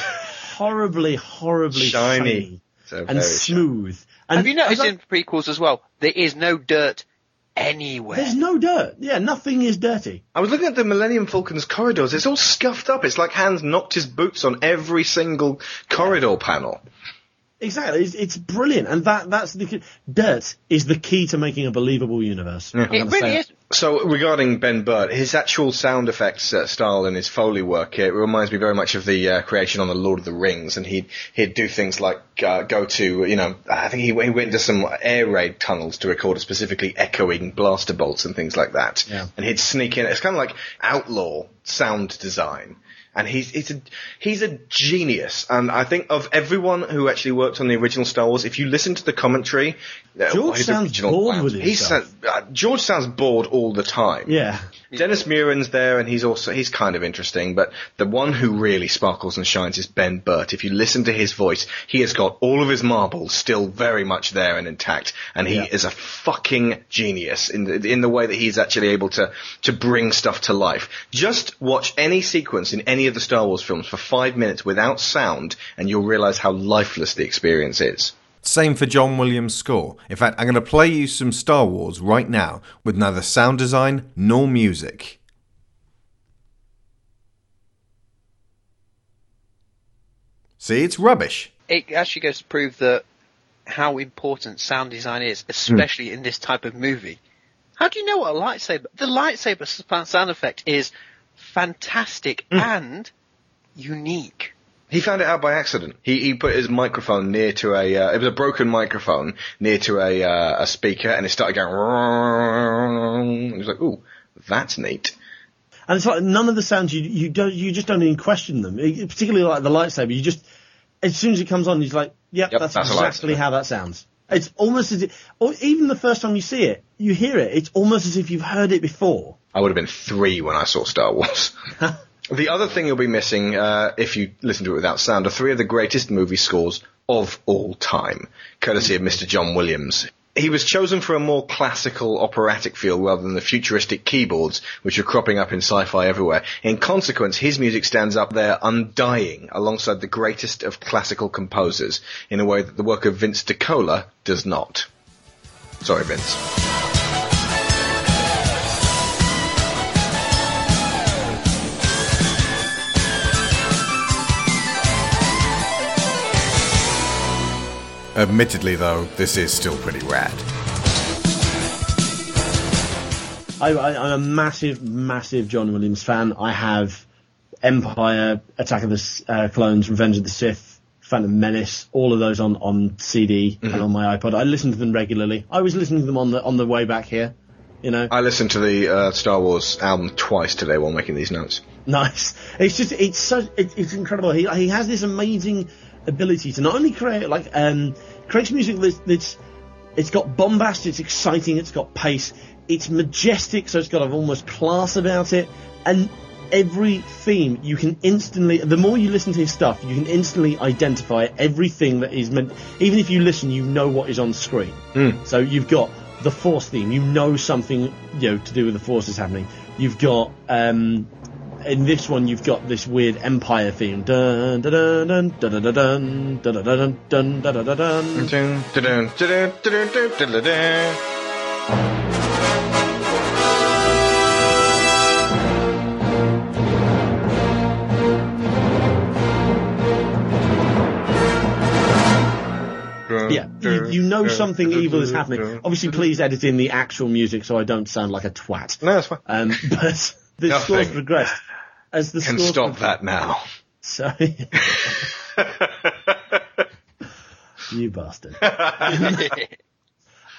Horribly, horribly Shiny. shiny So and smooth. And Have you noticed I- in prequels as well? There is no dirt anywhere. There's no dirt. Yeah, nothing is dirty. I was looking at the Millennium Falcon's corridors. It's all scuffed up. It's like Hans knocked his boots on every single corridor panel. Exactly, it's, it's brilliant, and that that's the dirt is the key to making a believable universe. I'm gonna say it. So regarding Ben Burtt, his actual sound effects uh, style and his foley work, it reminds me very much of the uh, creation on the Lord of the Rings, and he'd he'd do things like uh, go to you know I think he, he went into some air raid tunnels to record specifically echoing blaster bolts and things like that, Yeah. and he'd sneak in. It's kind of like outlaw sound design. And he's he's a he's a genius, and I think of everyone who actually worked on the original Star Wars, if you listen to the commentary, uh, George sounds bored plans- with he himself. uh, George sounds bored all the time. Yeah. Dennis Muren's there, and he's also he's kind of interesting. But the one who really sparkles and shines is Ben Burtt. If you listen to his voice, he has got all of his marbles still very much there and intact, and he Yeah. is a fucking genius in the in the way that he's actually able to to bring stuff to life. Just watch any sequence in any of the Star Wars films for five minutes without sound, and you'll realize how lifeless the experience is. Same for John Williams' score. In fact, I'm going to play you some Star Wars right now with neither sound design nor music. See, it's rubbish. It actually goes to prove that how important sound design is, hmm. especially in this type of movie. How do you know what a lightsaber? The lightsaber sound effect is fantastic hmm. and unique. He found it out by accident. He he put his microphone near to a uh, it was a broken microphone near to a uh, a speaker, and it started going. He was like, "Ooh, that's neat." And it's like none of the sounds you you don't you just don't even question them. It- particularly like the lightsaber, you just as soon as it comes on, you're like, yep, Yep, that's, that's exactly how that sounds. It's almost as if, or even the first time you see it, you hear it. It's almost as if you've heard it before. I would have been three when I saw Star Wars. (laughs) the other thing you'll be missing, uh, if you listen to it without sound, are three of the greatest movie scores of all time, courtesy of Mr. John Williams. He was chosen for a more classical operatic feel rather than the futuristic keyboards which are cropping up in sci-fi everywhere. In consequence, his music stands up there undying alongside the greatest of classical composers in a way that the work of Vince DiCola does not. Sorry, Vince. Admittedly, though, this is still pretty rad. I, I'm a massive, massive John Williams fan. I have Empire, Attack of the uh, Clones, Revenge of the Sith, Phantom Menace, all of those on, on CD and on my iPod. I listen to them regularly. I was listening to them on the on the way back here. You know, I listened to the uh, Star Wars album twice today while making these notes. nice. It's just it's so it, it's incredible. He he has this amazing ability to not only create like um creates music that's, that's it's got bombast, it's exciting, it's got pace, it's majestic, so it's got an almost class about it, and every theme you can instantly. The more you listen to his stuff, you can instantly identify everything that is meant. Even if you listen, you know what is on screen. So you've got the Force theme. You know something you know to do with the Force is happening. You've got um, in this one you've got this weird Empire theme. Dun dun dun dun dun dun dun dun dun dun dun dun dun dun. Dun, dun, dun, dun, dun, dun, dun, dun, dun. Yeah, you, you know something evil is happening. Obviously, please edit in the actual music so I don't sound like a twat. No, that's fine. Um, but the Nothing scores progressed as the Can stop that now. So, (laughs) you bastard. (laughs)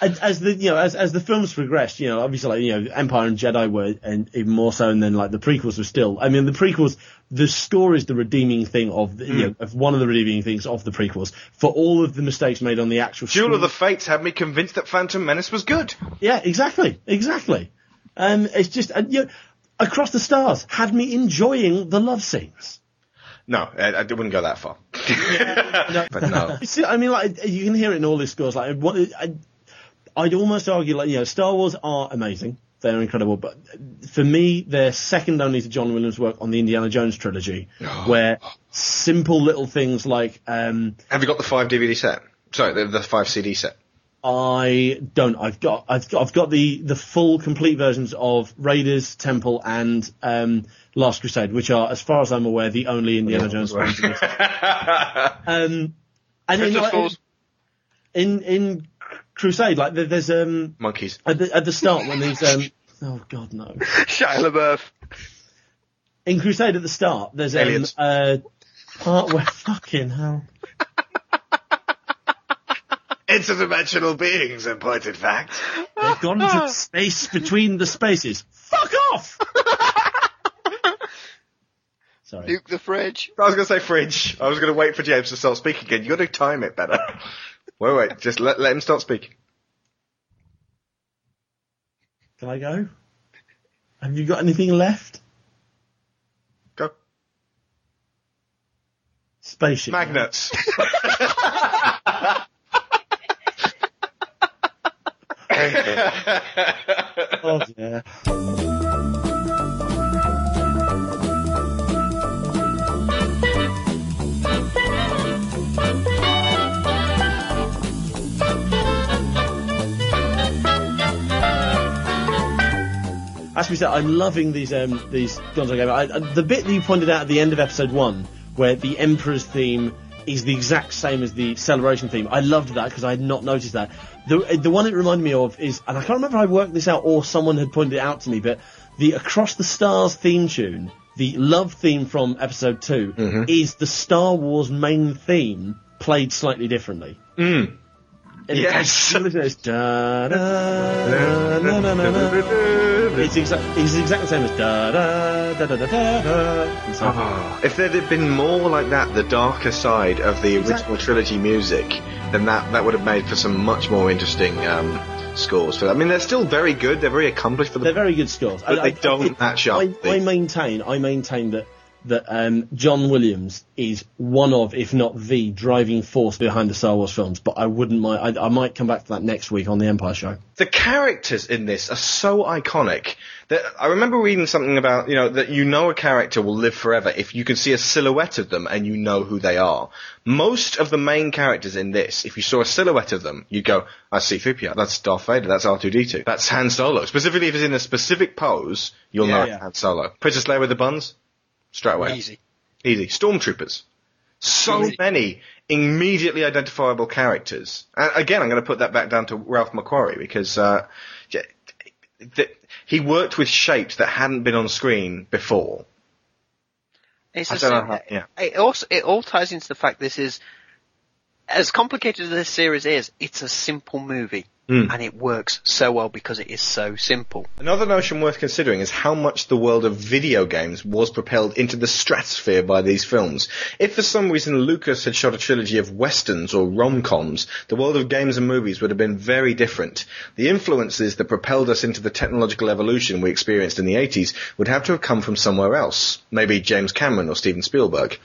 as, as the you know as as the films progressed, you know, obviously like you know Empire and Jedi were, and even more so, and then like the prequels were still. I mean, the prequels, the score is the redeeming thing of the, you know of one of the redeeming things of the prequels for all of the mistakes made on the actual. Duel of the Fates had me convinced that Phantom Menace was good. Yeah, exactly, exactly. Um, it's just uh, you know, across the stars had me enjoying the love scenes. No, I, I wouldn't go that far. (laughs) but no. See, I mean, like you can hear it in all these scores. Like, what I, I'd almost argue, like you know, Star Wars are amazing. They're incredible, but for me, they're second only to John Williams' work on the Indiana Jones trilogy, where simple little things like um, Have you got the five DVD set? Sorry, the, the five CD set. I don't. I've got. I've got. I've got the the full complete versions of Raiders, Temple, and um, Last Crusade, which are, as far as I'm aware, the only Indiana Jones in (laughs) um, and in, like, in in Crusade, like there's um Monkeys. at the at the start when these um oh god no Shia LaBeouf. in Crusade at the start there's um, Aliens. uh part where (laughs) fucking hell Interdimensional beings, in point of fact. they've gone into (laughs) space between the spaces. Fuck off! (laughs) Sorry. Nuke the fridge. I was going to say fridge. I was going to wait for James to start speaking again. You've got to time it better. wait, wait. Just let, let him start speaking. Can I go? Have you got anything left? Go. Spaceship. Magnets. (laughs) Oh yeah. As we said, I'm loving these um, these Gonzo games. I, the bit that you pointed out at the end of episode one, where the Emperor's theme is the exact same as the Celebration theme. I loved that because I had not noticed that. The the one it reminded me of is, and I can't remember if I worked this out or someone had pointed it out to me, but the Across the Stars theme tune, the love theme from episode 2 is the Star Wars main theme played slightly differently. Mm. Yes. it's da. It's exact. It's exactly the same as da da da da da da. da and so forth. Ah, if there had been more like that, the darker side of the original trilogy music, then that, that would have made for some much more interesting um, scores. For that. I mean, they're still very good. They're very accomplished for the. They're very good scores. But they don't match up I, I maintain. I maintain that that um, John Williams is one of, if not the, driving force behind the Star Wars films. But I wouldn't mind. I, I might come back to that next week on the Empire Show. the characters in this are so iconic that I remember reading something about, you know, that you know a character will live forever if you can see a silhouette of them and you know who they are. Most of the main characters in this, if you saw a silhouette of them, you'd go, that's C-3PO, that's Darth Vader, that's R2-D2, that's Han Solo. Specifically if it's in a specific pose, you'll Yeah. know Yeah. Han Solo. Princess Leia with the buns? Straight away. Easy. Easy. Stormtroopers. So many immediately identifiable characters. And again, I'm going to put that back down to Ralph McQuarrie because uh, he worked with shapes that hadn't been on screen before. It's I don't know how- yeah. It also it all ties into the fact this is as complicated as this series is. It's a simple movie, Mm. and it works so well because it is so simple. Another notion worth considering is how much the world of video games was propelled into the stratosphere by these films. If for some reason Lucas had shot a trilogy of westerns or rom-coms, the world of games and movies would have been very different. The influences that propelled us into the technological evolution we experienced in the 80s would have to have come from somewhere else, maybe James Cameron or Steven Spielberg.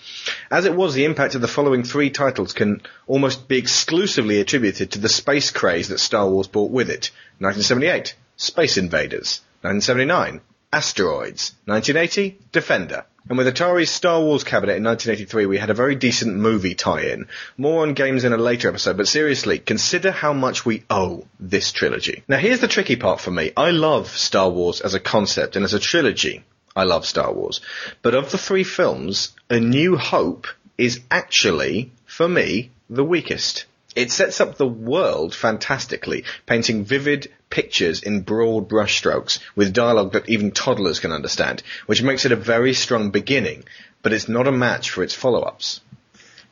As it was, the impact of the following three titles can almost be exclusively attributed to the space craze that Star Wars brought with it. 1978, Space Invaders. 1979, Asteroids. 1980, Defender. And with Atari's Star Wars cabinet in 1983, we had a very decent movie tie-in. More on games in a later episode, but seriously, consider how much we owe this trilogy. Now here's the tricky part for me. I love Star Wars as a concept and as a trilogy. I love Star Wars. But of the three films, A New Hope is actually, for me, the weakest. It sets up the world fantastically, painting vivid pictures in broad brushstrokes with dialogue that even toddlers can understand, which makes it a very strong beginning, but it's not a match for its follow-ups.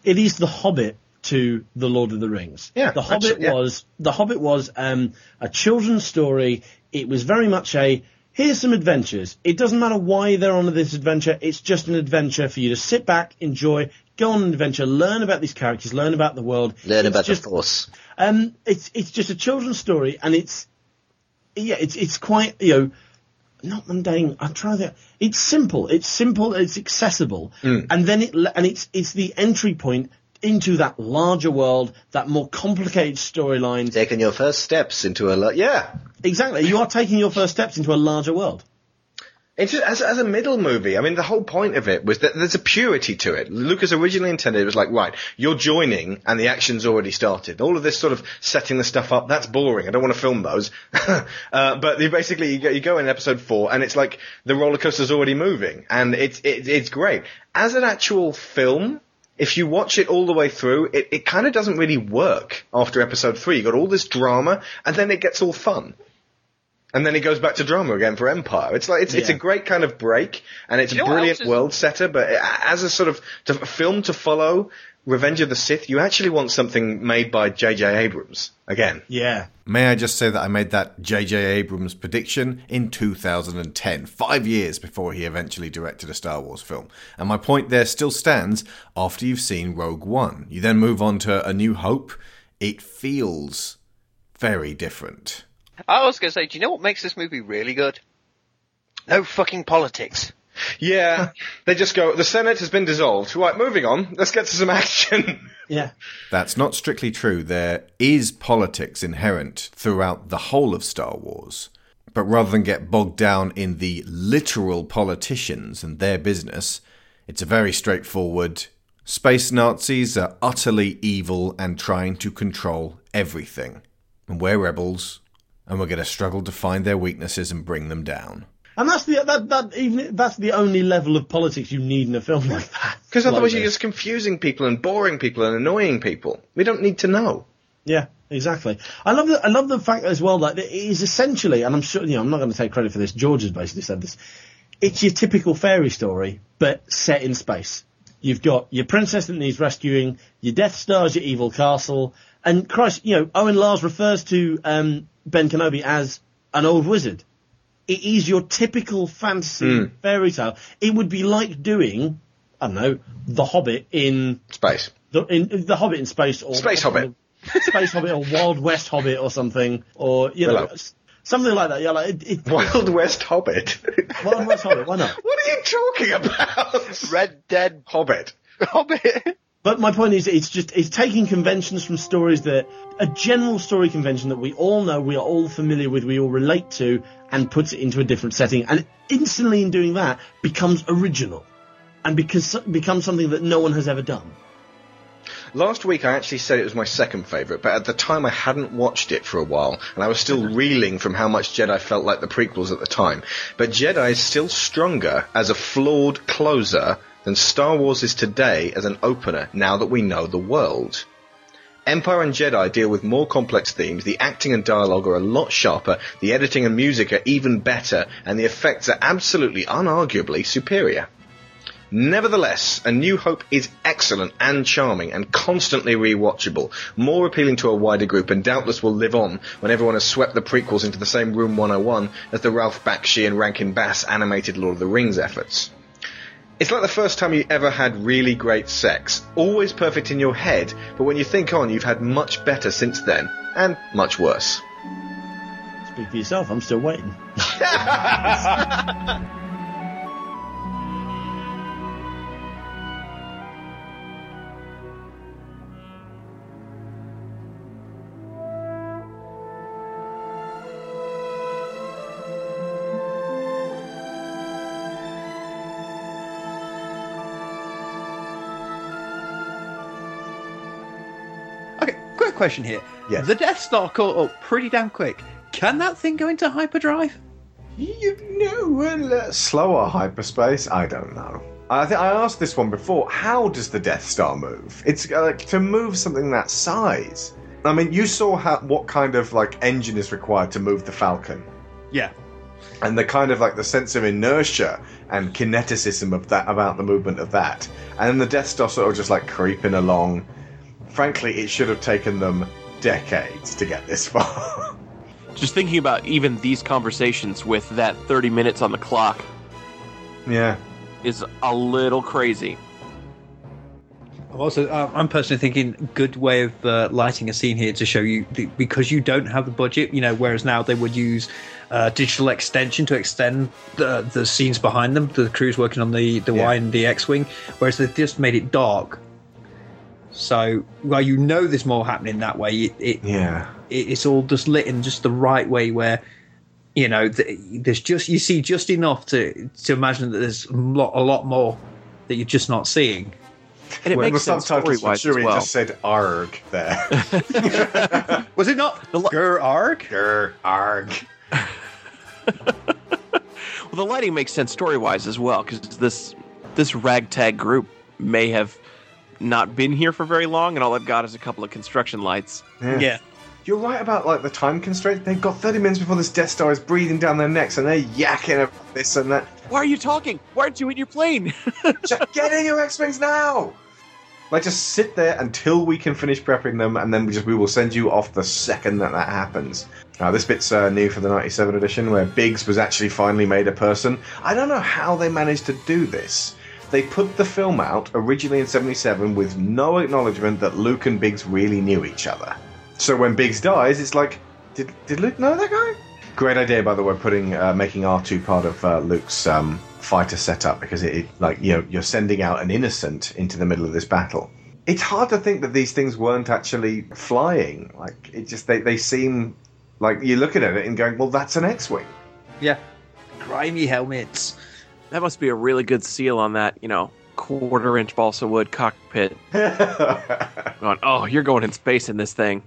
it is the Hobbit to the Lord of the Rings. Yeah, the Hobbit yeah. was the Hobbit was um, a children's story. It was very much a here's some adventures. It doesn't matter why they're on this adventure. It's just an adventure for you to sit back, enjoy, go on an adventure, learn about these characters, learn about the world, Learn It's about just, the Force. Um, it's it's just a children's story, and it's yeah, it's it's quite you know not mundane. I'm trying to. It's simple. It's simple. It's accessible, Mm. and then it and it's it's the entry point into that larger world, that more complicated storyline. Taking your first steps into a lot. Yeah, exactly. You are taking your first steps into a larger world. It's just, as, as a middle movie, I mean, the whole point of it was that there's a purity to it. Lucas originally intended it was like, right, you're joining and the action's already started. All of this sort of setting the stuff up, that's boring. I don't want to film those. (laughs) uh, but you basically, you go, you go in episode four and it's like the roller coaster's already moving and it's, it, it's great. As an actual film, if you watch it all the way through, it, it kind of doesn't really work after episode three. You got all this drama and then it gets all fun. And then it goes back to drama again for Empire. It's like it's it's a great kind of break, and it's You a brilliant is- world setter. But as a sort of to, film to follow, Revenge of the Sith, you actually want something made by J.J. Abrams again. Yeah. May I just say that I made that J.J. Abrams prediction in 2010, five years before he eventually directed a Star Wars film. And my point there still stands after you've seen Rogue One. You then move on to A New Hope. It feels very different. I was going to say, do you know what makes this movie really good? No fucking politics. Yeah, they just go. The Senate has been dissolved. Right, moving on. Let's get to some action. Yeah. That's not strictly true. There is politics inherent throughout the whole of Star Wars. But rather than get bogged down in the literal politicians and their business, it's a very straightforward space Nazis are utterly evil and trying to control everything. And we're rebels, and we're going to struggle to find their weaknesses and bring them down. And that's the that that even that's the only level of politics you need in a film like that. Because Like otherwise you're just confusing people and boring people and annoying people. We don't need to know. Yeah, exactly. I love the I love the fact as well that it is essentially, and I'm sure you know I'm not going to take credit for this. George has basically said this. It's your typical fairy story, but set in space. You've got your princess that needs rescuing, your Death Star's your evil castle, and Christ, you know Owen Lars refers to um, Ben Kenobi as an old wizard. It is your typical fantasy Mm. fairy tale. It would be like doing, I don't know, The Hobbit in space. The, in, the Hobbit in space, or Space or Hobbit. Space Hobbit, or Wild West Hobbit, or something, or you know, Willow. s- something like that. Yeah, like it, it, (laughs) Wild West Hobbit. Wild West Hobbit. Why not? (laughs) What are you talking about? Red Dead Hobbit. (laughs) Hobbit. But my point is, it's just it's taking conventions from stories that a general story convention that we all know, we are all familiar with, we all relate to, and puts it into a different setting, and instantly in doing that becomes original, and because becomes something that no one has ever done. Last week I actually said it was my second favourite, but at the time I hadn't watched it for a while, and I was still (laughs) reeling from how much Jedi felt like the prequels at the time. But Jedi is still stronger as a flawed closer than Star Wars is today as an opener now that we know the world. Empire and Jedi deal with more complex themes, the acting and dialogue are a lot sharper, the editing and music are even better, and the effects are absolutely unarguably superior. Nevertheless, A New Hope is excellent and charming and constantly rewatchable, more appealing to a wider group and doubtless will live on when everyone has swept the prequels into the same Room 101 as the Ralph Bakshi and Rankin Bass animated Lord of the Rings efforts. It's like the first time you ever had really great sex. Always perfect in your head, but when you think on, you've had much better since then, and much worse. Speak for yourself. I'm still waiting. (laughs) quick question here. Yes. The Death Star caught up pretty damn quick. Can that thing go into hyperdrive? You know, uh, slower hyperspace. I don't know. I think I asked this one before. How does the Death Star move? It's uh, like to move something that size. I mean, you saw how what kind of like engine is required to move the Falcon, Yeah. and the kind of like the sense of inertia and kineticism of that about the movement of that, and then the Death Star sort of just like creeping along. Frankly, it should have taken them decades to get this (laughs) far. Just thinking about even these conversations with that 30 minutes on the clock yeah. is a little crazy. I'm Also, uh, I'm personally thinking good way of uh, lighting a scene here to show you the, because you don't have the budget. You know, whereas now they would use uh, digital extension to extend the the scenes behind them. The crew's working on the the Y and the X wing, whereas they've just made it dark. So, while you know there's more happening that way, it, it Yeah. it, it's all just lit in just the right way where you know th- there's just you see just enough to to imagine that there's a lot, a lot more that you're just not seeing. And it Well, makes the sense subtitles story-wise sure as well. just said "arg" there. (laughs) Was it not Gur Arg? Gur Arg. (laughs) Well, the lighting makes sense story wise as well because this this ragtag group may have not been here for very long, and all I've got is a couple of construction lights. Yeah. You're right about like the time constraint. They've got 30 minutes before this Death Star is breathing down their necks, and they're yakking about this and that. Why are you talking? Why aren't you in your plane? (laughs) Just get in your X-wings now. Like just sit there until we can finish prepping them, and then we just we will send you off the second that that happens. Now this bit's uh, new for the '97 edition, where Biggs was actually finally made a person. I don't know how they managed to do this. They put the film out originally in '77 with no acknowledgement that Luke and Biggs really knew each other. So when Biggs dies, it's like, did did Luke know that guy? Great idea, by the way, putting uh, making R2 part of uh, Luke's um, fighter setup because it, it like you know you're sending out an innocent into the middle of this battle. It's hard to think that these things weren't actually flying. Like it just they, they seem like you're looking at it and going, well, that's an X-wing. Yeah, grimy helmets. That must be a really good seal on that, you know, quarter inch balsa wood cockpit. (laughs) going, oh, you're going in space in this thing.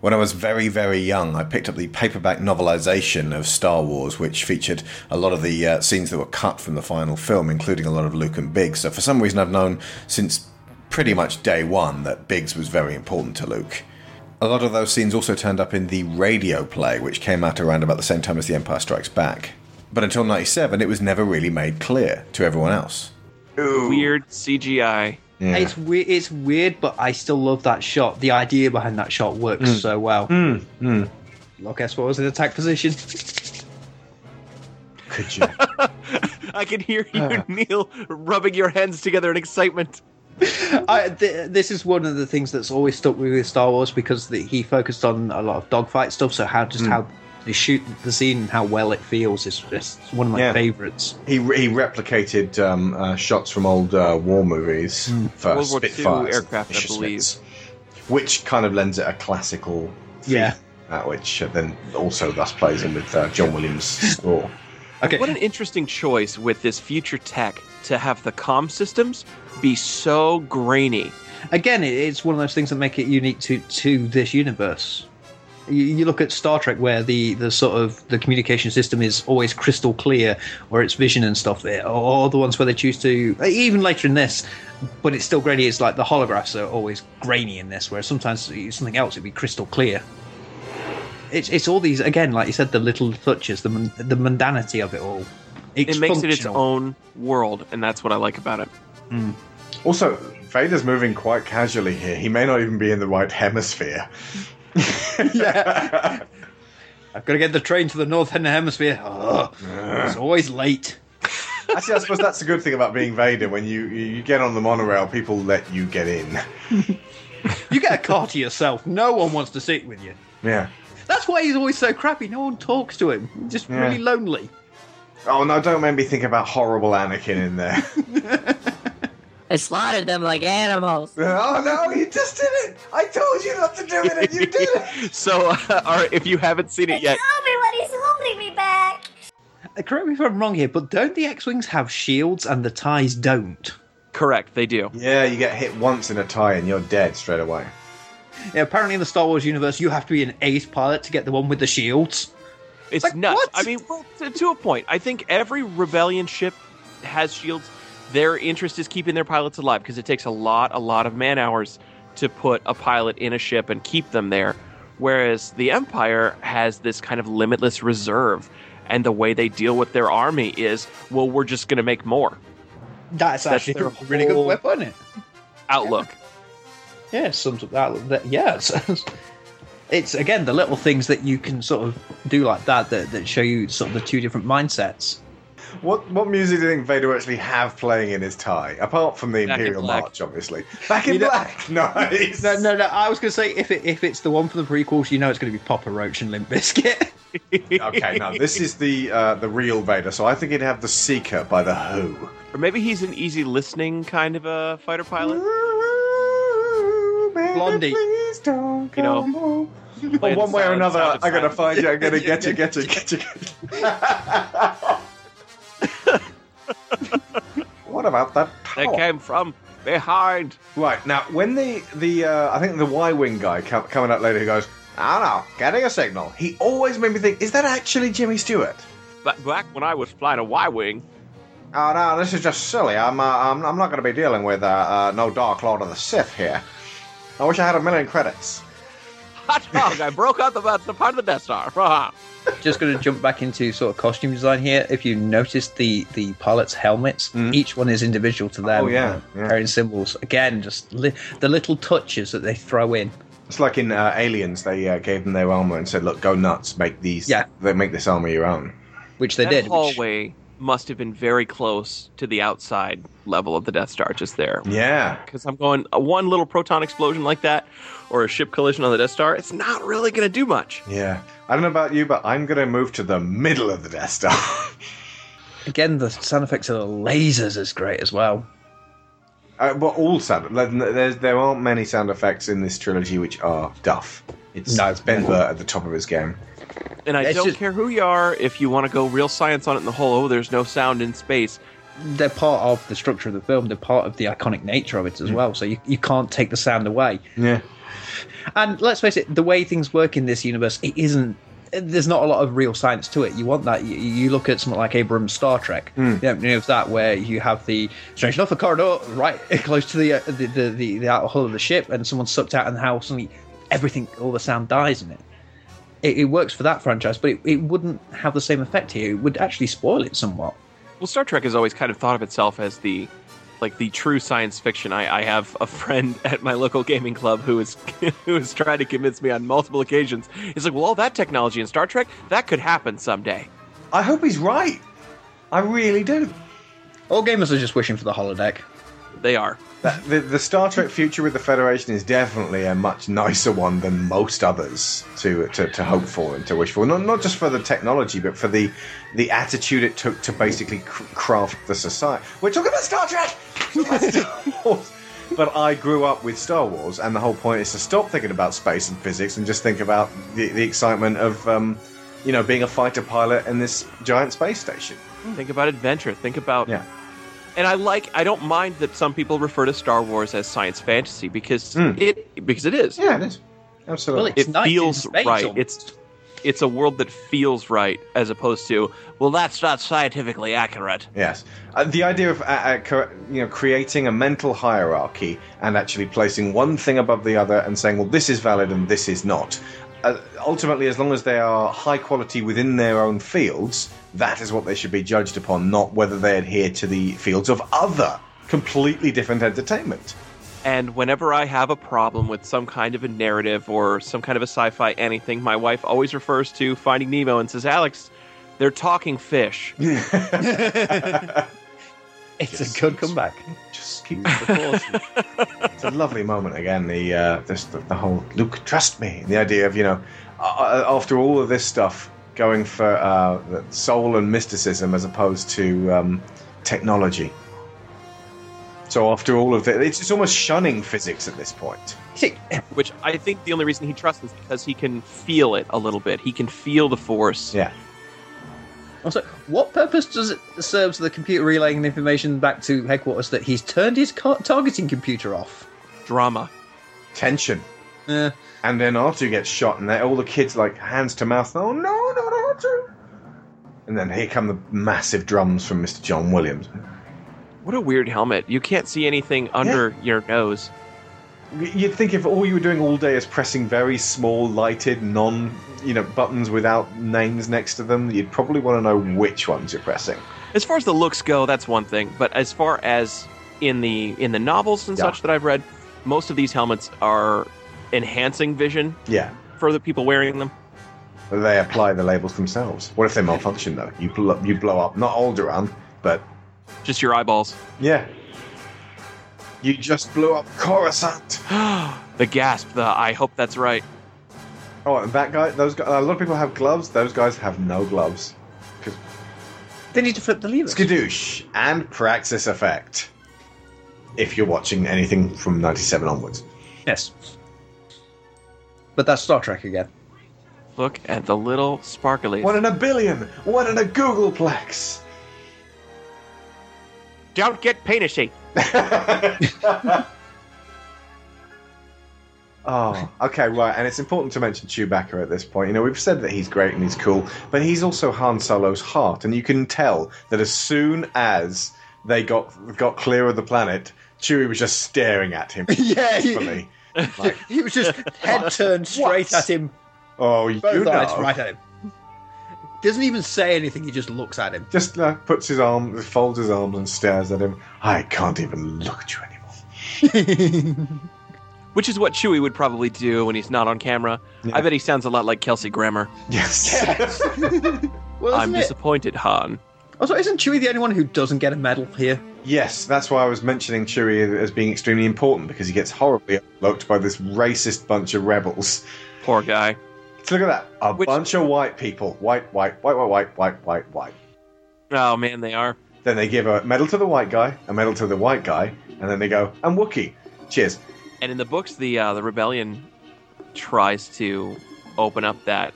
When I was very, very young, I picked up the paperback novelization of Star Wars, which featured a lot of the uh, scenes that were cut from the final film, including a lot of Luke and Biggs. So, for some reason, I've known since pretty much day one that Biggs was very important to Luke. A lot of those scenes also turned up in the radio play, which came out around about the same time as The Empire Strikes Back. But until 97, it was never really made clear to everyone else. Weird CGI. It's weird. It's weird, but I still love that shot. The idea behind that shot works Mm. so well. Mm, mm. Look, guess what was in attack position? Could you? (laughs) I can hear you, Neil, rubbing your hands together in excitement. (laughs) I, th- this is one of the things that's always stuck with me with Star Wars because the, he focused on a lot of dogfight stuff. So how just Mm. how they shoot the scene and how well it feels is just one of my Yeah. favorites. He, he replicated um, uh, shots from old uh, war movies for World War II Spitfires, aircraft, I Messerschmitts, which kind of lends it a classical feel, Yeah. uh, which uh, then also thus plays in with uh, John Williams' score. Okay. What an interesting choice with this future tech to have the comm systems be so grainy. Again, it's one of those things that make it unique to to this universe. You, you look at Star Trek, where the, the sort of the communication system is always crystal clear, or it's vision and stuff. Eh, there, or the ones where they choose to eh, even later in this, but it's still grainy. It's like the holographs are always grainy in this, whereas sometimes something else would be crystal clear. It's it's all these again, like you said, the little touches, the the mundanity of it all. It's it makes it its own world, and that's what I like about it. Hmm. Also, Vader's moving quite casually here. He may not even be in the right hemisphere. (laughs) yeah. I've got to get the train to the northern hemisphere. Oh, it's always late. Actually, I suppose that's the good thing about being Vader. When you, you you get on the monorail, people let you get in. (laughs) You get a car to yourself. No one wants to sit with you. Yeah. That's why he's always so crappy. No one talks to him. He's just Yeah. really lonely. Oh no! Don't make me think about horrible Anakin in there. (laughs) I slaughtered them like animals. (laughs) oh no! You just did it. I told you not to do it, and you did it. (laughs) So, uh, all right, if you haven't seen it yet, Tell me when he's holding me back. Uh, Correct me if I'm wrong here, but don't the X-wings have shields and the ties don't? correct, they do. Yeah, you get hit once in a tie, and you're dead straight away. Yeah, apparently in the Star Wars universe, you have to be an ace pilot to get the one with the shields. It's like, nuts. I mean, well, to, to a point. I think every rebellion ship has shields. Their interest is keeping their pilots alive because it takes a lot, a lot of man hours to put a pilot in a ship and keep them there. Whereas the Empire has this kind of limitless reserve, and the way they deal with their army is, well, we're just going to make more. That's, That's actually a really good weapon, it? Outlook. Yeah, sums up that. that yeah, it's, (laughs) it's again the little things that you can sort of do like that that, that show you sort of the two different mindsets. What what music do you think Vader actually have playing in his tie, apart from the Back Imperial March, obviously? Back in You know- Black. (laughs) Nice. No, no, no. I was going to say if it, if it's the one from the prequels, you know it's going to be Papa Roach and Limp Bizkit. (laughs) okay, no, this is the uh, the real Vader, so I think he'd have the Seeker by the Who. Or maybe he's an easy listening kind of a fighter pilot. Blondie. Please don't You know, Well, one way or another, I'm gonna find you. I'm gonna (laughs) get you, get you, get you. (laughs) what about that? They tower? came from behind. Right now, when the the uh, I think the Y wing guy com- coming up later, he goes, I don't know, getting a signal. He always made me think, is that actually Jimmy Stewart? But back when I was flying a Y wing, Oh no, this is just silly. I'm uh, I'm, I'm not going to be dealing with uh, uh, no Dark Lord of the Sith here. I wish I had a million credits. Hot dog, I broke out the, the part of the Death Star. (laughs) Just going to jump back into sort of costume design here. If you notice the the pilots' helmets, each one is individual to them. Oh, yeah, uh, yeah. carrying symbols. Again, just li- the little touches that they throw in. It's like in uh, Aliens, they uh, gave them their armor and said, "Look, go nuts, make these. Yeah. they make this armor your own." Which they that did. which- hallway must have been very close to the outside level of the Death Star, just there. Yeah. Because I'm going, uh, one little proton explosion like that, or a ship collision on the Death Star, it's not really going to do much. Yeah. I don't know about you, but I'm going to move to the middle of the Death Star. (laughs) Again, the sound effects of the lasers is great as well. uh, but all sound. There's, there aren't many sound effects in this trilogy which are duff. It's, No. it's Ben Burtt at the top of his game. And I It's don't just- care who you are, if you want to go real science on it in the whole, oh, there's no sound in space. They're part of the structure of the film. They're part of the iconic nature of it as well. So you, you can't take the sound away. Yeah. And let's face it, the way things work in this universe, it isn't. There's not a lot of real science to it. You want that. You, you look at something like Abrams' Star Trek. Mm. You know, you have that where you have the strange enough a corridor right (laughs) close to the uh, the, the, the the outer hull of the ship, and someone's sucked out, and how suddenly everything, all the sound dies in it. It, it works for that franchise, but it, it wouldn't have the same effect here. It would actually spoil it somewhat. Well, Star Trek has always kind of thought of itself as the like the true science fiction. I, I have a friend (laughs) at my local gaming club who is (laughs) who is trying to convince me on multiple occasions. He's like, "Well, all that technology in Star Trek that could happen someday." I hope he's right. I really do. All gamers are just wishing for the holodeck. They are. That- The, the Star Trek future with the Federation is definitely a much nicer one than most others to, to, to hope for and to wish for. Not, not just for the technology, but for the the attitude it took to basically cr- craft the society. We're talking about Star Trek! Star Wars. But I grew up with Star Wars, and the whole point is to stop thinking about space and physics and just think about the, the excitement of, um, you know, being a fighter pilot in this giant space station. Think about adventure. Think about Yeah. And I like. I don't mind that some people refer to Star Wars as science fantasy because Mm. it because it is. Yeah, it is. Absolutely. it feels right. It's it's a world that feels right as opposed to well, that's not scientifically accurate. Yes, uh, the idea of uh, uh, cor- you know creating a mental hierarchy and actually placing one thing above the other and saying, well, this is valid and this is not. Uh, ultimately, as long as they are high quality within their own fields, that is what they should be judged upon, not whether they adhere to the fields of other completely different entertainment. And whenever I have a problem with some kind of a narrative or some kind of a sci fi anything, my wife always refers to Finding Nemo and says, Alex, they're talking fish. (laughs) It's a good comeback. Just keep the course. it's a lovely moment again. The uh, this, the, the whole Luke, trust me. The idea of you know, uh, after all of this stuff, going for uh, soul and mysticism as opposed to um, technology. So after all of it, it's, it's almost shunning physics at this point. (coughs) Which I think the only reason he trusts is because he can feel it a little bit. He can feel the force. Yeah. Also, what purpose does it serve to the computer relaying the information back to headquarters that he's turned his car- targeting computer off? Drama. Tension. Yeah. And then R2 gets shot, and all the kids like hands to mouth. Oh no, not R2! And then here come the massive drums from Mr. John Williams. What a weird helmet. You can't see anything under your nose. You'd think if all you were doing all day is pressing very small, lighted, non, you know, buttons without names next to them, you'd probably want to know which ones you're pressing. As far as the looks go, that's one thing. But as far as in the in the novels and Yeah. such that I've read, most of these helmets are enhancing vision Yeah, for the people wearing them. they apply the labels themselves. What if they malfunction though? You blow, you blow up not Alderaan, but Just your eyeballs. yeah, you just blew up Coruscant. (gasps) the gasp, the I hope that's right. Oh, and that guy, those guys, a lot of people have gloves. Those guys have no gloves. They need to flip the levers. Skadoosh and Praxis Effect. If you're watching anything from '97 onwards. Yes. But that's Star Trek again. Look at the little sparkly. One in a billion. One in a googolplex. Don't get penishy. (laughs) (laughs) Oh, okay, right. And it's important to mention Chewbacca at this point. You know, we've said that he's great and he's cool, but he's also Han Solo's heart, and you can tell that as soon as they got got clear of the planet, Chewie was just staring at him. (laughs) Yeah, he- (laughs) wistfully. he was just head turned straight at him. Oh, you Both know. eyes right at him. Doesn't even say anything. He just looks at him. Just uh, puts his arm, folds his arms, and stares at him. I can't even look at you anymore. (laughs) Which is what Chewie would probably do when he's not on camera. I bet he sounds a lot like Kelsey Grammer. Yes. (laughs) Well, I'm it? disappointed, Han. Also, isn't Chewie the only one who doesn't get a medal here? Yes, that's why I was mentioning Chewie as being extremely important because he gets horribly overlooked by this racist bunch of rebels. Poor guy. So look at that. A bunch of white people. White, white, white, white, white, white, white, white. Oh man, they are. Then they give a medal to the white guy, a medal to the white guy, and then they go, and Wookie. Cheers. And in the books, the uh, the rebellion tries to open up that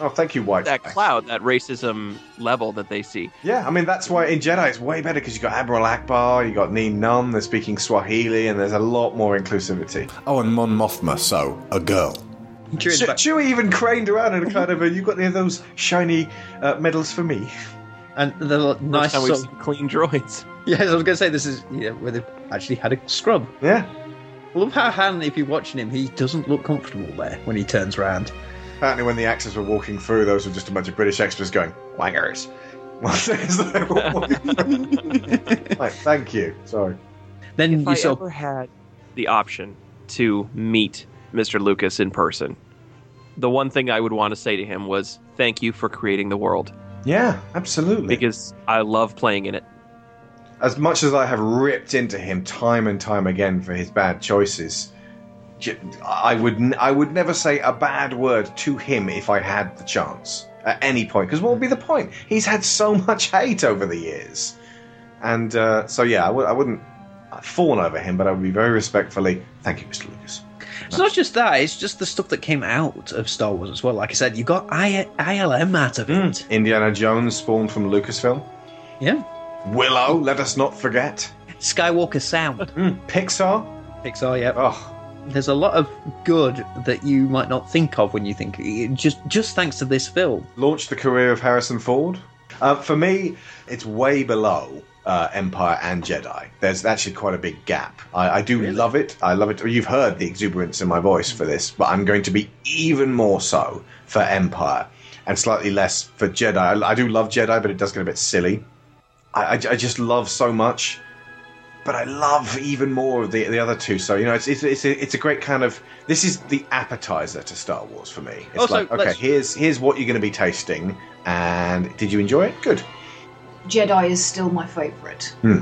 Oh, thank you, white. that cloud, that racism level that they see. Yeah, I mean, that's why in Jedi it's way better because you've got Admiral Ackbar, you've got Nien Nunb, they're speaking Swahili, and there's a lot more inclusivity. Oh, and Mon Mothma, so a girl. Che- Chewie even craned around and kind of a, you got any of those shiny uh, medals for me? And the nice time we've sort seen clean droids. (laughs) Yeah, I was going to say this is yeah, where they actually had a scrub. Yeah. I love how Han, if you're watching him, he doesn't look comfortable there when he turns around. Apparently, when the actors were walking through, those were just a bunch of British extras going, wangers. (laughs) (laughs) like, thank you. Sorry. Then If you I sort ever had the option to meet Mr. Lucas in person, the one thing I would want to say to him was, "Thank you for creating the world." Yeah, absolutely. Because I love playing in it. As much as I have ripped into him time and time again for his bad choices, j- I would I would never say a bad word to him if I had the chance at any point. Because what would be the point? He's had so (laughs) much hate over the years, and uh, so yeah, I w- I wouldn't fawn over him, but I would be very respectfully, thank you, Mr. Lucas. It's not just that; it's just the stuff that came out of Star Wars as well. Like I said, you got I- ILM out of it. Indiana Jones spawned from Lucasfilm. Yeah. Willow, let us not forget. Skywalker Sound. Pixar. Pixar, yeah. Oh, there's a lot of good that you might not think of when you think just just thanks to this film. Launched the career of Harrison Ford. Uh, for me, it's way below uh, Empire and Jedi. There's actually quite a big gap. I, I do love it. I love it. You've heard the exuberance in my voice for this, but I'm going to be even more so for Empire and slightly less for Jedi. I, I do love Jedi, but it does get a bit silly. I, I, I just love so much but I love even more the the other two. So you know, it's it's it's a, it's a great kind of this is the appetizer to Star Wars for me. It's Also, like okay, let's- here's here's what you're going to be tasting, and did you enjoy it? Good. Jedi is still my favourite Hmm.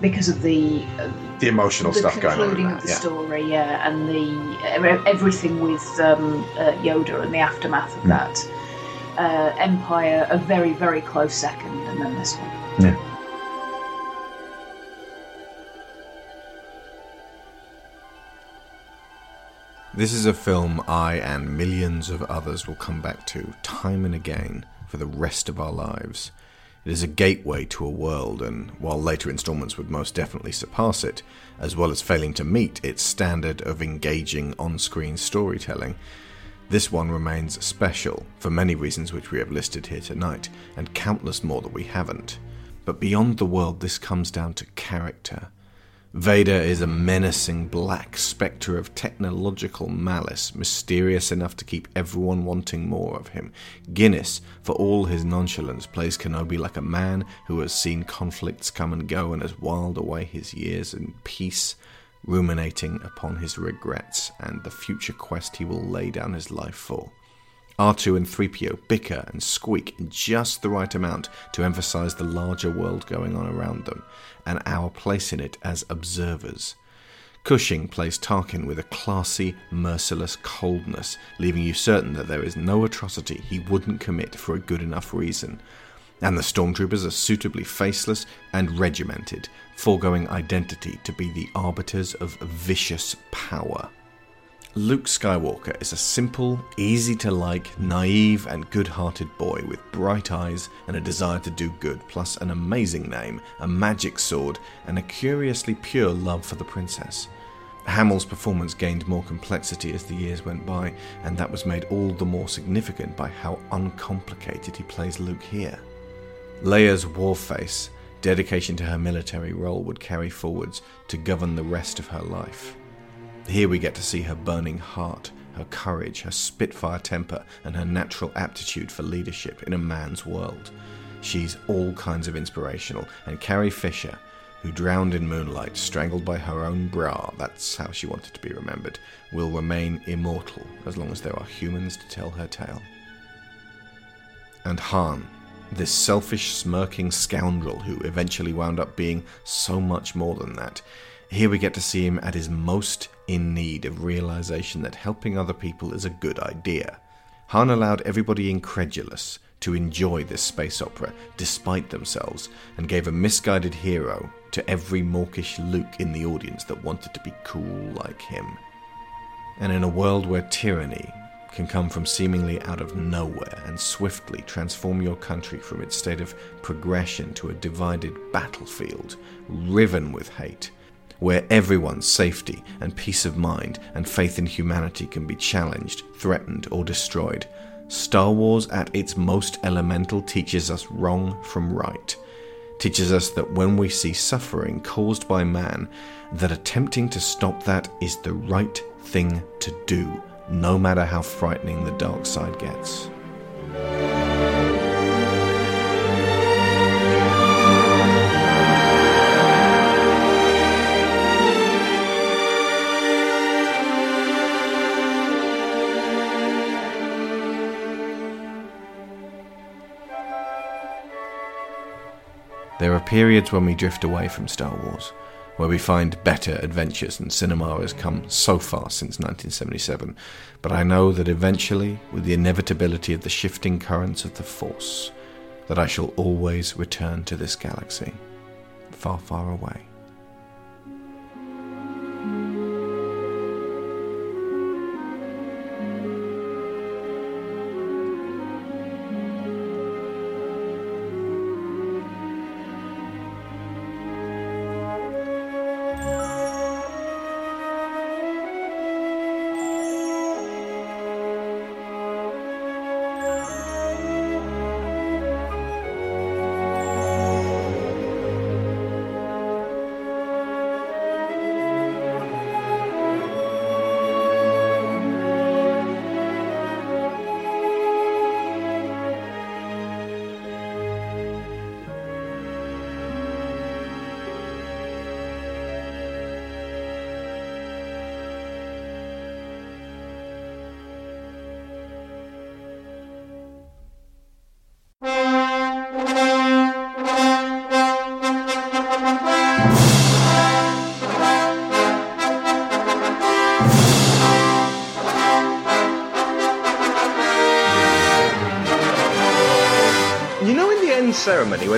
because of the uh, The emotional the stuff going on. in concluding that, of the yeah. story, yeah, and the everything with um, uh, Yoda and the aftermath Hmm. of that. Uh, Empire, a very very close second, and then this one. Yeah. This is a film I and millions of others will come back to time and again for the rest of our lives. It is a gateway to a world, and while later installments would most definitely surpass it, as well as failing to meet its standard of engaging on screen storytelling, this one remains special for many reasons which we have listed here tonight, and countless more that we haven't. But beyond the world, this comes down to character. Vader is a menacing black spectre of technological malice, mysterious enough to keep everyone wanting more of him. Guinness, for all his nonchalance, plays Kenobi like a man who has seen conflicts come and go and has whiled away his years in peace, ruminating upon his regrets and the future quest he will lay down his life for. R2 and 3PO bicker and squeak in just the right amount to emphasize the larger world going on around them and our place in it as observers. Cushing plays Tarkin with a classy, merciless coldness, leaving you certain that there is no atrocity he wouldn't commit for a good enough reason. And the stormtroopers are suitably faceless and regimented, foregoing identity to be the arbiters of vicious power. Luke Skywalker is a simple, easy to like, naive, and good hearted boy with bright eyes and a desire to do good, plus an amazing name, a magic sword, and a curiously pure love for the princess. Hamill's performance gained more complexity as the years went by, and that was made all the more significant by how uncomplicated he plays Luke here. Leia's war face, dedication to her military role would carry forwards to govern the rest of her life. Here we get to see her burning heart, her courage, her spitfire temper, and her natural aptitude for leadership in a man's world. She's all kinds of inspirational, and Carrie Fisher, who drowned in moonlight, strangled by her own bra, that's how she wanted to be remembered, will remain immortal as long as there are humans to tell her tale. And Han, this selfish, smirking scoundrel who eventually wound up being so much more than that. Here we get to see him at his most in need of realization that helping other people is a good idea. Han allowed everybody incredulous to enjoy this space opera despite themselves and gave a misguided hero to every mawkish Luke in the audience that wanted to be cool like him. And in a world where tyranny can come from seemingly out of nowhere and swiftly transform your country from its state of progression to a divided battlefield, riven with hate, where everyone's safety and peace of mind and faith in humanity can be challenged, threatened, or destroyed. Star Wars, at its most elemental, teaches us wrong from right. Teaches us that when we see suffering caused by man, that attempting to stop that is the right thing to do, no matter how frightening the dark side gets. There are periods when we drift away from Star Wars, where we find better adventures, and cinema has come so far since 1977. But I know that eventually, with the inevitability of the shifting currents of the Force, that I shall always return to this galaxy, far, far away.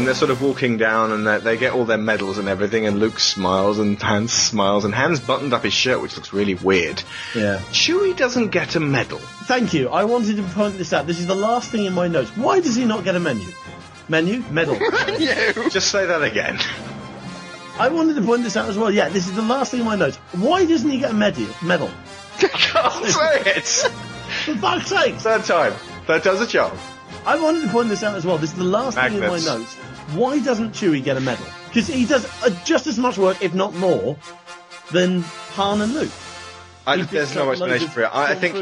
They're sort of walking down and they they get all their medals and everything, and Luke smiles and Hans smiles, and Hans buttoned up his shirt, which looks really weird. Yeah. Chewie doesn't get a medal. Thank you. I wanted to point this out. This is the last thing in my notes. Why does he not get a menu? Menu? Medal. (laughs) Just say that again. I wanted to point this out as well. Yeah, this is the last thing in my notes. Why doesn't he get a medal? (laughs) Medal. Can't (laughs) say it. For fuck's sake! Third time. That does a job. I wanted to point this out as well. This is the last thing in my notes. Why doesn't Chewie get a medal? Because he does uh, just as much work, if not more, than Han and Luke. I, there's no explanation for it. I, I think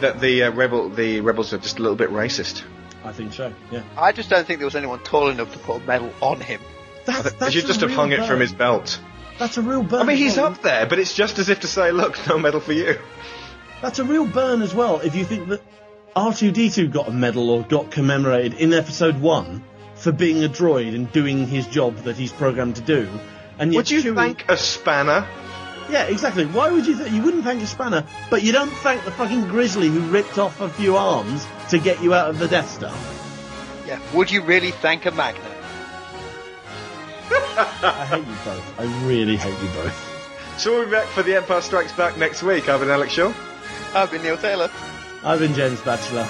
that the uh, rebel, the rebels are just a little bit racist. I think so. Yeah. I just don't think there was anyone tall enough to put a medal on him. That's, They that's should just have real hung it from his belt. That's a real burn. I mean, he's up there, but it's just as if to say, look, no medal for you. That's a real burn as well. If you think that R2D2 got a medal or got commemorated in episode one for being a droid and doing his job that he's programmed to do, and yet Would you Chewie- thank a spanner? Yeah, exactly. Why would you? Th- you wouldn't thank a spanner, but you don't thank the fucking grizzly who ripped off a few arms to get you out of the Death Star. Yeah. Would you really thank a magnet? (laughs) I hate you both. I really hate you both. So we'll be back for The Empire Strikes Back next week. I've been Alex Shaw. I've been Neil Taylor. I've been James Batchelor.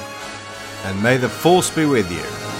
And may the force be with you.